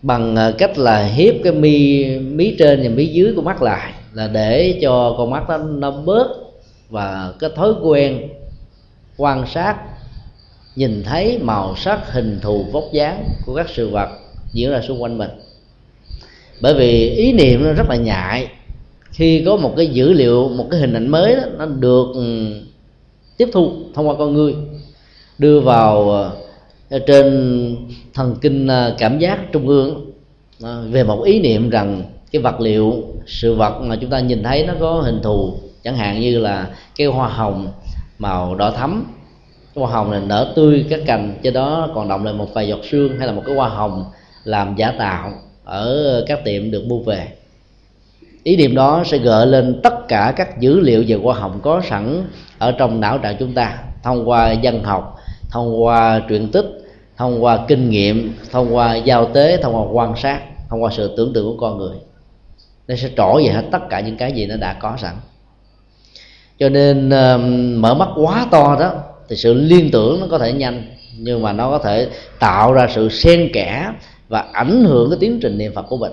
Speaker 2: bằng ờ, cách là hiếp cái mi, mí trên và mí dưới của mắt lại, là để cho con mắt nó nó bớt và cái thói quen quan sát nhìn thấy màu sắc hình thù vóc dáng của các sự vật diễn ra xung quanh mình. Bởi vì ý niệm nó rất là nhạy. Khi có một cái dữ liệu một cái hình ảnh mới đó, nó được ừ, tiếp thu thông qua con người đưa vào ờ, trên thần kinh ờ, cảm giác trung ương ờ, về một ý niệm rằng cái vật liệu sự vật mà chúng ta nhìn thấy nó có hình thù chẳng hạn như là cái hoa hồng màu đỏ thắm. Cái hoa hồng này nở tươi các cành trên đó còn động lại một vài giọt sương hay là một cái hoa hồng làm giả tạo ở các tiệm được mua về. Ý niệm đó sẽ gợi lên tất cả các dữ liệu về hoa hồng có sẵn ở trong não trạng chúng ta, thông qua dân học, thông qua truyện tích, thông qua kinh nghiệm, thông qua giao tế, thông qua quan sát, thông qua sự tưởng tượng của con người. Nó sẽ trổ về hết tất cả những cái gì nó đã có sẵn cho nên uh, mở mắt quá to đó thì sự liên tưởng nó có thể nhanh nhưng mà nó có thể tạo ra sự xen kẽ và ảnh hưởng cái tiến trình niệm phật của mình.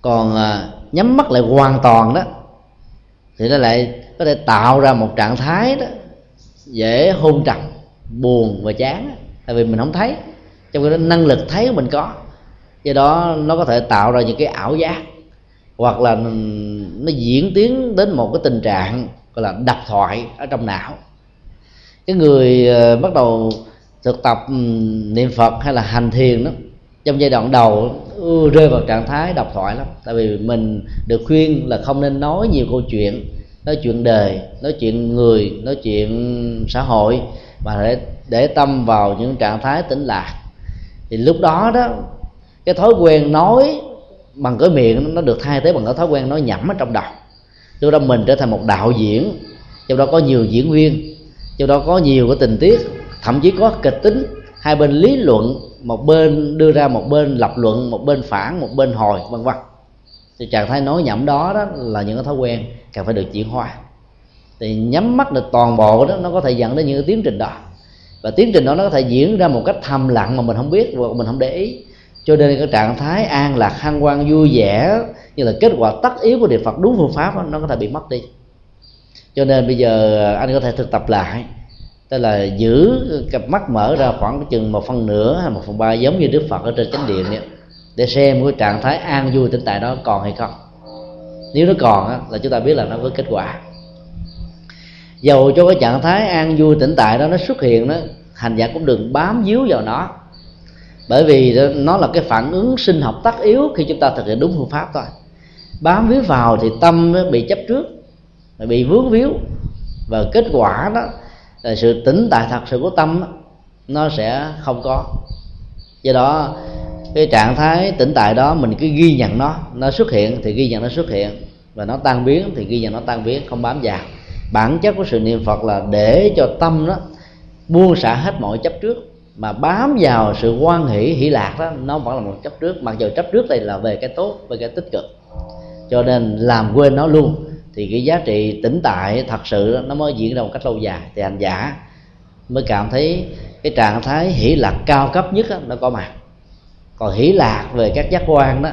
Speaker 2: Còn uh, nhắm mắt lại hoàn toàn đó thì nó lại có thể tạo ra một trạng thái đó dễ hôn trầm buồn và chán tại vì mình không thấy trong cái năng lực thấy của mình có. Do đó nó có thể tạo ra những cái ảo giác hoặc là nó diễn tiến đến một cái tình trạng gọi là đập thoại ở trong não. Cái người ờ, bắt đầu thực tập ừ, niệm phật hay là hành thiền đó trong giai đoạn đầu ừ, rơi vào trạng thái độc thoại lắm. Tại vì mình được khuyên là không nên nói nhiều câu chuyện nói chuyện đời nói chuyện người nói chuyện xã hội mà để để tâm vào những trạng thái tĩnh lạc thì lúc đó đó cái thói quen nói bằng cái miệng nó được thay thế bằng cái thói quen nói nhẩm ở trong đầu lúc đó mình trở thành một đạo diễn. Trong đó có nhiều diễn viên. Trong đó có nhiều cái tình tiết. Thậm chí có kịch tính. Hai bên lý luận, một bên đưa ra, một bên lập luận, một bên phản, một bên hồi, vân vân. Thì trạng thái nói nhẩm đó đó là những cái thói quen cần phải được chuyển hóa. Thì nhắm mắt được toàn bộ đó, nó có thể dẫn đến những cái tiến trình đó. Và tiến trình đó nó có thể diễn ra một cách thầm lặng mà mình không biết, và mình không để ý. Cho nên cái trạng thái an lạc, hân hoan, vui vẻ như là kết quả tất yếu của niệm phật đúng phương pháp đó, nó có thể bị mất đi. Cho nên bây giờ anh có thể thực tập lại. Tức là giữ cặp mắt mở ra khoảng chừng một phần nửa hay một phần ba giống như đức phật ở trên chánh điện ấy, để xem cái trạng thái an vui tĩnh tại đó còn hay không. Nếu nó còn á, là chúng ta biết là nó có kết quả. Dầu cho cái trạng thái an vui tĩnh tại đó nó xuất hiện đó hành giả cũng đừng bám víu vào nó. Bởi vì nó là cái phản ứng sinh học tất yếu khi chúng ta thực hiện đúng phương pháp thôi bám víu vào thì tâm bị chấp trước bị vướng víu. Và kết quả đó là sự tĩnh tại thật sự của tâm nó sẽ không có. Do đó, cái trạng thái tĩnh tại đó mình cứ ghi nhận nó nó xuất hiện thì ghi nhận nó xuất hiện. Và nó tan biến thì ghi nhận nó tan biến, không bám vào. Bản chất của sự niệm phật là để cho tâm nó buông xả hết mọi chấp trước. Mà bám vào sự quan hỷ hỷ lạc đó, nó vẫn là một chấp trước. Mặc dù chấp trước đây là về cái tốt, về cái tích cực cho nên làm quên nó luôn. Thì cái giá trị tĩnh tại thật sự nó mới diễn ra một cách lâu dài. Thì hành giả mới cảm thấy cái trạng thái hỷ lạc cao cấp nhất đó, nó có mặt. Còn hỷ lạc về các giác quan đó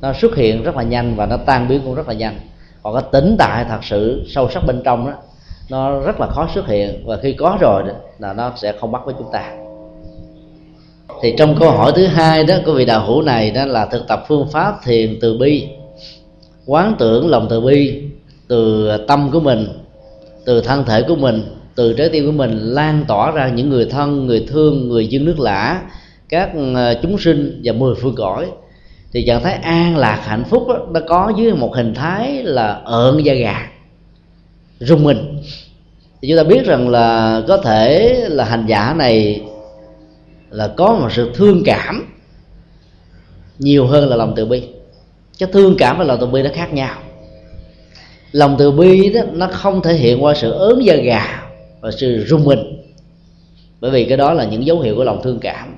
Speaker 2: nó xuất hiện rất là nhanh và nó tan biến cũng rất là nhanh. Còn cái tĩnh tại thật sự sâu sắc bên trong đó nó rất là khó xuất hiện. Và khi có rồi đó, là nó sẽ không bắt với chúng ta. Thì trong câu hỏi thứ hai đó của vị đạo hữu này đó là thực tập phương pháp thiền từ bi quán tưởng lòng từ bi từ tâm của mình từ thân thể của mình từ trái tim của mình lan tỏa ra những người thân người thương người dân nước lã các ờ, chúng sinh và mười phương cõi. Thì trạng thái an lạc hạnh phúc đó, nó có dưới một hình thái là ợn da gà rung mình. Thì chúng ta biết rằng là có thể là hành giả này là có một sự thương cảm nhiều hơn là lòng từ bi cái thương cảm và lòng từ bi nó khác nhau. Lòng từ bi đó, nó không thể hiện qua sự ớn da gà và sự rung mình. Bởi vì cái đó là những dấu hiệu của lòng thương cảm.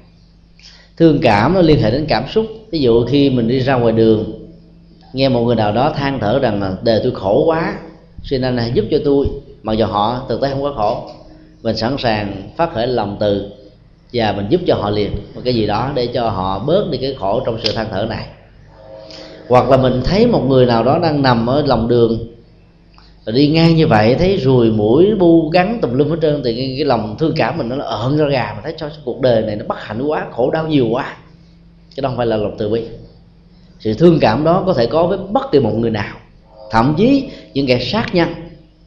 Speaker 2: Thương cảm nó liên hệ đến cảm xúc. Ví dụ khi mình đi ra ngoài đường, nghe một người nào đó than thở rằng là, đời tôi khổ quá, xin anh hãy giúp cho tôi. Mặc dù họ thực tế không có khổ, mình sẵn sàng phát khởi lòng từ và mình giúp cho họ liền một cái gì đó để cho họ bớt đi cái khổ trong sự than thở này hoặc là mình thấy một người nào đó đang nằm ở lòng đường rồi đi ngang như vậy thấy ruồi mũi bu gắn tùm lum hết trơn thì cái, cái lòng thương cảm mình nó ợn ra gà mà thấy cho cuộc đời này nó bất hạnh quá khổ đau nhiều quá. Chứ đâu phải là lòng từ bi. Sự thương cảm đó có thể có với bất kỳ một người nào. Thậm chí những kẻ sát nhân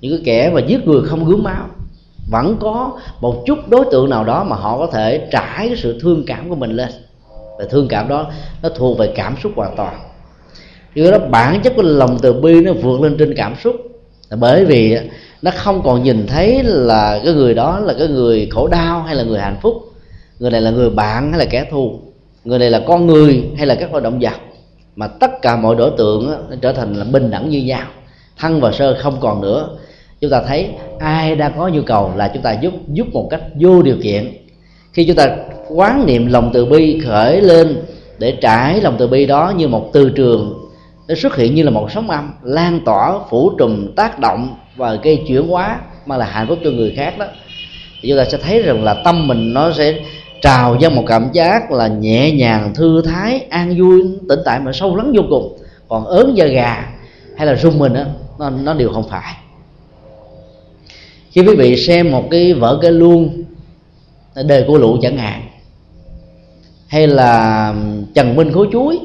Speaker 2: những cái kẻ mà giết người không gớm máu vẫn có một chút đối tượng nào đó mà họ có thể trải cái sự thương cảm của mình lên. Và thương cảm đó nó thuộc về cảm xúc hoàn toàn do đó bản chất của lòng từ bi nó vượt lên trên cảm xúc. Là bởi vì nó không còn nhìn thấy là cái người đó là cái người khổ đau hay là người hạnh phúc. Người này là người bạn hay là kẻ thù. Người này là con người hay là các loài động vật. Mà tất cả mọi đối tượng nó trở thành là bình đẳng như nhau. Thân và sơ không còn nữa. Chúng ta thấy ai đang có nhu cầu là chúng ta giúp giúp một cách vô điều kiện. Khi chúng ta quán niệm lòng từ bi khởi lên để trải lòng từ bi đó như một từ trường nó xuất hiện như là một sóng âm lan tỏa phủ trùm tác động và gây chuyển hóa mà là hạnh phúc cho người khác đó. Thì chúng ta sẽ thấy rằng là tâm mình nó sẽ trào ra một cảm giác là nhẹ nhàng thư thái an vui tĩnh tại mà sâu lắng vô cùng. Còn ớn da gà hay là rung mình đó, nó, nó đều không phải. Khi quý vị xem một cái vở cái luông đời của lụ chẳng hạn hay là trần minh khối chuối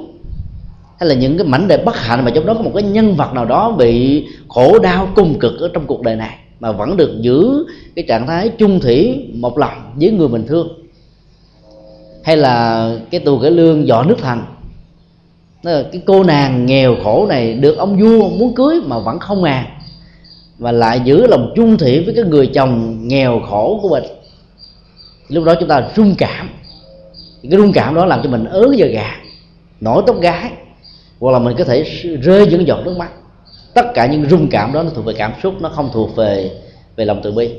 Speaker 2: hay là những cái mảnh đề bất hạnh mà trong đó có một cái nhân vật nào đó bị khổ đau cung cực ở trong cuộc đời này mà vẫn được giữ cái trạng thái chung thủy, một lòng với người mình thương? Hay là cái tù cải lương dọ nước thành cái cô nàng nghèo khổ này được ông vua muốn cưới mà vẫn không ngàn và lại giữ lòng chung thủy với cái người chồng nghèo khổ của mình. Lúc đó chúng ta rung cảm. Cái rung cảm đó làm cho mình ớn giờ gà, nổi tóc gái hoặc là mình có thể rơi những giọt nước mắt. Tất cả những rung cảm đó nó thuộc về cảm xúc nó không thuộc về về lòng từ bi.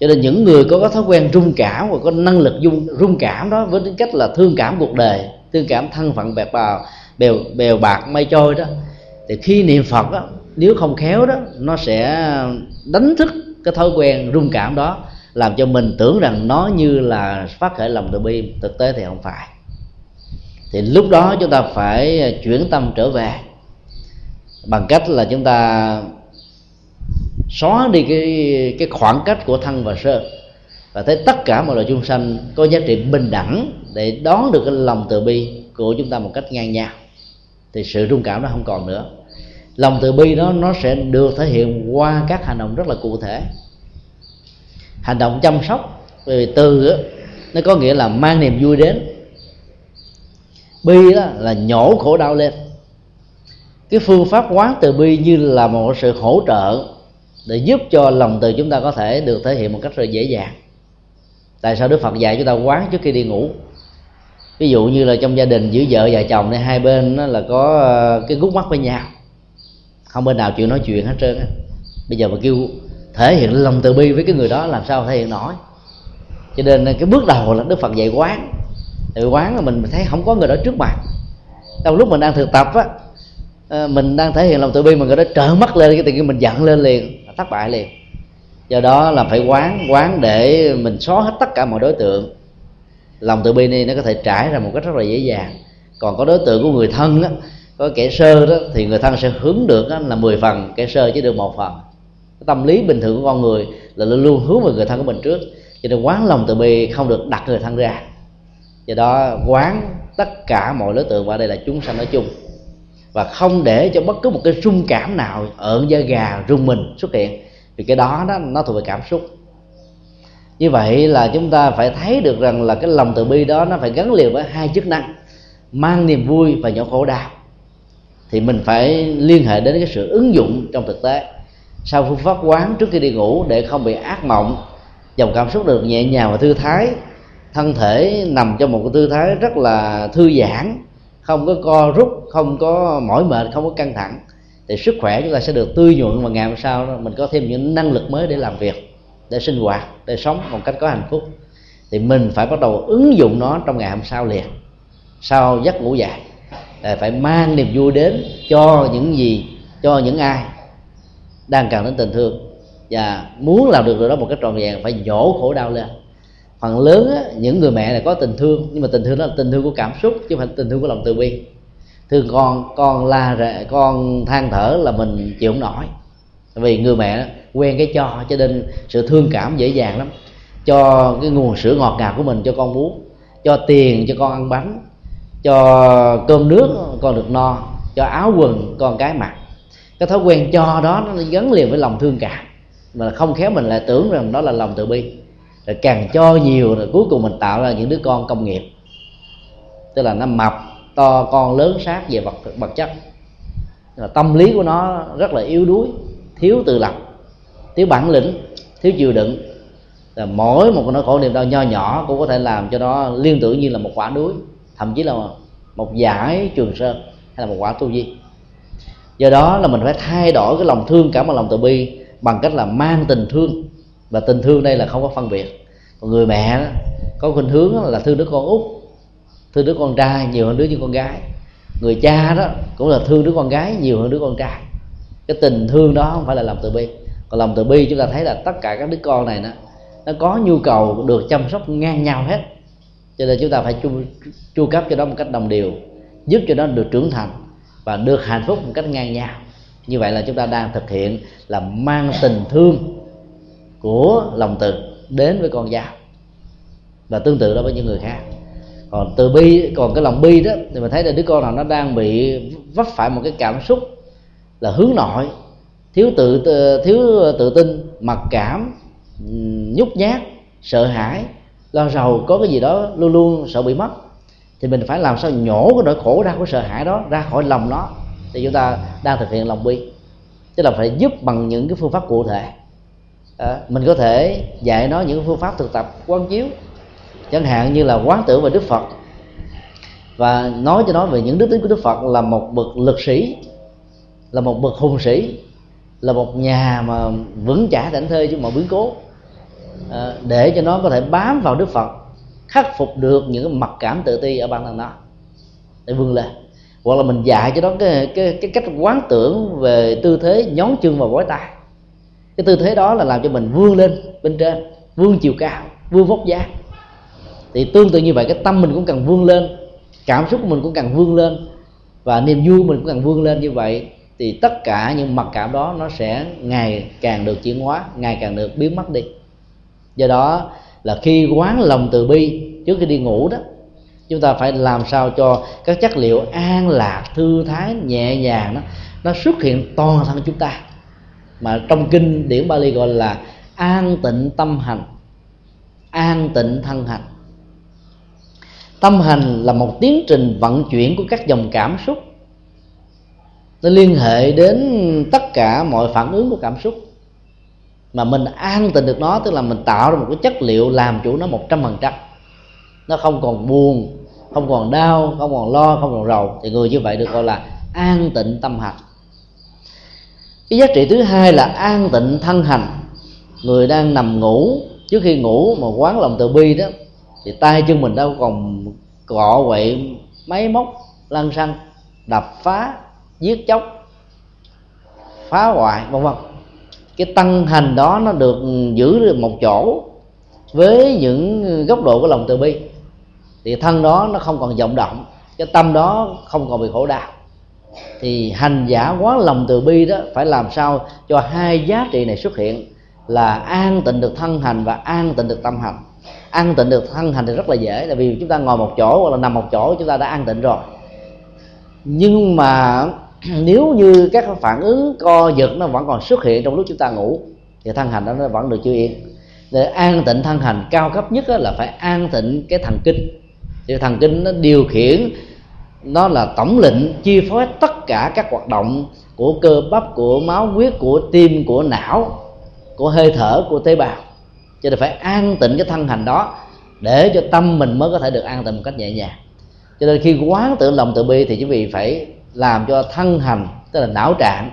Speaker 2: Cho nên những người có, có thói quen rung cảm và có năng lực dung rung cảm đó với tính cách là thương cảm cuộc đời thương cảm thân phận bẹp bào bèo bèo bạc mây trôi đó thì khi niệm phật đó nếu không khéo đó nó sẽ đánh thức cái thói quen rung cảm đó làm cho mình tưởng rằng nó như là phát khởi lòng từ bi. Thực tế thì không phải thì lúc đó chúng ta phải à, chuyển tâm trở về. Bằng cách là chúng ta xóa đi cái cái khoảng cách của thân và sơ. Và thấy tất cả mọi loài chúng sanh có giá trị bình đẳng để đón được cái lòng từ bi của chúng ta một cách ngang nhau. Thì sự rung cảm nó không còn nữa. Lòng từ bi đó nó sẽ được thể hiện qua các hành động rất là cụ thể. Hành động chăm sóc vì từ đó, nó có nghĩa là mang niềm vui đến bi đó là nhổ khổ đau lên. Cái phương pháp quán từ bi như là một sự hỗ trợ để giúp cho lòng từ chúng ta có thể được thể hiện một cách rất dễ dàng. Tại sao đức phật dạy chúng ta quán trước khi đi ngủ? Ví dụ như là trong gia đình giữa vợ và chồng này, hai bên đó là có ờ, cái gút mắt với nhau. Không bên nào chịu nói chuyện hết trơn bây giờ mà kêu thể hiện lòng từ bi với cái người đó làm sao thể hiện nổi? Cho nên cái bước đầu là đức phật dạy quán thì quán là mình thấy không có người đó trước mặt trong lúc mình đang thực tập á ờ, mình đang thể hiện lòng từ bi mà người đó trở mắt lên cái tự nhiên mình giận lên liền thất bại liền. Do đó là phải quán quán để mình xóa hết tất cả mọi đối tượng. Lòng từ bi này nó có thể trải ra một cách rất là dễ dàng. Còn có đối tượng của người thân á có kẻ sơ đó thì người thân sẽ hướng được á, là 10 phần kẻ sơ chỉ được một phần. Cái tâm lý bình thường của con người là luôn luôn hướng về người thân của mình trước. Cho nên quán lòng từ bi không được đặt người thân ra do đó, quán tất cả mọi đối tượng và đây là chúng sanh nói chung. Và không để cho bất cứ một cái rung cảm nào, ợn da gà rung mình xuất hiện. Vì cái đó đó, nó thuộc về cảm xúc. Như vậy là chúng ta phải thấy được rằng là cái lòng từ bi đó, nó phải gắn liền với hai chức năng, mang niềm vui và nhỏ khổ đau. Thì mình phải liên hệ đến cái sự ứng dụng trong thực tế. Sau phương pháp quán trước khi đi ngủ để không bị ác mộng, dòng cảm xúc được nhẹ nhàng và thư thái thân thể nằm trong một cái tư thái rất là thư giãn, không có co rút, không có mỏi mệt, không có căng thẳng, thì sức khỏe chúng ta sẽ được tươi nhuận và ngày hôm sau đó. Mình có thêm những năng lực mới để làm việc, để sinh hoạt, để sống một cách có hạnh phúc. Thì mình phải bắt đầu ứng dụng nó trong ngày hôm sau liền, sau giấc ngủ dài. Để phải mang niềm vui đến cho những gì, cho những ai đang cần đến tình thương. Và muốn làm được điều đó một cách trọn vẹn, phải nhổ khổ đau lên phần lớn á, những người mẹ này có tình thương nhưng mà tình thương đó là tình thương của cảm xúc chứ không phải tình thương của lòng từ bi. Thương con con la rệ con than thở là mình chịu không nổi. Vì người mẹ quen cái cho cho nên sự thương cảm dễ dàng lắm. Cho cái nguồn sữa ngọt ngào của mình cho con bú cho tiền cho con ăn bánh cho cơm nước con được no cho áo quần con cái mặc. Cái thói quen cho đó nó gắn liền với lòng thương cảm. Mà không khéo mình lại tưởng rằng đó là lòng từ bi rồi càng cho nhiều rồi cuối cùng mình tạo ra những đứa con công nghiệp. Tức là nó mập, to, con, lớn, sát về vật vật chất. Là tâm lý của nó rất là yếu đuối, thiếu tự lập, thiếu bản lĩnh, thiếu chịu đựng. Là mỗi một nỗi khổ niềm đau nho nhỏ cũng có thể làm cho nó liên tưởng như là một quả núi, thậm chí là một giải trường sơn hay là một quả tu di. Do đó là mình phải thay đổi cái lòng thương cảm và lòng từ bi bằng cách là mang tình thương và tình thương đây là không có phân biệt. Còn người mẹ đó, có khuynh hướng là thương đứa con út thương đứa con trai nhiều hơn đứa như con gái. Người cha đó cũng là thương đứa con gái nhiều hơn đứa con trai. Cái tình thương đó không phải là lòng từ bi. Còn lòng từ bi chúng ta thấy là tất cả các đứa con này nó nó có nhu cầu được chăm sóc ngang nhau hết. Cho nên chúng ta phải chu, chu cấp cho nó một cách đồng đều giúp cho nó được trưởng thành và được hạnh phúc một cách ngang nhau. Như vậy là chúng ta đang thực hiện là mang tình thương của lòng từ đến với con dao và tương tự đó với những người khác. Còn từ bi, còn cái lòng bi đó, thì mình thấy là đứa con nào nó đang bị vấp phải một cái cảm xúc là hướng nội, thiếu tự thiếu tự tin, mặc cảm, nhút nhát, sợ hãi, lo rầu, có cái gì đó luôn luôn sợ bị mất. Thì mình phải làm sao nhổ cái nỗi khổ ra của sợ hãi đó ra khỏi lòng nó thì chúng ta đang thực hiện lòng bi. Tức là phải giúp bằng những cái phương pháp cụ thể à, mình có thể dạy nó những phương pháp thực tập quán chiếu chẳng hạn như là quán tưởng về đức phật và nói cho nó về những đức tính của đức phật là một bậc lực sĩ là một bậc hùng sĩ là một nhà mà vững chãi thảnh thơi chứ mà biến cố. À, để cho nó có thể bám vào đức phật khắc phục được những mặc cảm tự ti ở bản thân nó để vươn lên. Hoặc là mình dạy cho nó cái cái cái cách quán tưởng về tư thế nhón chân và gối tay cái tư thế đó là làm cho mình vươn lên bên trên, vươn chiều cao, vươn vóc dáng. Thì tương tự như vậy, cái tâm mình cũng cần vươn lên, cảm xúc của mình cũng cần vươn lên, và niềm vui mình cũng cần vươn lên như vậy, thì tất cả những mặc cảm đó nó sẽ ngày càng được chuyển hóa, ngày càng được biến mất đi. Do đó là khi quán lòng từ bi trước khi đi ngủ đó, chúng ta phải làm sao cho các chất liệu an lạc, thư thái, nhẹ nhàng đó, nó xuất hiện toàn thân chúng ta mà trong kinh điển Bali gọi là an tịnh tâm hành. An tịnh thân hành. Tâm hành là một tiến trình vận chuyển của các dòng cảm xúc. Nó liên hệ đến tất cả mọi phản ứng của cảm xúc. Mà mình an tịnh được nó, tức là mình tạo ra một cái chất liệu làm chủ nó một trăm phần trăm. Nó không còn buồn, không còn đau, không còn lo, không còn rầu. Thì người như vậy được gọi là an tịnh tâm hành cái giá trị thứ hai là an tịnh thân hành. Người đang nằm ngủ, trước khi ngủ mà quán lòng từ bi đó, thì tay chân mình đâu còn cọ quậy, máy móc, lăn xăng, đập phá, giết chóc, phá hoại, vân vân. Cái tăng hành đó nó được giữ được một chỗ với những góc độ của lòng từ bi. Thì thân đó nó không còn vọng động, cái tâm đó không còn bị khổ đau thì hành giả quá lòng từ bi đó, phải làm sao cho hai giá trị này xuất hiện? Là an tịnh được thân hành và an tịnh được tâm hành. An tịnh được thân hành thì rất là dễ, tại vì chúng ta ngồi một chỗ hoặc là nằm một chỗ, chúng ta đã an tịnh rồi. Nhưng mà nếu như các phản ứng co giật nó vẫn còn xuất hiện trong lúc chúng ta ngủ, thì thân hành đó nó vẫn được chưa yên để an tịnh thân hành cao cấp nhất là phải an tịnh cái thần kinh. Thì thần kinh nó điều khiển nó là tổng lệnh chi phối tất cả các hoạt động của cơ bắp, của máu, huyết, của tim, của não, của hơi thở, của tế bào. Cho nên phải an tịnh cái thân hành đó để cho tâm mình mới có thể được an tịnh một cách nhẹ nhàng. Cho nên khi quán tưởng lòng từ bi thì quý vị phải làm cho thân hành, tức là não trạng,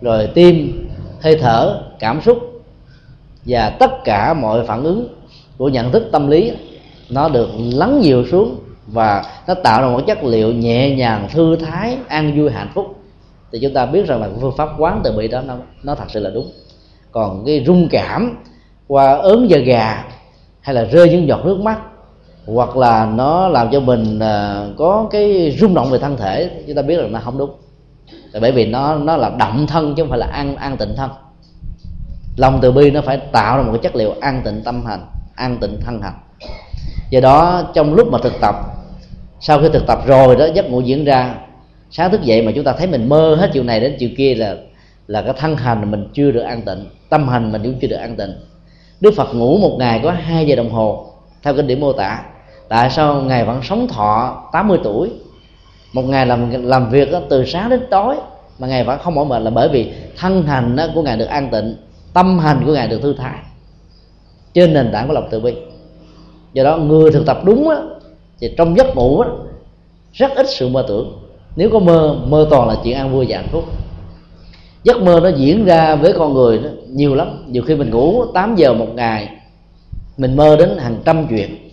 Speaker 2: rồi tim, hơi thở, cảm xúc và tất cả mọi phản ứng của nhận thức tâm lý nó được lắng nhiều xuống và nó tạo ra một chất liệu nhẹ nhàng, thư thái, an vui, hạnh phúc. Thì chúng ta biết rằng là phương pháp quán từ bi đó nó nó thật sự là đúng. Còn cái rung cảm qua ớn da gà hay là rơi những giọt nước mắt, hoặc là nó làm cho mình à, có cái rung động về thân thể, chúng ta biết là nó không đúng. Bởi vì nó nó là động thân chứ không phải là an an tịnh thân. Lòng từ bi nó phải tạo ra một cái chất liệu an tịnh tâm hành, an tịnh thân hành do đó trong lúc mà thực tập sau khi thực tập rồi đó giấc ngủ diễn ra sáng thức dậy mà chúng ta thấy mình mơ hết chiều này đến chiều kia là là cái thân hành mình chưa được an tịnh tâm hành mình cũng chưa được an tịnh. Đức phật ngủ một ngày có hai giờ đồng hồ theo kinh điển mô tả. Tại sao ngài vẫn sống thọ 80 tuổi? Một ngày làm làm việc đó, từ sáng đến tối mà ngài vẫn không mỏi mệt là bởi vì thân hành đó của ngài được an tịnh tâm hành của ngài được thư thái. Trên nền tảng của lòng từ bi do đó người thực tập đúng á, thì trong giấc ngủ á, rất ít sự mơ tưởng. Nếu có mơ mơ toàn là chuyện ăn vui và hạnh phúc. Giấc mơ nó diễn ra với con người đó nhiều lắm. Nhiều khi mình ngủ 8 giờ một ngày mình mơ đến hàng trăm chuyện.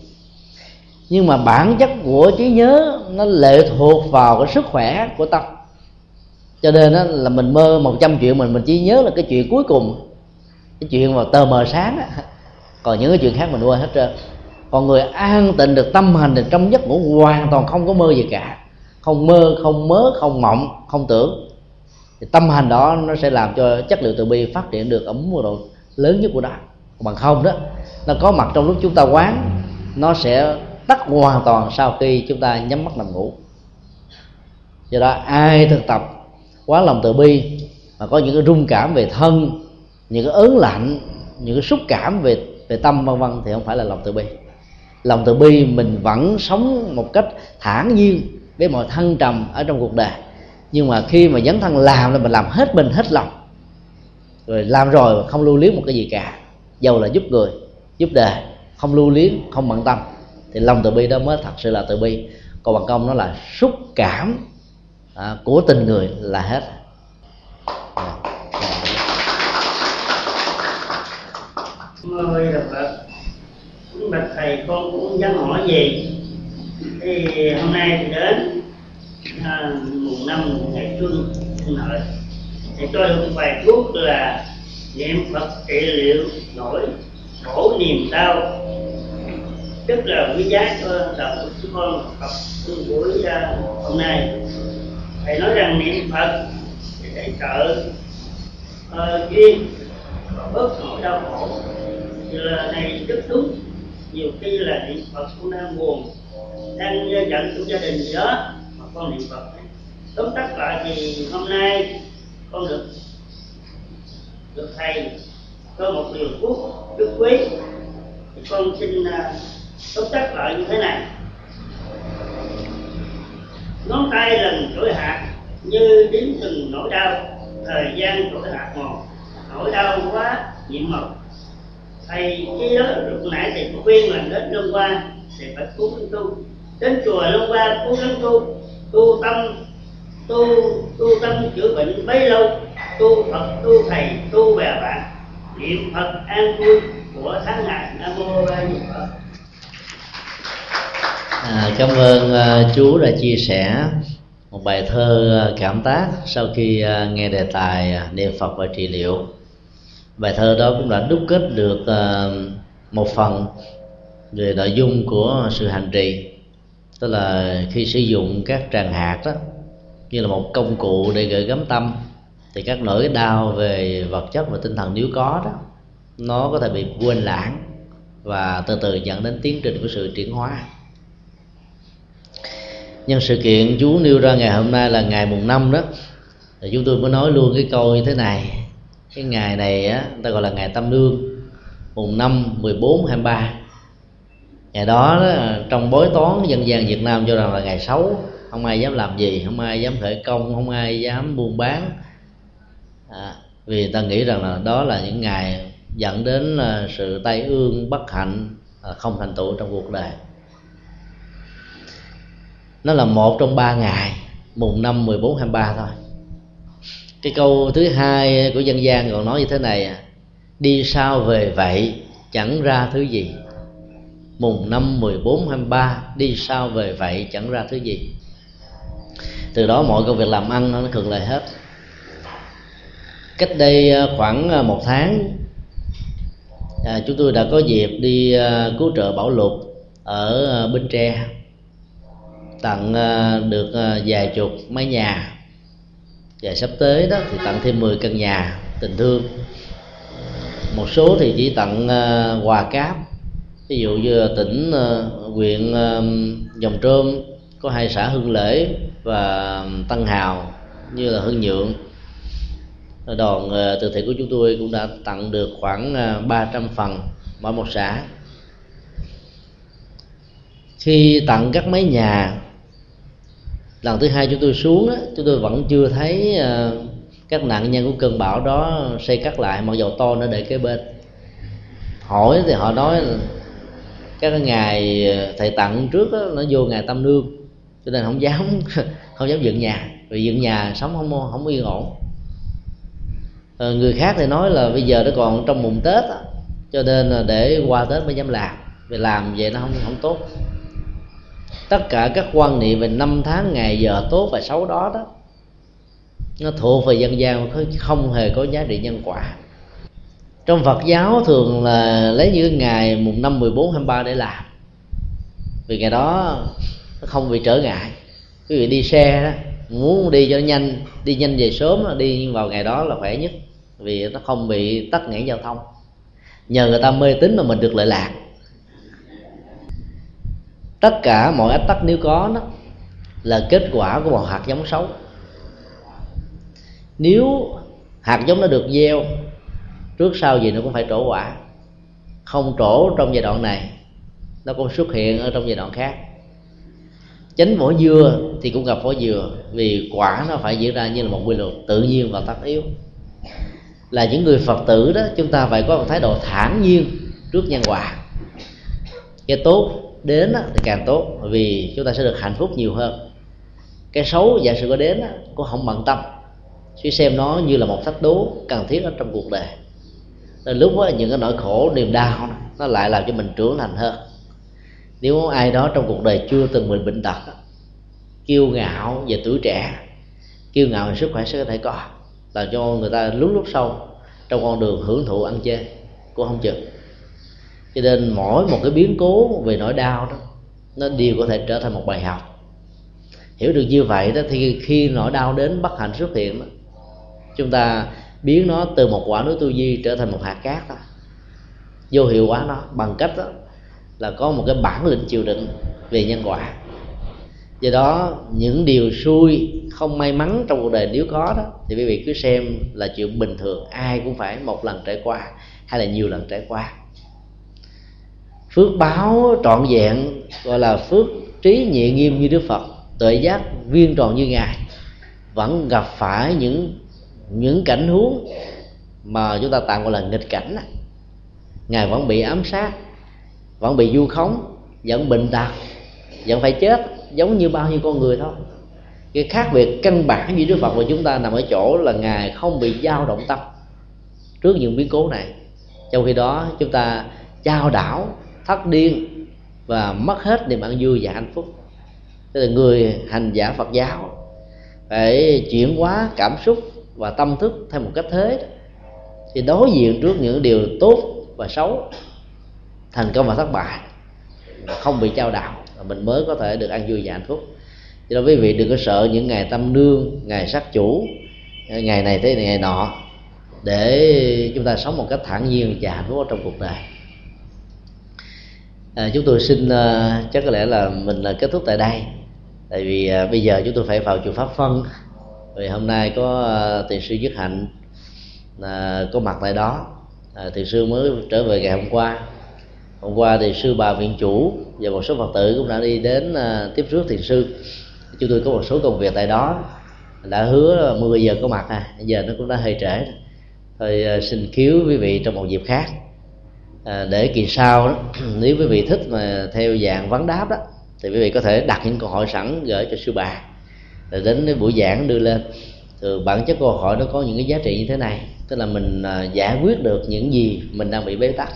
Speaker 2: Nhưng mà bản chất của trí nhớ nó lệ thuộc vào cái sức khỏe của tâm. Cho nên đó là mình mơ một trăm chuyện mình mình chỉ nhớ là cái chuyện cuối cùng. Cái chuyện vào tờ mờ sáng á. Còn những cái chuyện khác mình quên hết trơn còn người an tịnh được tâm hành thì trong giấc ngủ hoàn toàn không có mơ gì cả. Không mơ, không mớ, không mộng, không tưởng. Thì tâm hành đó nó sẽ làm cho chất liệu từ bi phát triển được ở mức độ lớn nhất của nó. Bằng không đó, nó có mặt trong lúc chúng ta quán, nó sẽ tắt hoàn toàn sau khi chúng ta nhắm mắt nằm ngủ. Do đó, ai thực tập quá lòng từ bi mà có những cái rung cảm về thân, những cái ớn lạnh, những cái xúc cảm về về tâm, vân vân thì không phải là lòng từ bi lòng từ bi mình vẫn sống một cách thản nhiên với mọi thăng trầm ở trong cuộc đời. Nhưng mà khi mà dấn thân làm là mình làm hết mình hết lòng. Rồi làm rồi không lưu luyến một cái gì cả. Dầu là giúp người giúp đời không lưu luyến không bận tâm thì lòng từ bi đó mới thật sự là từ bi. Còn bằng công nó là xúc cảm à, của tình người là hết.
Speaker 3: Mời được bạch thầy con cũng dám hỏi gì? Thì hôm nay thì đến à, mùng năm ngày xuân xuân hợi Thì tôi một bài thuốc là niệm Phật trị liệu nổi khổ niềm đau. Rất là quý giá cho đạo của chúng con học buổi uh, hôm nay. Thầy nói rằng niệm phật để trợ uh, duyên bớt nỗi đau khổ. Thì là này rất đúng nhiều khi là niệm phật cũng đang buồn, đang ờ, giận trong gia đình gì đó, mà con niệm phật tóm tắt lại thì hôm nay con được được thầy, có một điều thuốc rất quý. Thì con xin ờ, tóm tắt lại như thế này. Ngón tay lần trỗi hạt như đếm từng nỗi đau, thời gian trỗi hạt một. Nỗi đau quá, nhiệm màu thầy khi đó lúc nãy thầy có khuyên là đến lâm qua thì phải cố gắng tu. Đến chùa lâm qua cố gắng tu tu tâm tu tu tâm chữa bệnh bấy lâu tu phật tu thầy tu bè bạn. Niệm phật an vui của tháng ngày nam mô a di phật.
Speaker 2: À, cảm ơn à, uh, chú đã chia sẻ một bài thơ uh, cảm tác sau khi uh, nghe đề tài uh, niệm phật và trị liệu bài thơ đó cũng đã đúc kết được ờ, một phần về nội dung của sự hành trì. Tức là khi sử dụng các tràng hạt đó như là một công cụ để gửi gắm tâm, thì các nỗi đau về vật chất và tinh thần nếu có đó, nó có thể bị quên lãng và từ từ dẫn đến tiến trình của sự chuyển hóa. Nhân sự kiện chú nêu ra ngày hôm nay là ngày mùng năm đó, thì chúng tôi mới nói luôn cái câu như thế này cái ngày này á người ta gọi là ngày tam lương mùng năm 14, 23 ngày đó, đó trong bói toán dân gian Việt Nam cho rằng là ngày xấu không ai dám làm gì không ai dám khởi công không ai dám buôn bán. À, vì ta nghĩ rằng là đó là những ngày dẫn đến là sự tai ương bất hạnh à, không thành tựu trong cuộc đời. Nó là một trong ba ngày mùng năm 14, 23 thôi cái câu thứ hai của dân gian còn nói như thế này à, đi sao về vậy chẳng ra thứ gì? Mùng năm 14, 23 đi sao về vậy chẳng ra thứ gì? Từ đó mọi công việc làm ăn nó thường lợi hết. Cách đây à, khoảng à, một tháng à, chúng tôi đã có dịp đi cứu trợ bảo lục ở bến tre tặng được vài chục mái nhà và sắp tới đó thì tặng thêm 10 căn nhà tình thương. Một số thì chỉ tặng ờ, quà cáp. Ví dụ như tỉnh ờ, huyện ờ, dòng trôm có hai xã hưng lễ và Tân hào như là hưng nhượng. Đoàn uh, từ thiện của chúng tôi cũng đã tặng được khoảng 300 phần mỗi một xã. Khi tặng các mấy nhà lần thứ hai chúng tôi xuống á chúng tôi vẫn chưa thấy à, các nạn nhân của cơn bão đó xây cắt lại mặc dầu to nữa để kế bên. Hỏi thì họ nói là các ngày ờ, thầy tặng trước đó, nó vô ngày tâm nương cho nên không dám không dám dựng nhà vì dựng nhà sống không không yên ổn. À, người khác thì nói là bây giờ nó còn trong mùng tết đó, cho nên là để qua tết mới dám làm vì làm vậy nó không không tốt tất cả các quan niệm về năm tháng ngày giờ tốt và xấu đó đó nó thuộc về dân gian không hề có giá trị nhân quả. Trong Phật giáo thường là lấy những ngày mùng năm 14, 23 để làm. Vì ngày đó nó không bị trở ngại. Quý vị đi xe đó muốn đi cho nhanh đi nhanh về sớm đi vào ngày đó là khỏe nhất. Vì nó không bị tắc nghẽn giao thông. Nhờ người ta mê tín mà mình được lợi lạc tất cả mọi ách tắc nếu có đó là kết quả của một hạt giống xấu. Nếu hạt giống nó được gieo, trước sau gì nó cũng phải trổ quả. Không trổ trong giai đoạn này, nó cũng xuất hiện ở trong giai đoạn khác. Chánh vỏ dừa thì cũng gặp vỏ dừa, vì quả nó phải diễn ra như là một quy luật tự nhiên và tất yếu. Là những người phật tử đó, chúng ta phải có một thái độ thản nhiên trước nhân quả. Cái tốt đến thì càng tốt vì chúng ta sẽ được hạnh phúc nhiều hơn. Cái xấu giả sử có đến cũng không bận tâm. Suy xem nó như là một thách đố cần thiết ở trong cuộc đời. Nên lúc đó, những cái nỗi khổ niềm đau nó lại làm cho mình trưởng thành hơn. Nếu ai đó trong cuộc đời chưa từng bị bệnh tật kiêu ngạo về tuổi trẻ kiêu ngạo về sức khỏe sẽ có thể có làm cho người ta lúc lúc sau trong con đường hưởng thụ ăn chơi cũng không chừng cho nên mỗi một cái biến cố về nỗi đau đó nó đều có thể trở thành một bài học. Hiểu được như vậy đó thì khi nỗi đau đến bất hạnh xuất hiện đó, chúng ta biến nó từ một quả núi tu di trở thành một hạt cát đó. Vô hiệu hóa nó bằng cách đó là có một cái bản lĩnh chịu đựng về nhân quả. Do đó những điều xui không may mắn trong cuộc đời nếu có đó thì quý vị cứ xem là chuyện bình thường ai cũng phải một lần trải qua hay là nhiều lần trải qua phước báo trọn vẹn, gọi là phước trí nhẹ nghiêm như đức phật tuệ giác viên tròn như ngài. Vẫn gặp phải những những cảnh huống mà chúng ta tạm gọi là nghịch cảnh ngài vẫn bị ám sát, vẫn bị du khống, vẫn bệnh tật, vẫn phải chết, giống như bao nhiêu con người thôi. Cái khác biệt căn bản giữa đức phật và chúng ta nằm ở chỗ là ngài không bị dao động tâm trước những biến cố này. Trong khi đó, chúng ta trao đảo thất điên và mất hết niềm ăn vui và hạnh phúc. Tức là người hành giả phật giáo phải chuyển hóa cảm xúc và tâm thức theo một cách thế thì đối diện trước những điều tốt và xấu, thành công và thất bại, không bị trao đảo mình mới có thể được ăn vui và hạnh phúc. Cho nên quý vị đừng có sợ những ngày tâm nương, ngày sát chủ, ngày này tới ngày nọ, để chúng ta sống một cách thản nhiên và hạnh phúc trong cuộc đời à, chúng tôi xin uh, chắc có lẽ là mình là kết thúc tại đây. Tại vì uh, bây giờ chúng tôi phải vào chùa pháp phân. Vì hôm nay có à, uh, tiền sư nhất hạnh uh, có mặt tại đó. Uh, tiền sư mới trở về ngày hôm qua. Hôm qua thì sư bà viện chủ và một số phật tử cũng đã đi đến uh, tiếp rước thiền sư. Chúng tôi có một số công việc tại đó. Đã hứa 10 giờ có mặt à. Giờ nó cũng đã hơi trễ. Thôi uh, xin cứu quý vị trong một dịp khác à, để kỳ sau đó, nếu quý vị thích mà theo dạng vấn đáp đó thì quý vị có thể đặt những câu hỏi sẵn gửi cho sư bà. Rồi đến cái buổi giảng đưa lên từ bản chất câu hỏi nó có những cái giá trị như thế này. Tức là mình à, giải quyết được những gì mình đang bị bế tắc.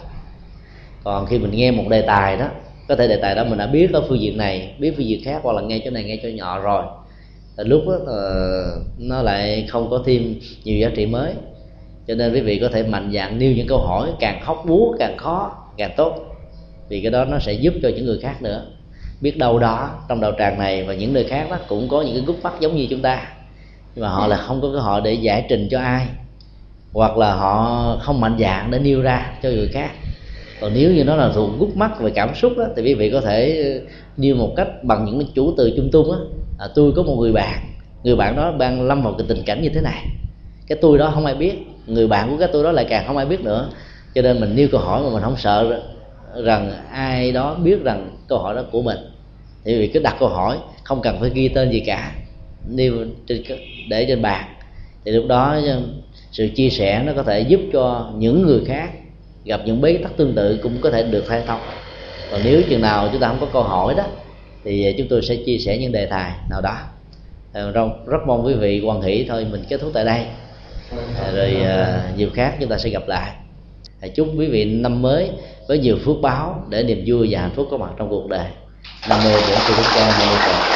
Speaker 2: Còn khi mình nghe một đề tài đó có thể đề tài đó mình đã biết ở phương diện này biết phương diện khác hoặc là nghe chỗ này nghe chỗ nhỏ rồi là lúc đó uh, nó lại không có thêm nhiều giá trị mới cho nên quý vị có thể mạnh dạn nêu những câu hỏi càng hóc búa càng khó càng tốt. Vì cái đó nó sẽ giúp cho những người khác nữa. Biết đâu đó trong đạo tràng này và những nơi khác đó cũng có những cái gút mắt giống như chúng ta. Nhưng mà họ là không có cơ hội để giải trình cho ai. Hoặc là họ không mạnh dạn để nêu ra cho người khác. Còn nếu như nó là thuộc gút mắt về cảm xúc đó, thì quý vị có thể ờ, nêu một cách bằng những chủ từ chung tung á. À, tôi có một người bạn người bạn đó đang lâm vào cái tình cảnh như thế này. Cái tôi đó không ai biết người bạn của cái tôi đó lại càng không ai biết nữa. Cho nên mình nêu câu hỏi mà mình không sợ rằng ai đó biết rằng câu hỏi đó của mình. Thì vì cứ đặt câu hỏi không cần phải ghi tên gì cả. Nêu trên để trên bàn. Thì lúc đó ờ, sự chia sẻ nó có thể giúp cho những người khác gặp những bế tắc tương tự cũng có thể được khai thông. Còn nếu chừng nào chúng ta không có câu hỏi đó thì ờ, chúng tôi sẽ chia sẻ những đề tài nào đó. Ờ, rất, rất mong quý vị quan hỷ. Thôi mình kết thúc tại đây. À, rồi à, uh, dịp khác chúng ta sẽ gặp lại. À, chúc quý vị năm mới với nhiều phước báo để niềm vui và hạnh phúc có mặt trong cuộc đời. Nam mô bổn sư thích ca mâu ni phật.